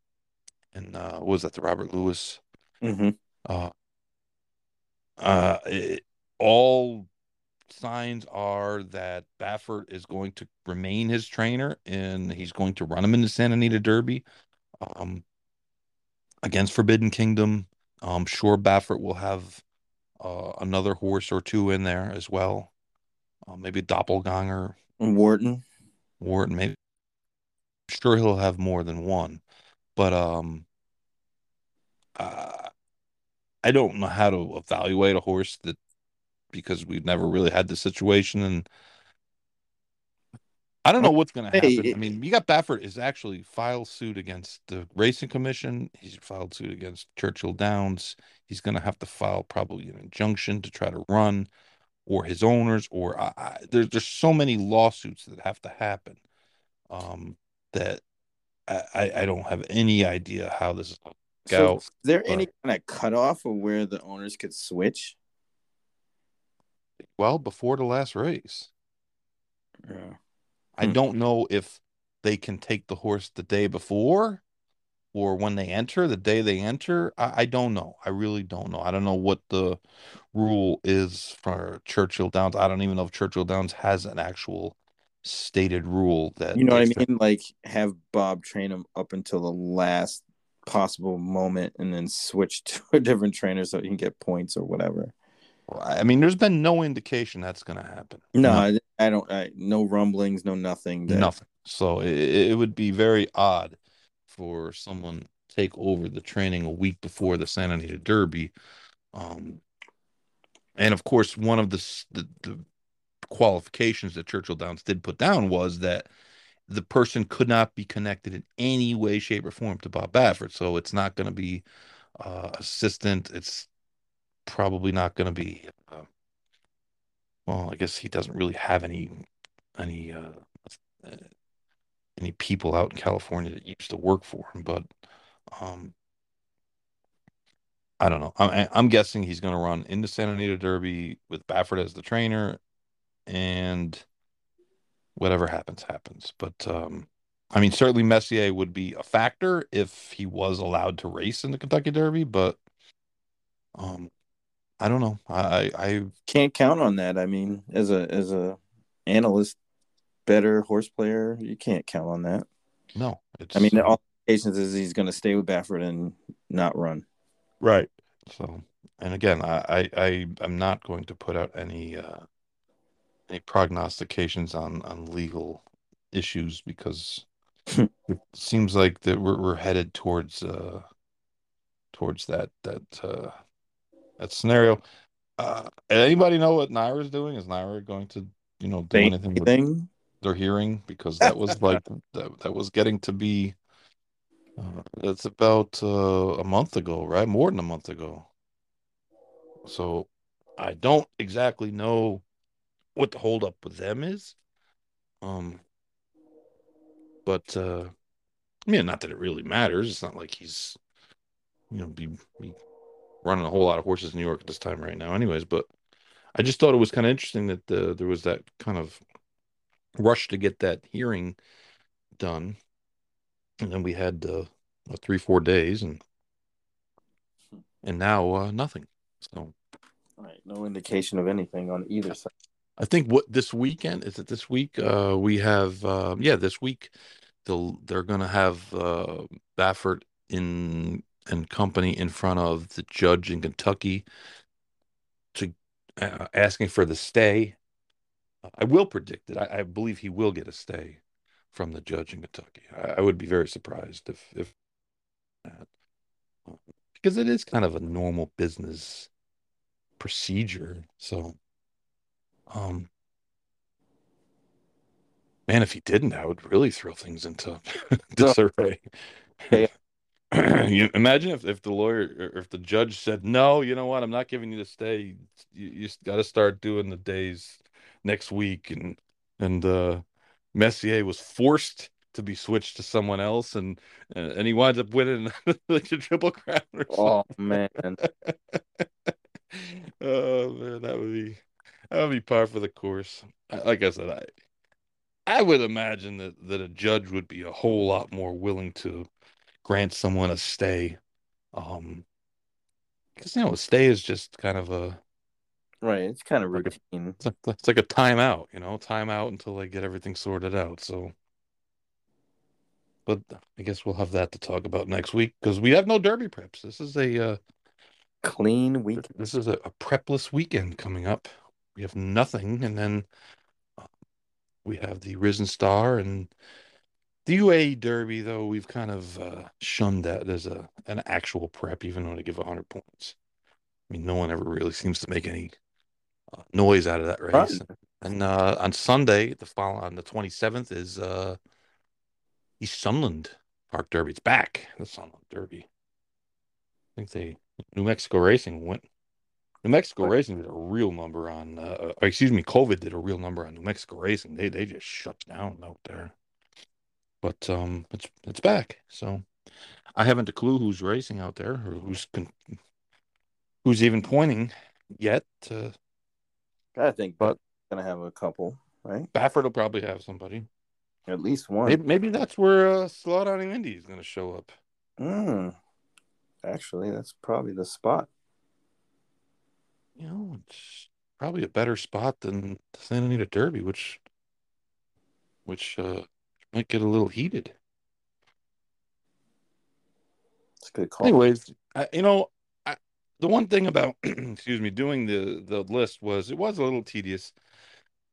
B: and uh, what was that the Robert Lewis?
C: hmm
B: Uh, uh, it- all signs are that Baffert is going to remain his trainer and he's going to run him in the Santa Anita Derby um, against Forbidden Kingdom. I'm sure Baffert will have uh, another horse or two in there as well. Uh, maybe Doppelganger,
C: Wharton.
B: Wharton. Maybe I'm sure he'll have more than one, but um, uh, I don't know how to evaluate a horse that because we've never really had the situation and I don't know what's going to
C: Hey,
B: happen. I mean, you got Baffert is actually filed suit against the Racing Commission. He's filed suit against Churchill Downs. He's going to have to file probably an injunction to try to run, or his owners, or I, I, there's there's so many lawsuits that have to happen, um, that I, I don't have any idea how this is. going to
C: So,
B: Go,
C: is there any kind of cutoff of where the owners could switch?
B: Well, before the last race,
C: Yeah.
B: I
C: Hmm.
B: don't know if they can take the horse the day before or when they enter, the day they enter. I, I don't know. I really don't know. I don't know what the rule is for Churchill Downs. I don't even know if Churchill Downs has an actual stated rule that
C: You know what I mean? Like have Bob train him up until the last possible moment and then switch (laughs) to a different trainer so he can get points or whatever.
B: I mean, there's been no indication that's going to happen.
C: No, I, I don't. I, no rumblings, no nothing. That,
B: nothing. So it, it would be very odd for someone to take over the training a week before the Santa Anita Derby. Um, and of course, one of the, the the qualifications that Churchill Downs did put down was that the person could not be connected in any way, shape, or form to Bob Baffert. So it's not going to be uh, assistant. It's probably not going to be. Uh, well, I guess he doesn't really have any any uh, any people out in California that used to work for him, but um, I don't know. I'm I'm guessing he's going to run in the Santa Anita Derby with Baffert as the trainer, and whatever happens, happens. But um, I mean, certainly Messier would be a factor if he was allowed to race in the Kentucky Derby, but um, I don't know. I I
C: can't count on that. I mean, as a as a analyst, better horse player, you can't count on that.
B: no. It's
C: I mean, all indications is he's going to stay with Baffert and not run.
B: Right. So, and again, I, I, I I'm not going to put out any uh any prognostications on on legal issues because it seems like that we're we're headed towards uh towards that that uh that scenario. Uh anybody know what NYRA's doing? Is NYRA going to, you know, do
C: Say
B: anything with their hearing? Because that was (laughs) like that that was getting to be uh, that's about uh, a month ago, right? More than a month ago. So I don't exactly know what the holdup with them is. Um, but uh, I mean, not that it really matters. It's not like he's, you know, be, be running a whole lot of horses in New York at this time right now, anyways. But I just thought it was kind of interesting that uh, there was that kind of rush to get that hearing done, and then we had uh, what, three, four days, and and now uh, nothing. So
C: Right. No indication of anything on either side.
B: I think what this weekend is it this week? Uh, we have uh, yeah, this week they'll they're gonna have uh, Baffert in and company in front of the judge in Kentucky to uh, asking for the stay. I will predict it. I, I believe he will get a stay from the judge in Kentucky. I, I would be very surprised if if that because it is kind of a normal business procedure. So, um, man, if he didn't, I would really throw things into (laughs) disarray. (clears throat) You imagine if, if the lawyer or if the judge said, no, you know what, I'm not giving you the stay. You, you got to start doing the days next week. And, and, uh, Messier was forced to be switched to someone else and, and he winds up winning (laughs) like the triple crown or
C: Oh man. (laughs)
B: oh man, that would be that would be par for the course. Like I said, I I would imagine that that a judge would be a whole lot more willing to grant someone a stay. Um because you know, a stay is just kind of a
C: Right. It's kind of
B: Like a-
C: routine.
B: it's like, it's like a timeout, you know, timeout until they get everything sorted out. So but I guess we'll have that to talk about next week because we have no derby preps. This is a uh
C: Clean week.
B: This is a, a prepless weekend coming up. We have nothing, and then uh, we have the Risen Star and the UAE Derby. Though we've kind of uh, shunned that as a an actual prep, even though they give hundred points. I mean, no one ever really seems to make any uh, noise out of that race.
C: Right.
B: And uh, on Sunday, the fall on the twenty seventh is uh, East Sunland Park Derby. It's back. The Sunland Derby. I think they New Mexico Racing went. New Mexico
C: What?
B: Racing did a real number on. Uh, excuse me, COVID did a real number on New Mexico Racing. They they just shut down out there. But um, it's it's back. So I haven't a clue who's racing out there or who's con- who's even pointing yet. Uh,
C: I think
B: But-
C: gonna have a couple, right?
B: Baffert will probably have somebody.
C: At least one.
B: Maybe, maybe that's where uh, Slow Down Andy is going to show up.
C: Mm. Actually, that's probably the spot.
B: You know, it's probably a better spot than the Santa Anita Derby, which which uh, might get a little heated.
C: It's a good call.
B: Anyways, I, you know, I, the one thing about (clears throat) excuse me doing the the list was it was a little tedious,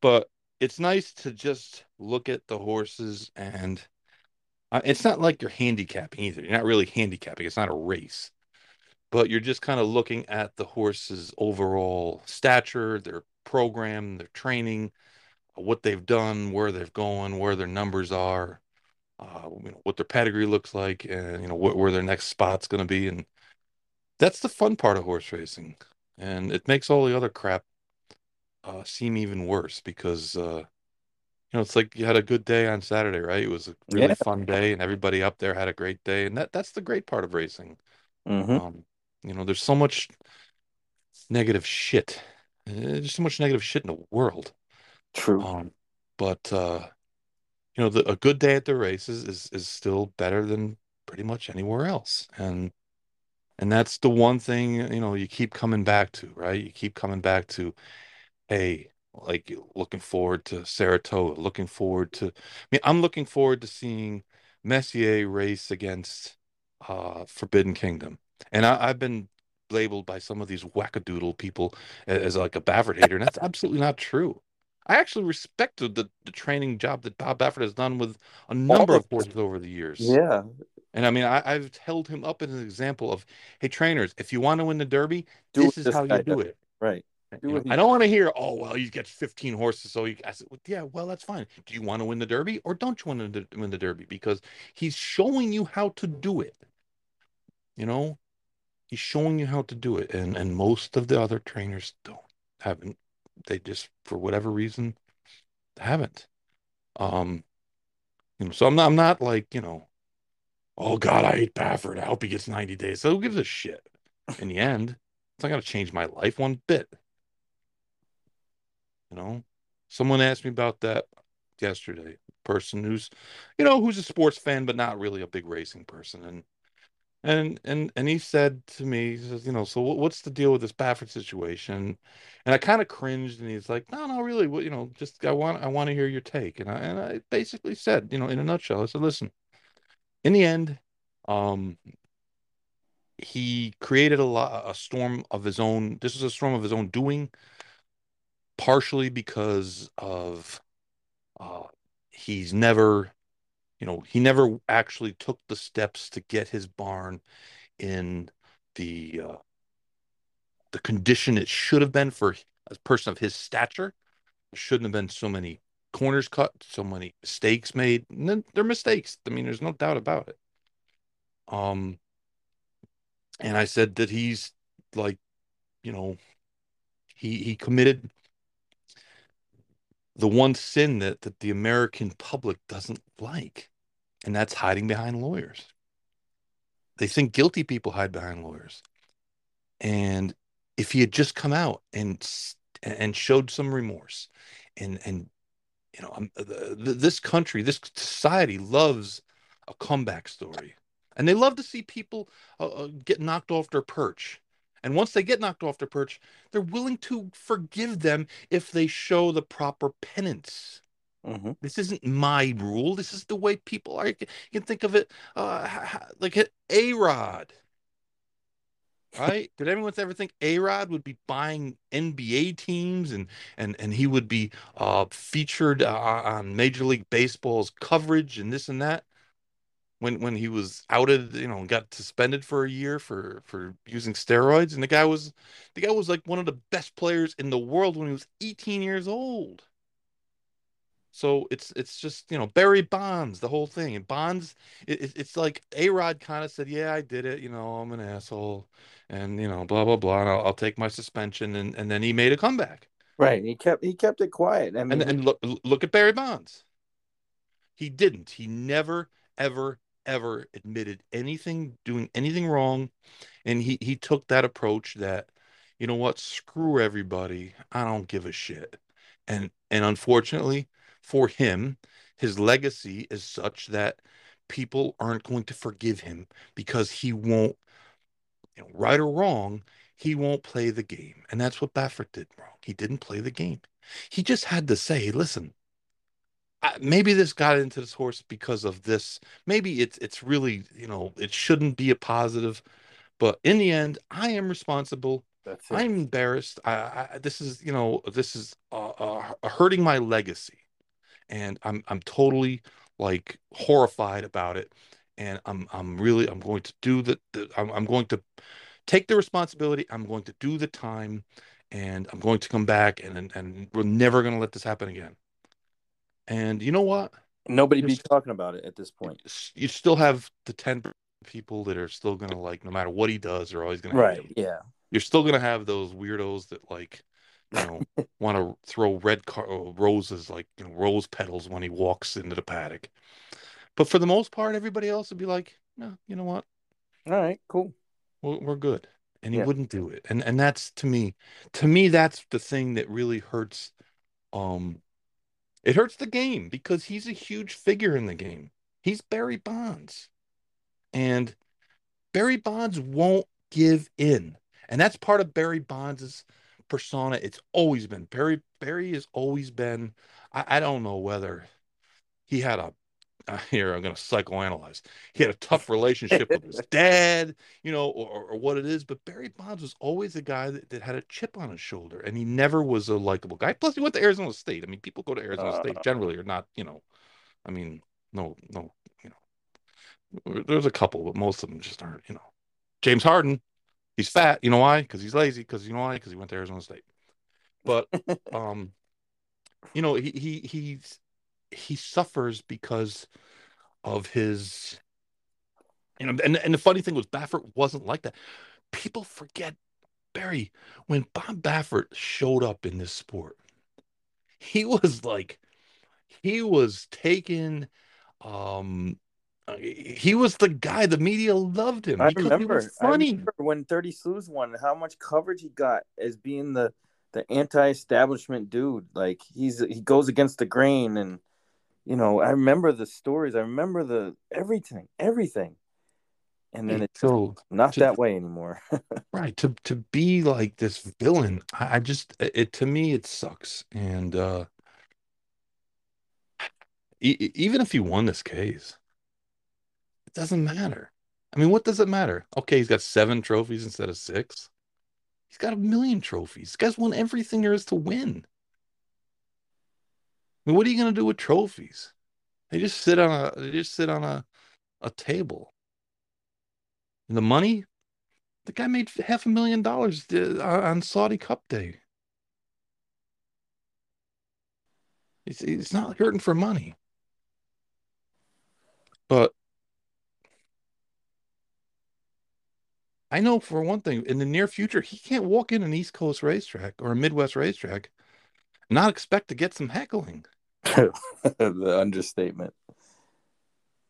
B: but it's nice to just look at the horses and uh, it's not like you're handicapping either. You're not really handicapping. It's not a race, but you're just kind of looking at the horses' overall stature, their program, their training, what they've done, where they've gone, where their numbers are, uh, you know, what their pedigree looks like, and you know what, where their next spot's going to be, and that's the fun part of horse racing, and it makes all the other crap uh, seem even worse because uh, you know it's like you had a good day on Saturday, right? It was a really
C: Yeah.
B: fun day, and everybody up there had a great day, and that that's the great part of racing.
C: hmm
B: Um, you know, there's so much negative shit. Uh, There's so much negative shit in the world.
C: True.
B: Um, but uh, you know, the, a good day at the races is is still better than pretty much anywhere else, and and that's the one thing you know you keep coming back to, right? You keep coming back to, hey, like looking forward to Saratoga, looking forward to. I mean, I'm looking forward to seeing Messier race against uh, Forbidden Kingdom, and I, I've been labeled by some of these wackadoodle people as, as like a Baffert hater, and that's absolutely not true. I actually respected the, the, training job that Bob Baffert has done with a number
C: of
B: horses over the years.
C: yeah.
B: And I mean, I, I've held him up as an example of, hey, trainers, if you want to win the Derby,
C: Do
B: this is how you do it.
C: Right. Do
B: know, I don't want to hear, oh, well, he gets 15 horses. So he, I said, well, yeah, well, that's fine. Do you want to win the Derby or don't you want to win the Derby? Because he's showing you how to do it. You know, he's showing you how to do it. And, and most of the other trainers don't, haven't. They just, for whatever reason, haven't. Um, you know, so I'm not, I'm not like, you know, oh God, I hate Baffert. I hope he gets 90 days. So who gives a shit? In the end, it's not gonna change my life one bit. You know, someone asked me about that yesterday. Person who's, you know, who's a sports fan but not really a big racing person, and and and and he said to me, he says, you know, so what's the deal with this Baffert situation? And I kind of cringed, and he's like, no, no, really, what, you know, just I want I want to hear your take, and I and I basically said, you know, in a nutshell, I said, listen, in the end, um, he created a lot a storm of his own. This is a storm of his own doing, partially because of uh, he's never, you know, he never actually took the steps to get his barn in the uh, the condition it should have been for a person of his stature. There shouldn't have been so many corners cut, so many mistakes made. And they're mistakes. I mean, there's no doubt about it. Um, and I said that he's like, you know, he he committed the one sin that that the American public doesn't like, and that's hiding behind lawyers. They think guilty people hide behind lawyers. And if he had just come out and and showed some remorse, and and you know, um, this country, this society loves a comeback story, and they love to see people uh, uh, get knocked off their perch. And once they get knocked off their perch, they're willing to forgive them if they show the proper penance.
C: hmm
B: This isn't my rule. This is the way people are. You can, you can think of it uh, like A Rod. Right? Did anyone ever think A Rod would be buying NBA teams and and and he would be uh, featured uh, on Major League Baseball's coverage and this and that? When when he was outed, you know, got suspended for a year for for using steroids, and the guy was the guy was like one of the best players in the world when he was 18 years old. So it's it's just you know Barry Bonds, the whole thing, and Bonds, it, it's like A Rod kind of said, yeah, I did it, you know, I'm an asshole, and you know, blah blah blah, and I'll, I'll take my suspension, and and then he made a comeback.
C: Right. He kept he kept it quiet. I mean,
B: and and look look at Barry Bonds. He didn't. He never ever ever admitted anything doing anything wrong, and he he took that approach that, you know what, screw everybody, I don't give a shit, and and unfortunately for him, his legacy is such that people aren't going to forgive him because he won't, you know, right or wrong, he won't play the game. And that's what Baffert did wrong. He didn't play the game. He just had to say, listen, maybe this got into this horse because of this. Maybe it's it's really, you know, it shouldn't be a positive. But in the end, I am responsible. I'm embarrassed. I, I, this is, you know, this is uh, uh, hurting my legacy and I'm I'm totally like horrified about it, and I'm I'm really I'm going to do the, the I'm, I'm going to take the responsibility. I'm going to do the time, and I'm going to come back, and and, and we're never going to let this happen again. And you know what?
C: Nobody be talking about it at this point.
B: You still have the ten people that are still going to like, no matter what he does, are always going to
C: right. Yeah.
B: You're still going to have those weirdos that like you know, (laughs) want to throw red car- uh, roses like you know rose petals when he walks into the paddock. But for the most part, everybody else would be like, "No, you know what?
C: All right, cool.
B: We're, we're good." And he yeah. wouldn't do it. And and that's to me, to me, that's the thing that really hurts. Um, it hurts the game because he's a huge figure in the game. He's Barry Bonds, and Barry Bonds won't give in, and that's part of Barry Bonds's persona. It's always been Barry. Barry has always been. I, I don't know whether he had a. Uh, (laughs) here I'm going to psychoanalyze. He had a tough relationship with his dad, you know, or, or, what it is. But Barry Bonds was always a guy that, that had a chip on his shoulder, and he never was a likable guy. Plus, he went to Arizona State. I mean, people go to Arizona uh, State generally are not, you know, I mean, no, no, you know, there's a couple, but most of them just aren't, you know. James Harden, He's fat. You know why? Because he's lazy. Because you know why? Because he went to Arizona State. But (laughs) um, you know, he he he's he suffers because of his you know, and and the funny thing was Baffert wasn't like that. People forget Barry when Bob Baffert showed up in this sport. He was like he was taking um he was the guy. The media loved him.
C: I remember. funny. I remember when Thirty Slews won. How much coverage he got as being the the anti-establishment dude. Like he's he goes against the grain, and you know I remember the stories. I remember the everything, everything. And then it's so not to, that way anymore. (laughs)
B: right. To to be like this villain, I, I just it to me it sucks. And uh even if he won this case, it doesn't matter. I mean, what does it matter? Okay, he's got seven trophies instead of six. He's got a million trophies. This guy's won everything there is to win. I mean, what are you going to do with trophies? They just sit on a they just sit on a a table. And the money, the guy made half a million dollars uh, on Saudi Cup Day. He's, he's not hurting for money. But I know for one thing, in the near future, he can't walk in an East Coast racetrack or a Midwest racetrack and not expect to get some heckling.
C: The understatement.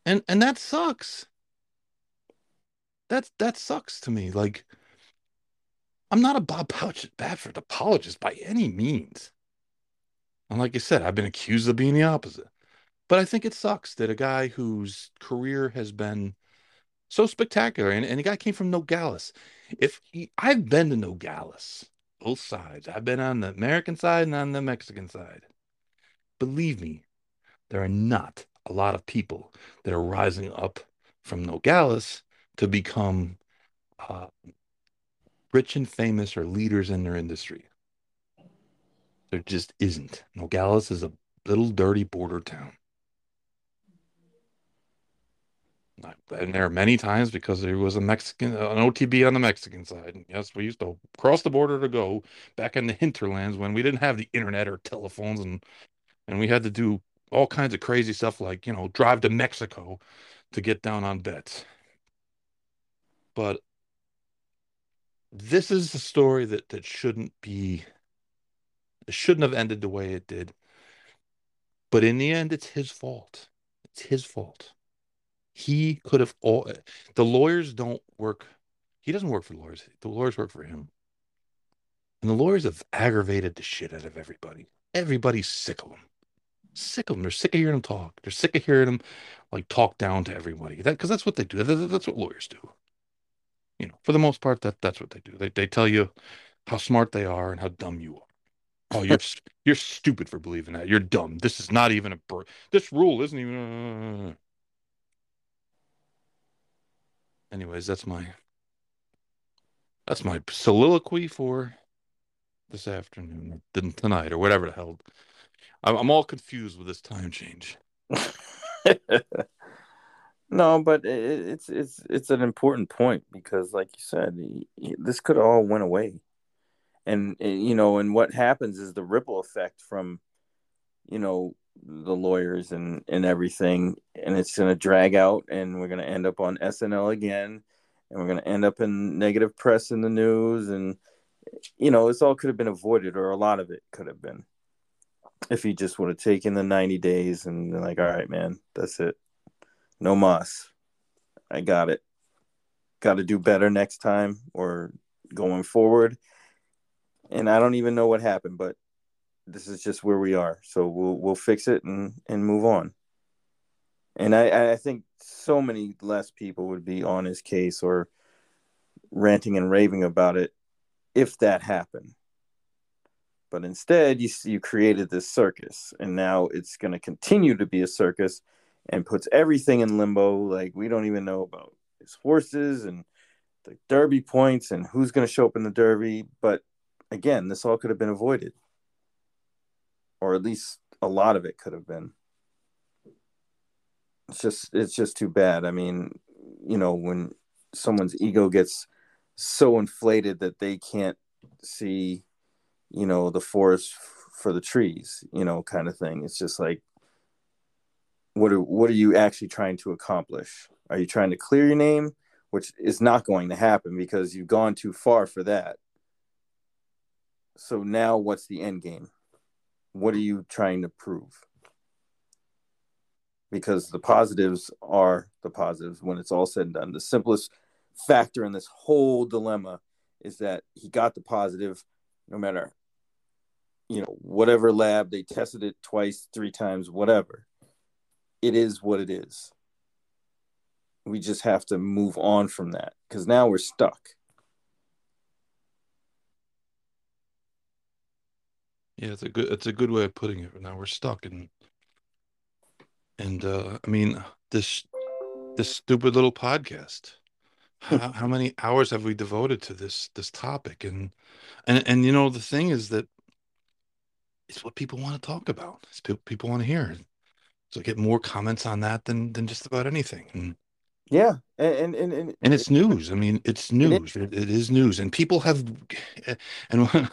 B: And and that sucks. That's that sucks to me. Like I'm not a Bob Baffert apologist by any means. And like I said, I've been accused of being the opposite. But I think it sucks that a guy whose career has been so spectacular. And, and the guy came from Nogales. If he, I've been to Nogales, both sides. I've been on the American side and on the Mexican side. Believe me, there are not a lot of people that are rising up from Nogales to become uh, rich and famous or leaders in their industry. There just isn't. Nogales is a little dirty border town. I've been there many times because there was a Mexican, an OTB on the Mexican side. And yes, we used to cross the border to go back in the hinterlands when we didn't have the internet or telephones, and and we had to do all kinds of crazy stuff like you know drive to Mexico to get down on bets. But this is a story that that shouldn't be. It shouldn't have ended the way it did. But in the end, it's his fault. It's his fault. He could have all the lawyers don't work. He doesn't work for the lawyers. The lawyers work for him. And the lawyers have aggravated the shit out of everybody. Everybody's sick of them. Sick of them. They're sick of hearing them talk. They're sick of hearing them like talk down to everybody. That because that's what they do. That, that's what lawyers do. You know, for the most part, that that's what they do. They they tell you how smart they are and how dumb you are. Oh, you're (laughs) you're stupid for believing that. You're dumb. This is not even a this rule isn't even. Anyways, that's my that's my soliloquy for this afternoon, tonight, or whatever the hell. I'm, I'm all confused with this time change. (laughs)
C: no, but it's it's it's an important point because, like you said, this could all went away and you know and what happens is the ripple effect from you know the lawyers and and everything and it's going to drag out and we're going to end up on SNL again and we're going to end up in negative press in the news and you know this all could have been avoided or a lot of it could have been if he just would have taken the 90 days and been like all right man that's it no mas i got it got to do better next time or going forward and I don't even know what happened, but this is just where we are. So we'll we'll fix it and and move on. And I I think so many less people would be on his case or ranting and raving about it if that happened. But instead, you you created this circus, and now it's going to continue to be a circus, and puts everything in limbo. Like we don't even know about his horses and the Derby points and who's going to show up in the Derby. But again, this all could have been avoided, or at least a lot of it could have been. It's just it's just too bad. I mean, you know, when someone's ego gets so inflated that they can't see, you know, the forest for the trees, you know, kind of thing. It's just like, what are what are you actually trying to accomplish? Are you trying to clear your name, which is not going to happen because you've gone too far for that? So now what's the end game? What are you trying to prove? Because the positives are the positives when it's all said and done. The simplest factor in this whole dilemma is that he got the positive no matter you know whatever lab they tested it twice three times whatever it is what it is we just have to move on from that because now we're stuck
B: Yeah, it's a good it's a good way of putting it. Now we're stuck and and uh I mean this this stupid little podcast. How, how many hours have we devoted to this this topic and and and you know the thing is that it's what people want to talk about. It's people, people want to hear. So I get more comments on that than than just about anything. And,
C: yeah, and and and,
B: and it's news. I mean, it's news. It, it is news, and people have, (laughs) and (laughs)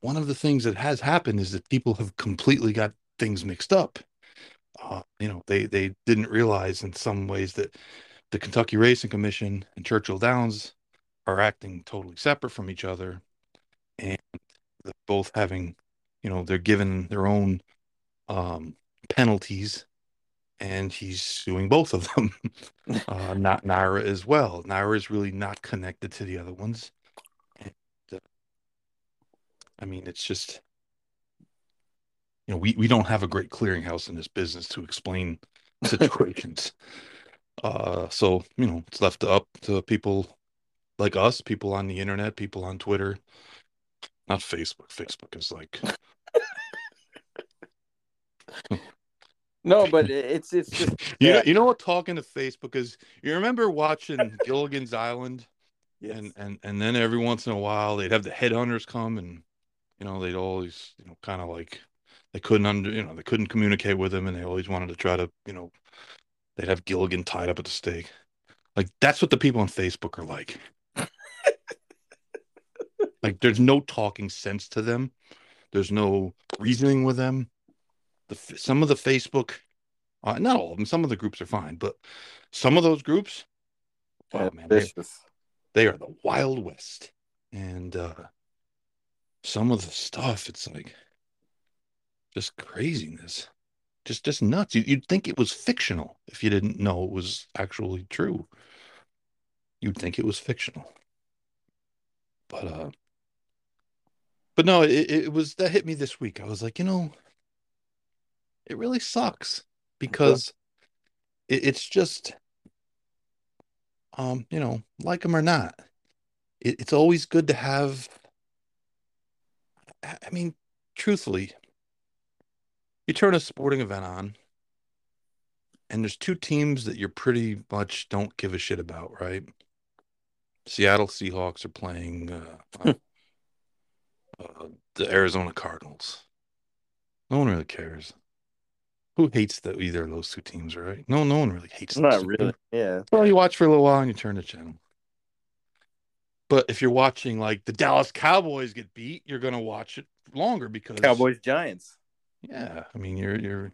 B: one of the things that has happened is that people have completely got things mixed up. Uh, you know, they they didn't realize in some ways that the Kentucky Racing Commission and Churchill Downs are acting totally separate from each other, and they're both having, you know, they're given their own um, penalties, and he's suing both of them. (laughs) uh, (laughs) not NYRA as well. NYRA is really not connected to the other ones. I mean, it's just you know, we, we don't have a great clearinghouse in this business to explain (laughs) situations. Uh, so you know, it's left up to people like us, people on the internet, people on Twitter, not Facebook. Facebook is like. (laughs)
C: no, but it's it's just (laughs)
B: you know you know what talking to Facebook is. You remember watching (laughs) Gilligan's Island
C: Yes.
B: and and and then every once in a while they'd have the headhunters come and you know they'd always you know kind of like they couldn't under you know they couldn't communicate with him and they always wanted to try to you know they'd have Gilligan tied up at the stake. Like that's what the people on Facebook are like. (laughs) Like there's no talking sense to them. There's no reasoning with them. The some of the Facebook uh, not all of them some of the groups are fine but some of those groups oh man they, they are the wild west. And uh some of the stuff it's like just craziness just just nuts. You, you'd think it was fictional if you didn't know it was actually true. You'd think it was fictional. But uh but no it, it was that hit me this week. I was like you know it really sucks because it, it's just um you know like them or not it, it's always good to have I I mean, truthfully, you turn a sporting event on, and there's two teams that you're pretty much don't give a shit about, right? Seattle Seahawks are playing uh, uh, uh, the Arizona Cardinals. No one really cares. Who hates the, either of those two teams, right? No, no one really hates.
C: Not really. Yeah.
B: well, you watch for a little while and you turn the channel. But if you're watching like the Dallas Cowboys get beat, you're gonna watch it longer because
C: Cowboys Giants.
B: Yeah, I mean you're you're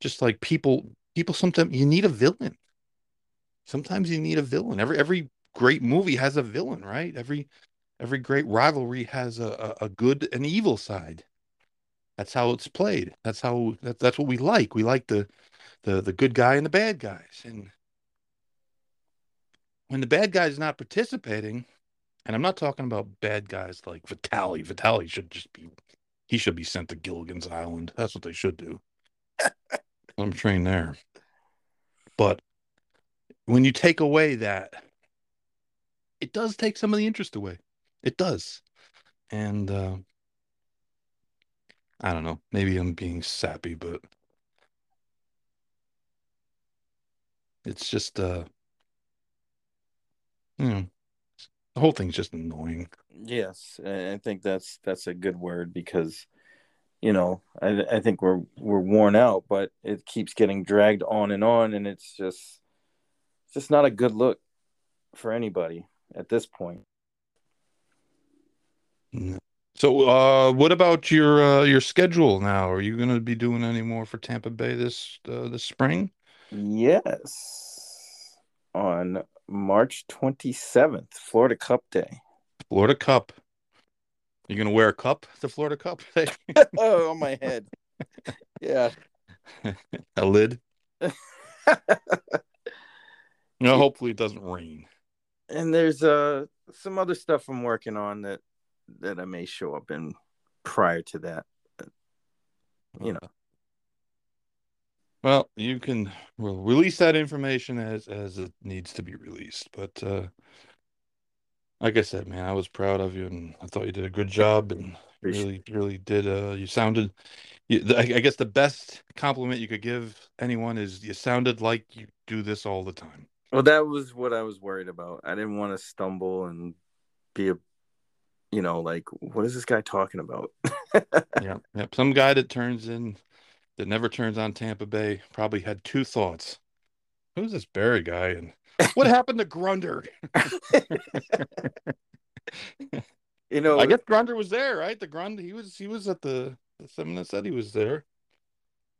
B: just like people people sometimes you need a villain. Sometimes you need a villain. Every every great movie has a villain, right? Every every great rivalry has a, a, a good and evil side. That's how it's played. That's how that, that's what we like. We like the the the good guy and the bad guys. And when the bad guy's not participating, and I'm not talking about bad guys like Vitali. Vitali should just be he should be sent to Gilligan's Island. That's what they should do. (laughs) I'm trained there. But when you take away that, it does take some of the interest away. It does. And uh, I don't know. Maybe I'm being sappy, but it's just uh you know the whole thing's just annoying.
C: Yes, I think that's that's a good word because you know I I think we're we're worn out, but it keeps getting dragged on and on, and it's just it's just not a good look for anybody at this point.
B: So uh what about your uh your schedule now? Are you gonna be doing any more for Tampa Bay this uh this spring?
C: Yes, on March twenty seventh, Florida Cup Day.
B: Florida Cup. You're gonna wear a cup the Florida Cup? (laughs) (laughs)
C: oh, on my head. Yeah. (laughs)
B: a lid? No, hopefully it doesn't rain.
C: and there's uh some other stuff I'm working on that that I may show up in prior to that. You know.
B: Well, you can we'll release that information as as it needs to be released. But uh like I said, man, I was proud of you and I thought you did a good job and really really did uh you sounded you, the- I I guess the best compliment you could give anyone is you sounded like you do this all the time.
C: Well, that was what I was worried about. I didn't want to stumble and be a, you know, like what is this guy talking about? (laughs)
B: Yeah. Yep. Some guy that turns in that never turns on Tampa Bay probably had two thoughts. Who's this Barry guy and (laughs) what happened to Grunder?
C: you know,
B: I guess Grunder was there, right? The Grunder he was he was at the someone that said he was there.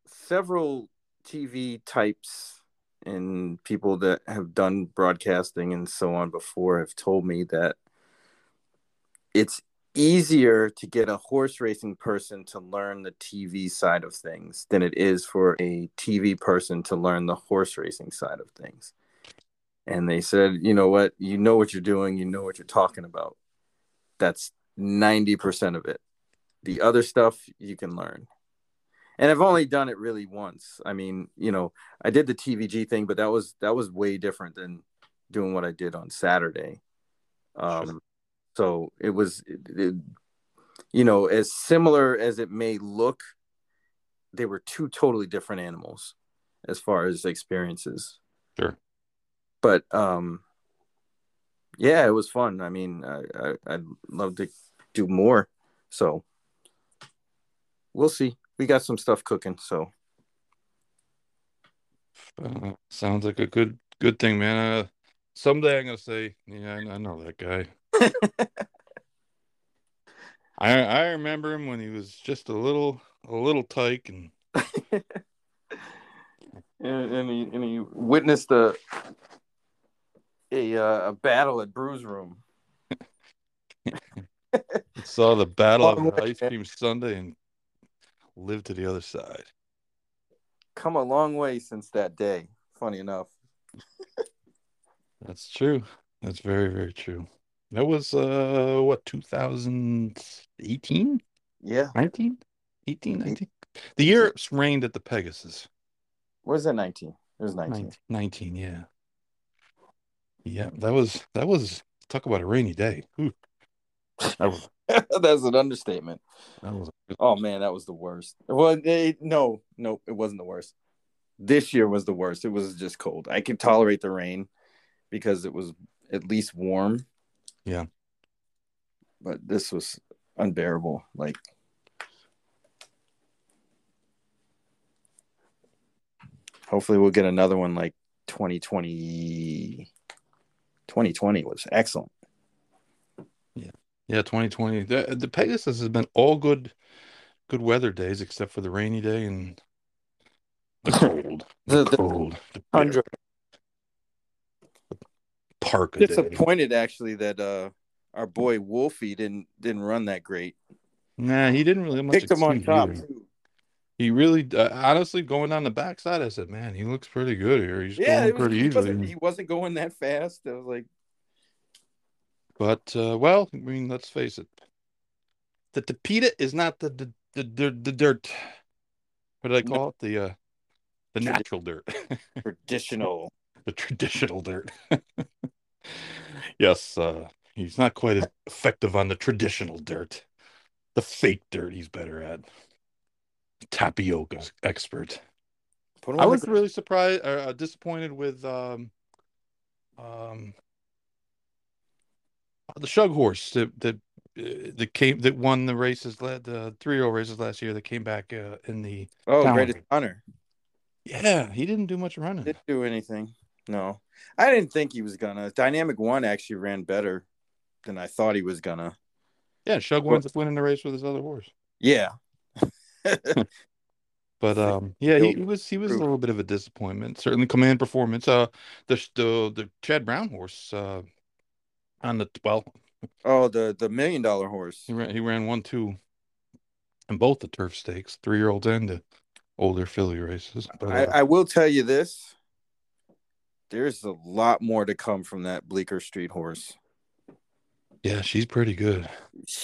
C: several TV types and people that have done broadcasting and so on before have told me that it's easier to get a horse racing person to learn the TV side of things than it is for a TV person to learn the horse racing side of things. And they said, you know what, you know what you're doing, you know what you're talking about. That's 90% of it. The other stuff you can learn and I've only done it really once. I mean, you know, I did the TVG thing, but that was that was way different than doing what I did on Saturday. Um, so it was, it, it- you know, as similar as it may look, they were two totally different animals as far as experiences.
B: Sure.
C: But um, Yeah, it was fun. I mean, I, I I'd love to do more. So we'll see. We got some stuff cooking. So
B: Uh, sounds like a good good thing, man. Uh, someday I'm gonna say, yeah, I, I know that guy. (laughs) I I remember him when he was just a little a little tyke and (laughs)
C: and, and he and he witnessed a a, uh, a battle at Brews Room. (laughs)
B: saw the battle of the ice cream sundae and lived to the other side.
C: Come a long way since that day. Funny enough.
B: That's true. That's very very true. That was uh what 2018,
C: Yeah.
B: 19, 18, 19. The year it rained at the Pegasus.
C: Was that 19? It was 19.
B: 19, 19, yeah. Yeah, that was that was talk about a rainy day. That was (laughs)
C: That's an understatement.
B: that was
C: Oh man, that was the worst. Well, they, no, no, it wasn't the worst. This year was the worst. It was just cold. I could tolerate the rain because it was at least warm.
B: Yeah.
C: But this was unbearable. Like hopefully we'll get another one like 2020 2020 was excellent.
B: yeah, Yeah. 2020. The, the Pegasus has been all good good weather days except for the rainy day and the (laughs) cold. The,
C: The-
B: cold. The
C: Hundred
B: parka day.
C: disappointed actually that uh our boy Wolfie didn't didn't run that great.
B: Nah, he didn't really have much
C: Picked him on top
B: He really, uh, honestly, going down the backside, I said, man, he looks pretty good here. He's
C: Yeah,
B: going
C: was,
B: pretty
C: he,
B: easily.
C: wasn't, he wasn't going that fast. I was like,
B: But uh, well, I mean, let's face it. The Tapeta is not the the the, the, the dirt. What do I call it? The uh, the
C: Tradi-
B: natural dirt, (laughs)
C: traditional.
B: the traditional dirt. (laughs) yes, uh, he's not quite as effective on the traditional dirt. The fake dirt, he's better at. Tapioca expert. I was really surprised, or uh, disappointed with um, um, the Shug horse that that uh, that came that won the races, led the three year old races last year. That came back uh, in the
C: oh,
B: Talon.
C: greatest honor.
B: yeah, he didn't do much running.
C: Didn't do anything. No, I didn't think he was gonna. Dynamic One actually ran better than I thought he was gonna.
B: Yeah, Shug winds up winning the race with his other horse.
C: Yeah. (laughs)
B: But (laughs) um, yeah, he,
C: he'll
B: was he was a little bit of a disappointment. Certainly, command performance. Uh, the the the Chad Brown horse uh, on the well,
C: oh, the the million dollar horse.
B: He ran, he ran one two in both the turf stakes, three year olds and the older filly races. But
C: I,
B: uh,
C: I will tell you this. There's a lot more to come from that Bleecker Street horse.
B: yeah, she's pretty good.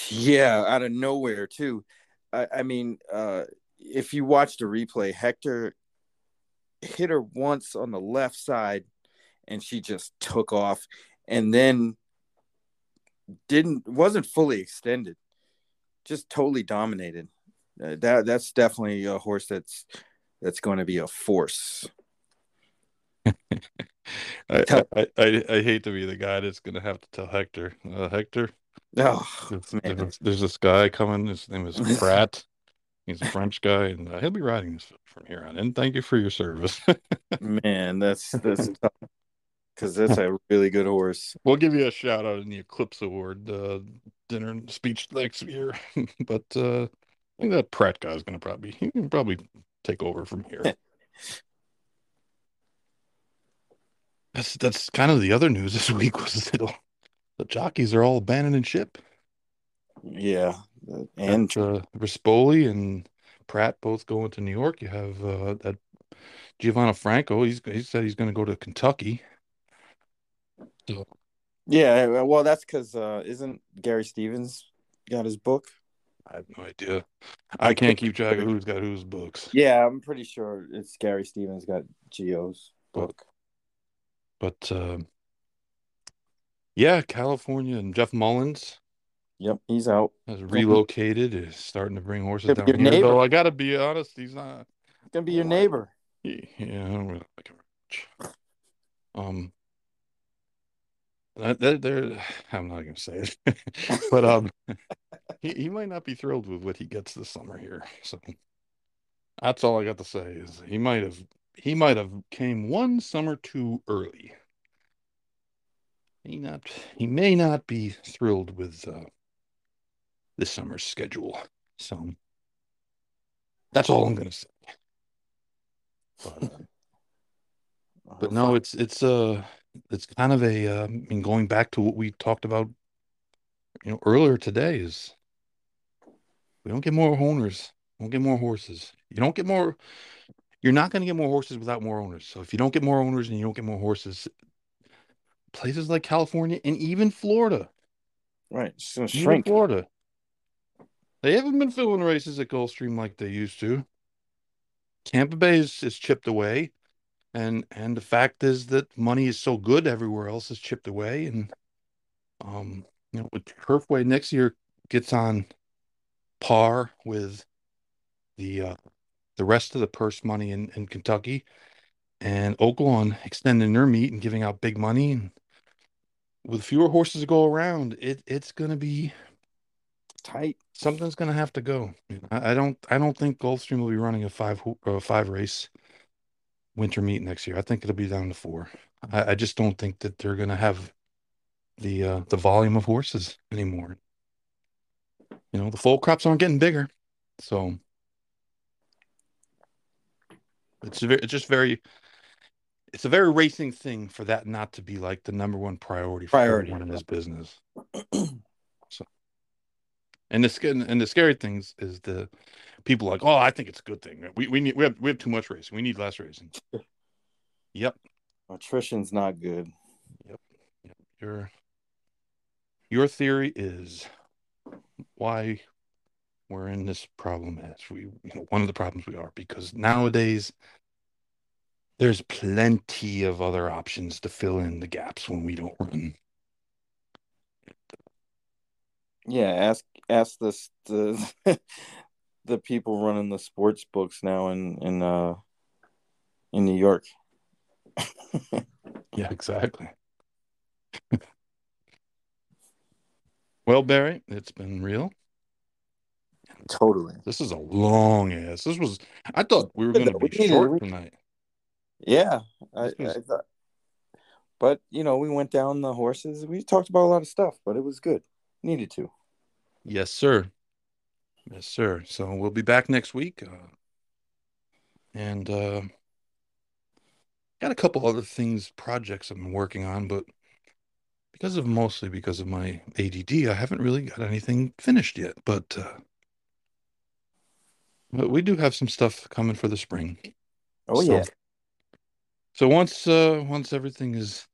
C: Yeah, out of nowhere too. I, I mean, uh, if you watch the replay, Hector hit her once on the left side, and she just took off, and then didn't wasn't fully extended, just totally dominated. Uh, that that's definitely a horse that's that's going to be a force.
B: I, I, I, I hate to be the guy that's going to have to tell Hector, uh, Hector,
C: Oh
B: there's, there's, this guy coming. His name is (laughs) Prat. He's a French guy, and uh, he'll be riding this from here on. And thank you for your service. (laughs)
C: man, that's that's because that's a really good horse.
B: we'll give you a shout out in the Eclipse Award uh, dinner and speech next year. (laughs) but uh, I think that Prat guy is going to probably he can probably take over from here. That's that's kind of the other news this (laughs) week was that all- the jockeys are all abandoning ship.
C: Yeah, and
B: uh, Rispoli and Prat both going to New York. You have uh, that Geovanni Franco. He's he said he's going to go to Kentucky. So
C: Yeah, well, that's because uh, isn't Gary Stevens got his book?
B: I have no idea. I can't keep track of who's got whose books.
C: Yeah, I'm pretty sure it's Gary Stevens got Geo's book.
B: But uh, yeah, California and Jeff Mullins
C: Yep, he's out.
B: has relocated. Is starting to bring horses down here.
C: neighbor.
B: Though I got to be honest, he's not.
C: He's gonna be your neighbor.
B: Yeah, I don't really like him. much. Um, they're, they're, I'm not going to say it, (laughs) but um, he, he might not be thrilled with what he gets this summer here. So that's all I got to say. Is he might have he might have came one summer too early. He not he may not be thrilled with uh, this summer's schedule. So that's all I'm going to say. But, uh, but no, it's it's uh it's kind of a uh, I mean going back to what we talked about you know earlier today is we don't get more owners, we don't get more horses. You don't get more you're not going to get more horses without more owners. So if you don't get more owners and you don't get more horses, places like California and even Florida,
C: Right. It's
B: even
C: shrink.
B: Florida, they haven't been filling races at Gulfstream like they used to. Tampa Bay is, is chipped away, and and the fact is that money is so good everywhere else is chipped away, and um, you know, with Turfway next year gets on par with the uh, the rest of the purse money in, in Kentucky, and Oaklawn extending their meet and giving out big money, and with fewer horses to go around, it it's to be
C: Tight.
B: something's to have to go. I, I don't I don't think Gulfstream will be running a five uh, five race winter meet next year. I think it'll be down to four. I, I just don't think that they're to have the uh, the volume of horses anymore. You know, the foal crops aren't getting bigger, so it's very, it's just very it's a very racing thing for that not to be like the number one priority for
C: Priority.
B: everyone in this business. (clears throat) so, and the sc- and the scary things is the people like, oh, I think it's a good thing. We we need we have we have too much racing. We need less racing. (laughs) yep,
C: Attrition's not good. Yep.
B: Your your theory is why we're in this problem as we you know, one of the problems we are because nowadays there's plenty of other options to fill in the gaps when we don't run.
C: Yeah, ask ask this the (laughs) the people running the sports books now in in uh in New York. (laughs)
B: Yeah, exactly. (laughs) well, Barry, it's been real.
C: Totally.
B: This is a long ass. This was I thought we were going to be
C: needed-
B: short
C: we-
B: tonight.
C: Yeah, I,
B: was-
C: I thought. But you know, we went down the horses. We talked about a lot of stuff, but it was good. Needed to.
B: Yes, sir. Yes, sir. So we'll be back next week. Uh, and uh, got a couple other things, projects I've been working on, but because of mostly because of my ADD, I haven't really got anything finished yet. But uh, but we do have some stuff coming for the spring.
C: Oh
B: So-
C: yeah.
B: So once uh once everything is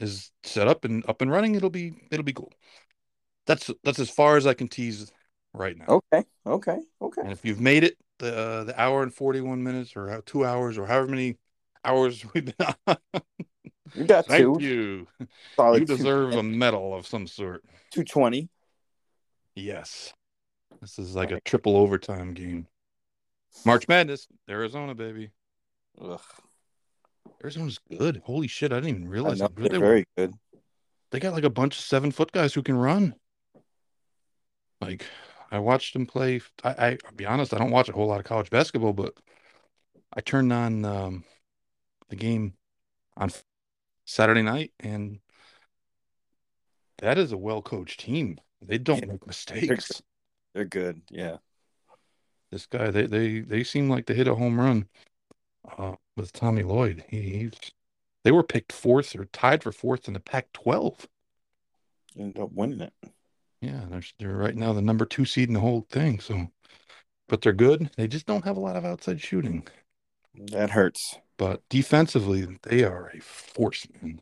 B: is set up and up and running, it'll be it'll be cool. That's that's as far as I can tease right now.
C: Okay. Okay. Okay.
B: And if you've made it the the hour and 41 minutes or two hours or however many hours (laughs) we've been on,
C: You got
B: thank
C: two.
B: you.
C: Solid
B: You deserve a medal of some sort.
C: 220.
B: Yes. This is like a triple overtime game. March Madness, Arizona, baby.
C: Ugh,
B: Arizona's good. Holy shit, I didn't even realize
C: know,
B: how good
C: they're
B: they were.
C: very good.
B: They got like a bunch of seven foot guys who can run. Like I watched them play. I, I I'll be honest, I don't watch a whole lot of college basketball, but I turned on um, the game on Saturday night, and that is a well coached team. They don't
C: Yeah.
B: make mistakes.
C: They're good. Yeah.
B: This guy, they they they seem like they hit a home run uh, with Tommy Lloyd. He, he's they were picked fourth or tied for fourth in the Pac-12.
C: Ended up winning it.
B: Yeah, they're they're right now the number two seed in the whole thing. So, but they're good. They just don't have a lot of outside shooting.
C: That hurts.
B: But defensively, they are a force, man.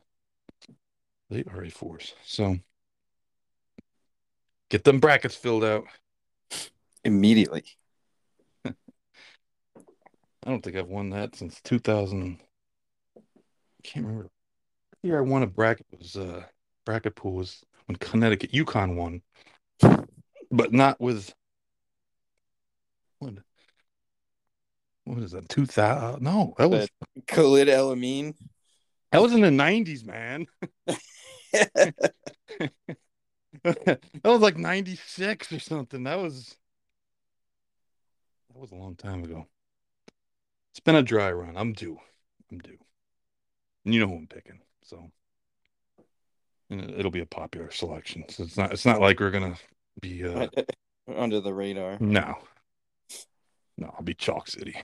B: They are a force. So, get them brackets filled out.
C: Immediately.
B: I don't think I've won that since 2000. I can't remember. The year I won a bracket was uh bracket pool was when Connecticut UConn won, but not with what. What is that? 2000? No, that was
C: Khalid El Amin.
B: that was in the 90s, man. (laughs)
D: that was like 96 or something. That was that was a long time ago. It's been a dry run. I'm due. I'm due. And you know who I'm picking. So and it'll be a popular selection. So it's not it's not like we're gonna be uh (laughs)
C: Under the radar.
D: no. No, I'll be Chalk City.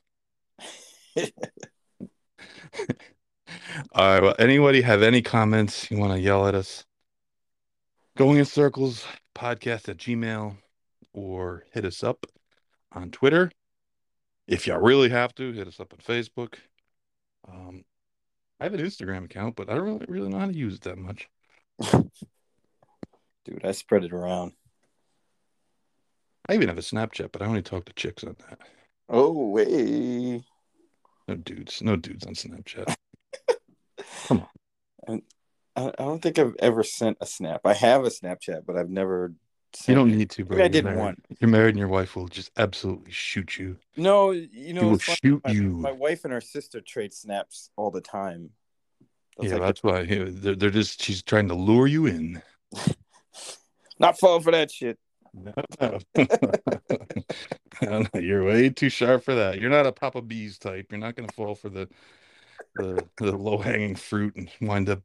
D: (laughs) All right. Well, anybody have any comments you want to yell at us? Going in circles podcast at Gmail or hit us up on Twitter. If y'all really have to, hit us up on Facebook. Um, I have an Instagram account, but I don't really, really know how to use it that much. (laughs)
C: Dude, I spread it around.
D: I even have a Snapchat, but I only talk to chicks on that.
C: Oh, way.
D: No dudes, no dudes on Snapchat. (laughs)
C: Come I, I don't think I've ever sent a snap. I have a Snapchat, but I've never. Sent
D: You don't need to, bro.
C: I
D: You're
C: did
D: married.
C: one.
D: You're married, and your wife will just absolutely shoot you.
C: No, you know,
D: shoot
C: my,
D: you.
C: my wife and her sister trade snaps all the time. That's
D: yeah,
C: like
D: that's why they're, they're just. She's trying to lure you in. (laughs)
C: not falling for that shit.
D: No. (laughs) Don't. You're way too sharp for that. You're not a Papa Bees type. You're not going to fall for the the, the low hanging fruit and wind up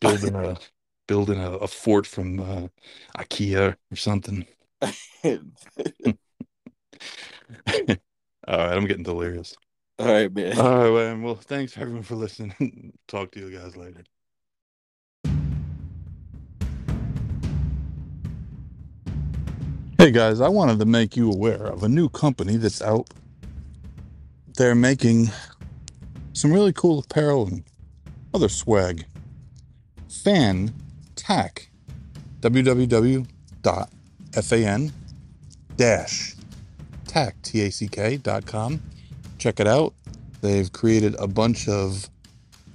D: building a building a, a fort from uh, IKEA or something. (laughs) All right, I'm getting delirious.
C: all right, man.
D: All right, man. Well, thanks everyone for listening. (laughs) Talk to you guys later. Hey guys, I wanted to make you aware of a new company that's out there making some really cool apparel and other swag. Fan Tack. www.fan-tack.com. Check it out. They've created a bunch of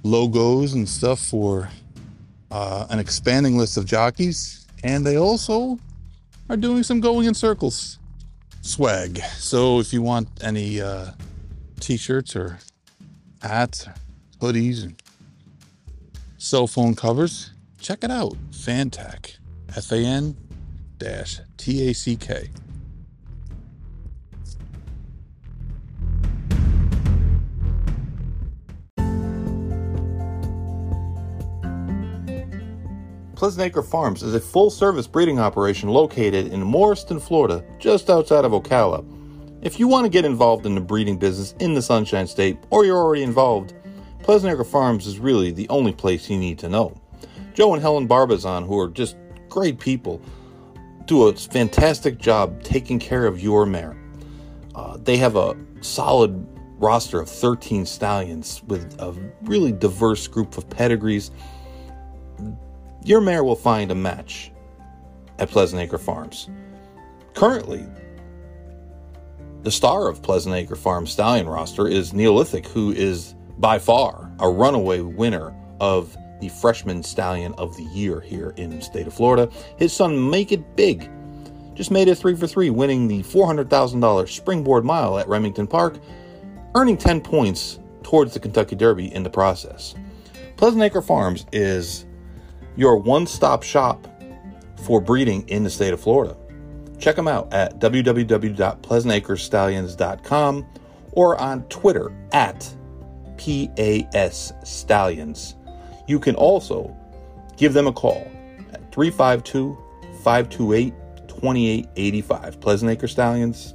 D: logos and stuff for uh, an expanding list of jockeys, and they also are doing some going in circles swag. So if you want any uh, t-shirts or hats, hoodies, and cell phone covers, check it out. Fan-Tack. F-A-N dash T-A-C-K.
B: Pleasant Acre Farms is a full service breeding operation located in Morriston, Florida, just outside of Ocala. If you want to get involved in the breeding business in the Sunshine State, or you're already involved, Pleasant Acre Farms is really the only place you need to know. Joe and Helen Barbazon, who are just great people, do a fantastic job taking care of your mare. Uh, they have a solid roster of 13 stallions with a really diverse group of pedigrees your mare will find a match at Pleasant Acre Farms. Currently, the star of Pleasant Acre Farm stallion roster is Neolithic, who is by far a runaway winner of the freshman stallion of the year here in state of Florida. His son, Make It Big, just made it three for three, winning the $400,000 springboard mile at Remington Park, earning 10 points towards the Kentucky Derby in the process. Pleasant Acre Farms is your one stop shop for breeding in the state of Florida. Check them out at www.pleasantacrestallions.com or on Twitter at PAS Stallions. You can also give them a call at 352 528 2885. Pleasant Acre Stallions.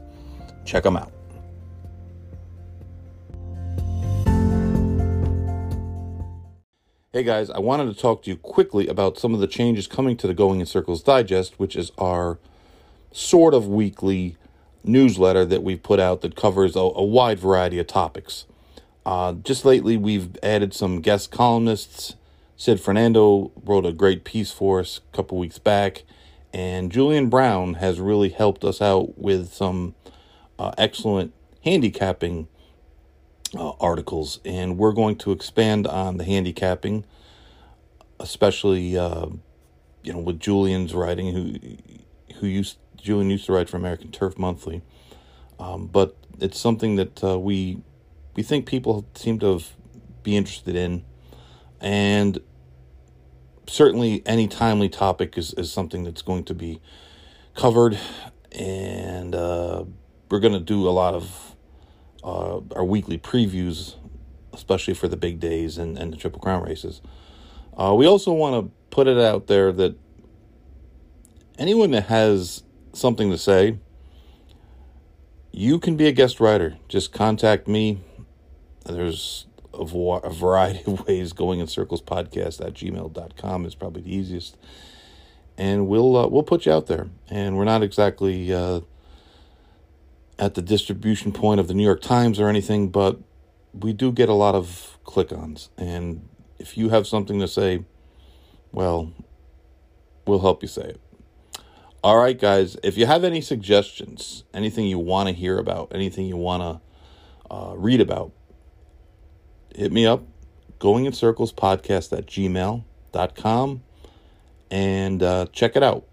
B: Check them out. Hey guys, I wanted to talk to you quickly about some of the changes coming to the Going in Circles Digest, which is our sort of weekly newsletter that we've put out that covers a, a wide variety of topics. Uh, just lately, we've added some guest columnists. Sid Fernando wrote a great piece for us a couple weeks back, and Julian Brown has really helped us out with some uh, excellent handicapping uh, articles, and we're going to expand on the handicapping, especially uh, you know with Julian's writing, who who used Julian used to write for American Turf Monthly, um, but it's something that uh, we we think people seem to be interested in, and certainly, any timely topic is, is something that's going to be covered, and uh, we're going to do a lot of uh, our weekly previews, especially for the big days and, and the Triple Crown races. Uh, we also want to put it out there that anyone that has something to say, you can be a guest writer. Just contact me. There's a, a variety of (laughs) ways. Going in circles podcast at gmail.com is probably the easiest. And we'll uh, we'll put you out there. And we're not exactly uh, at the distribution point of the New York Times or anything, but we do get a lot of click ons. And if you have something to say, well, we'll help you say it. All right, guys, if you have any suggestions, anything you want to hear about, anything you want to uh, read about, hit me up. Going in Circles podcast at gmail.com and uh, check it out.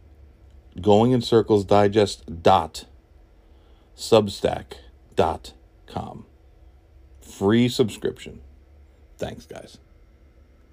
B: Going in Circles Digest dot. Free subscription. Thanks, guys.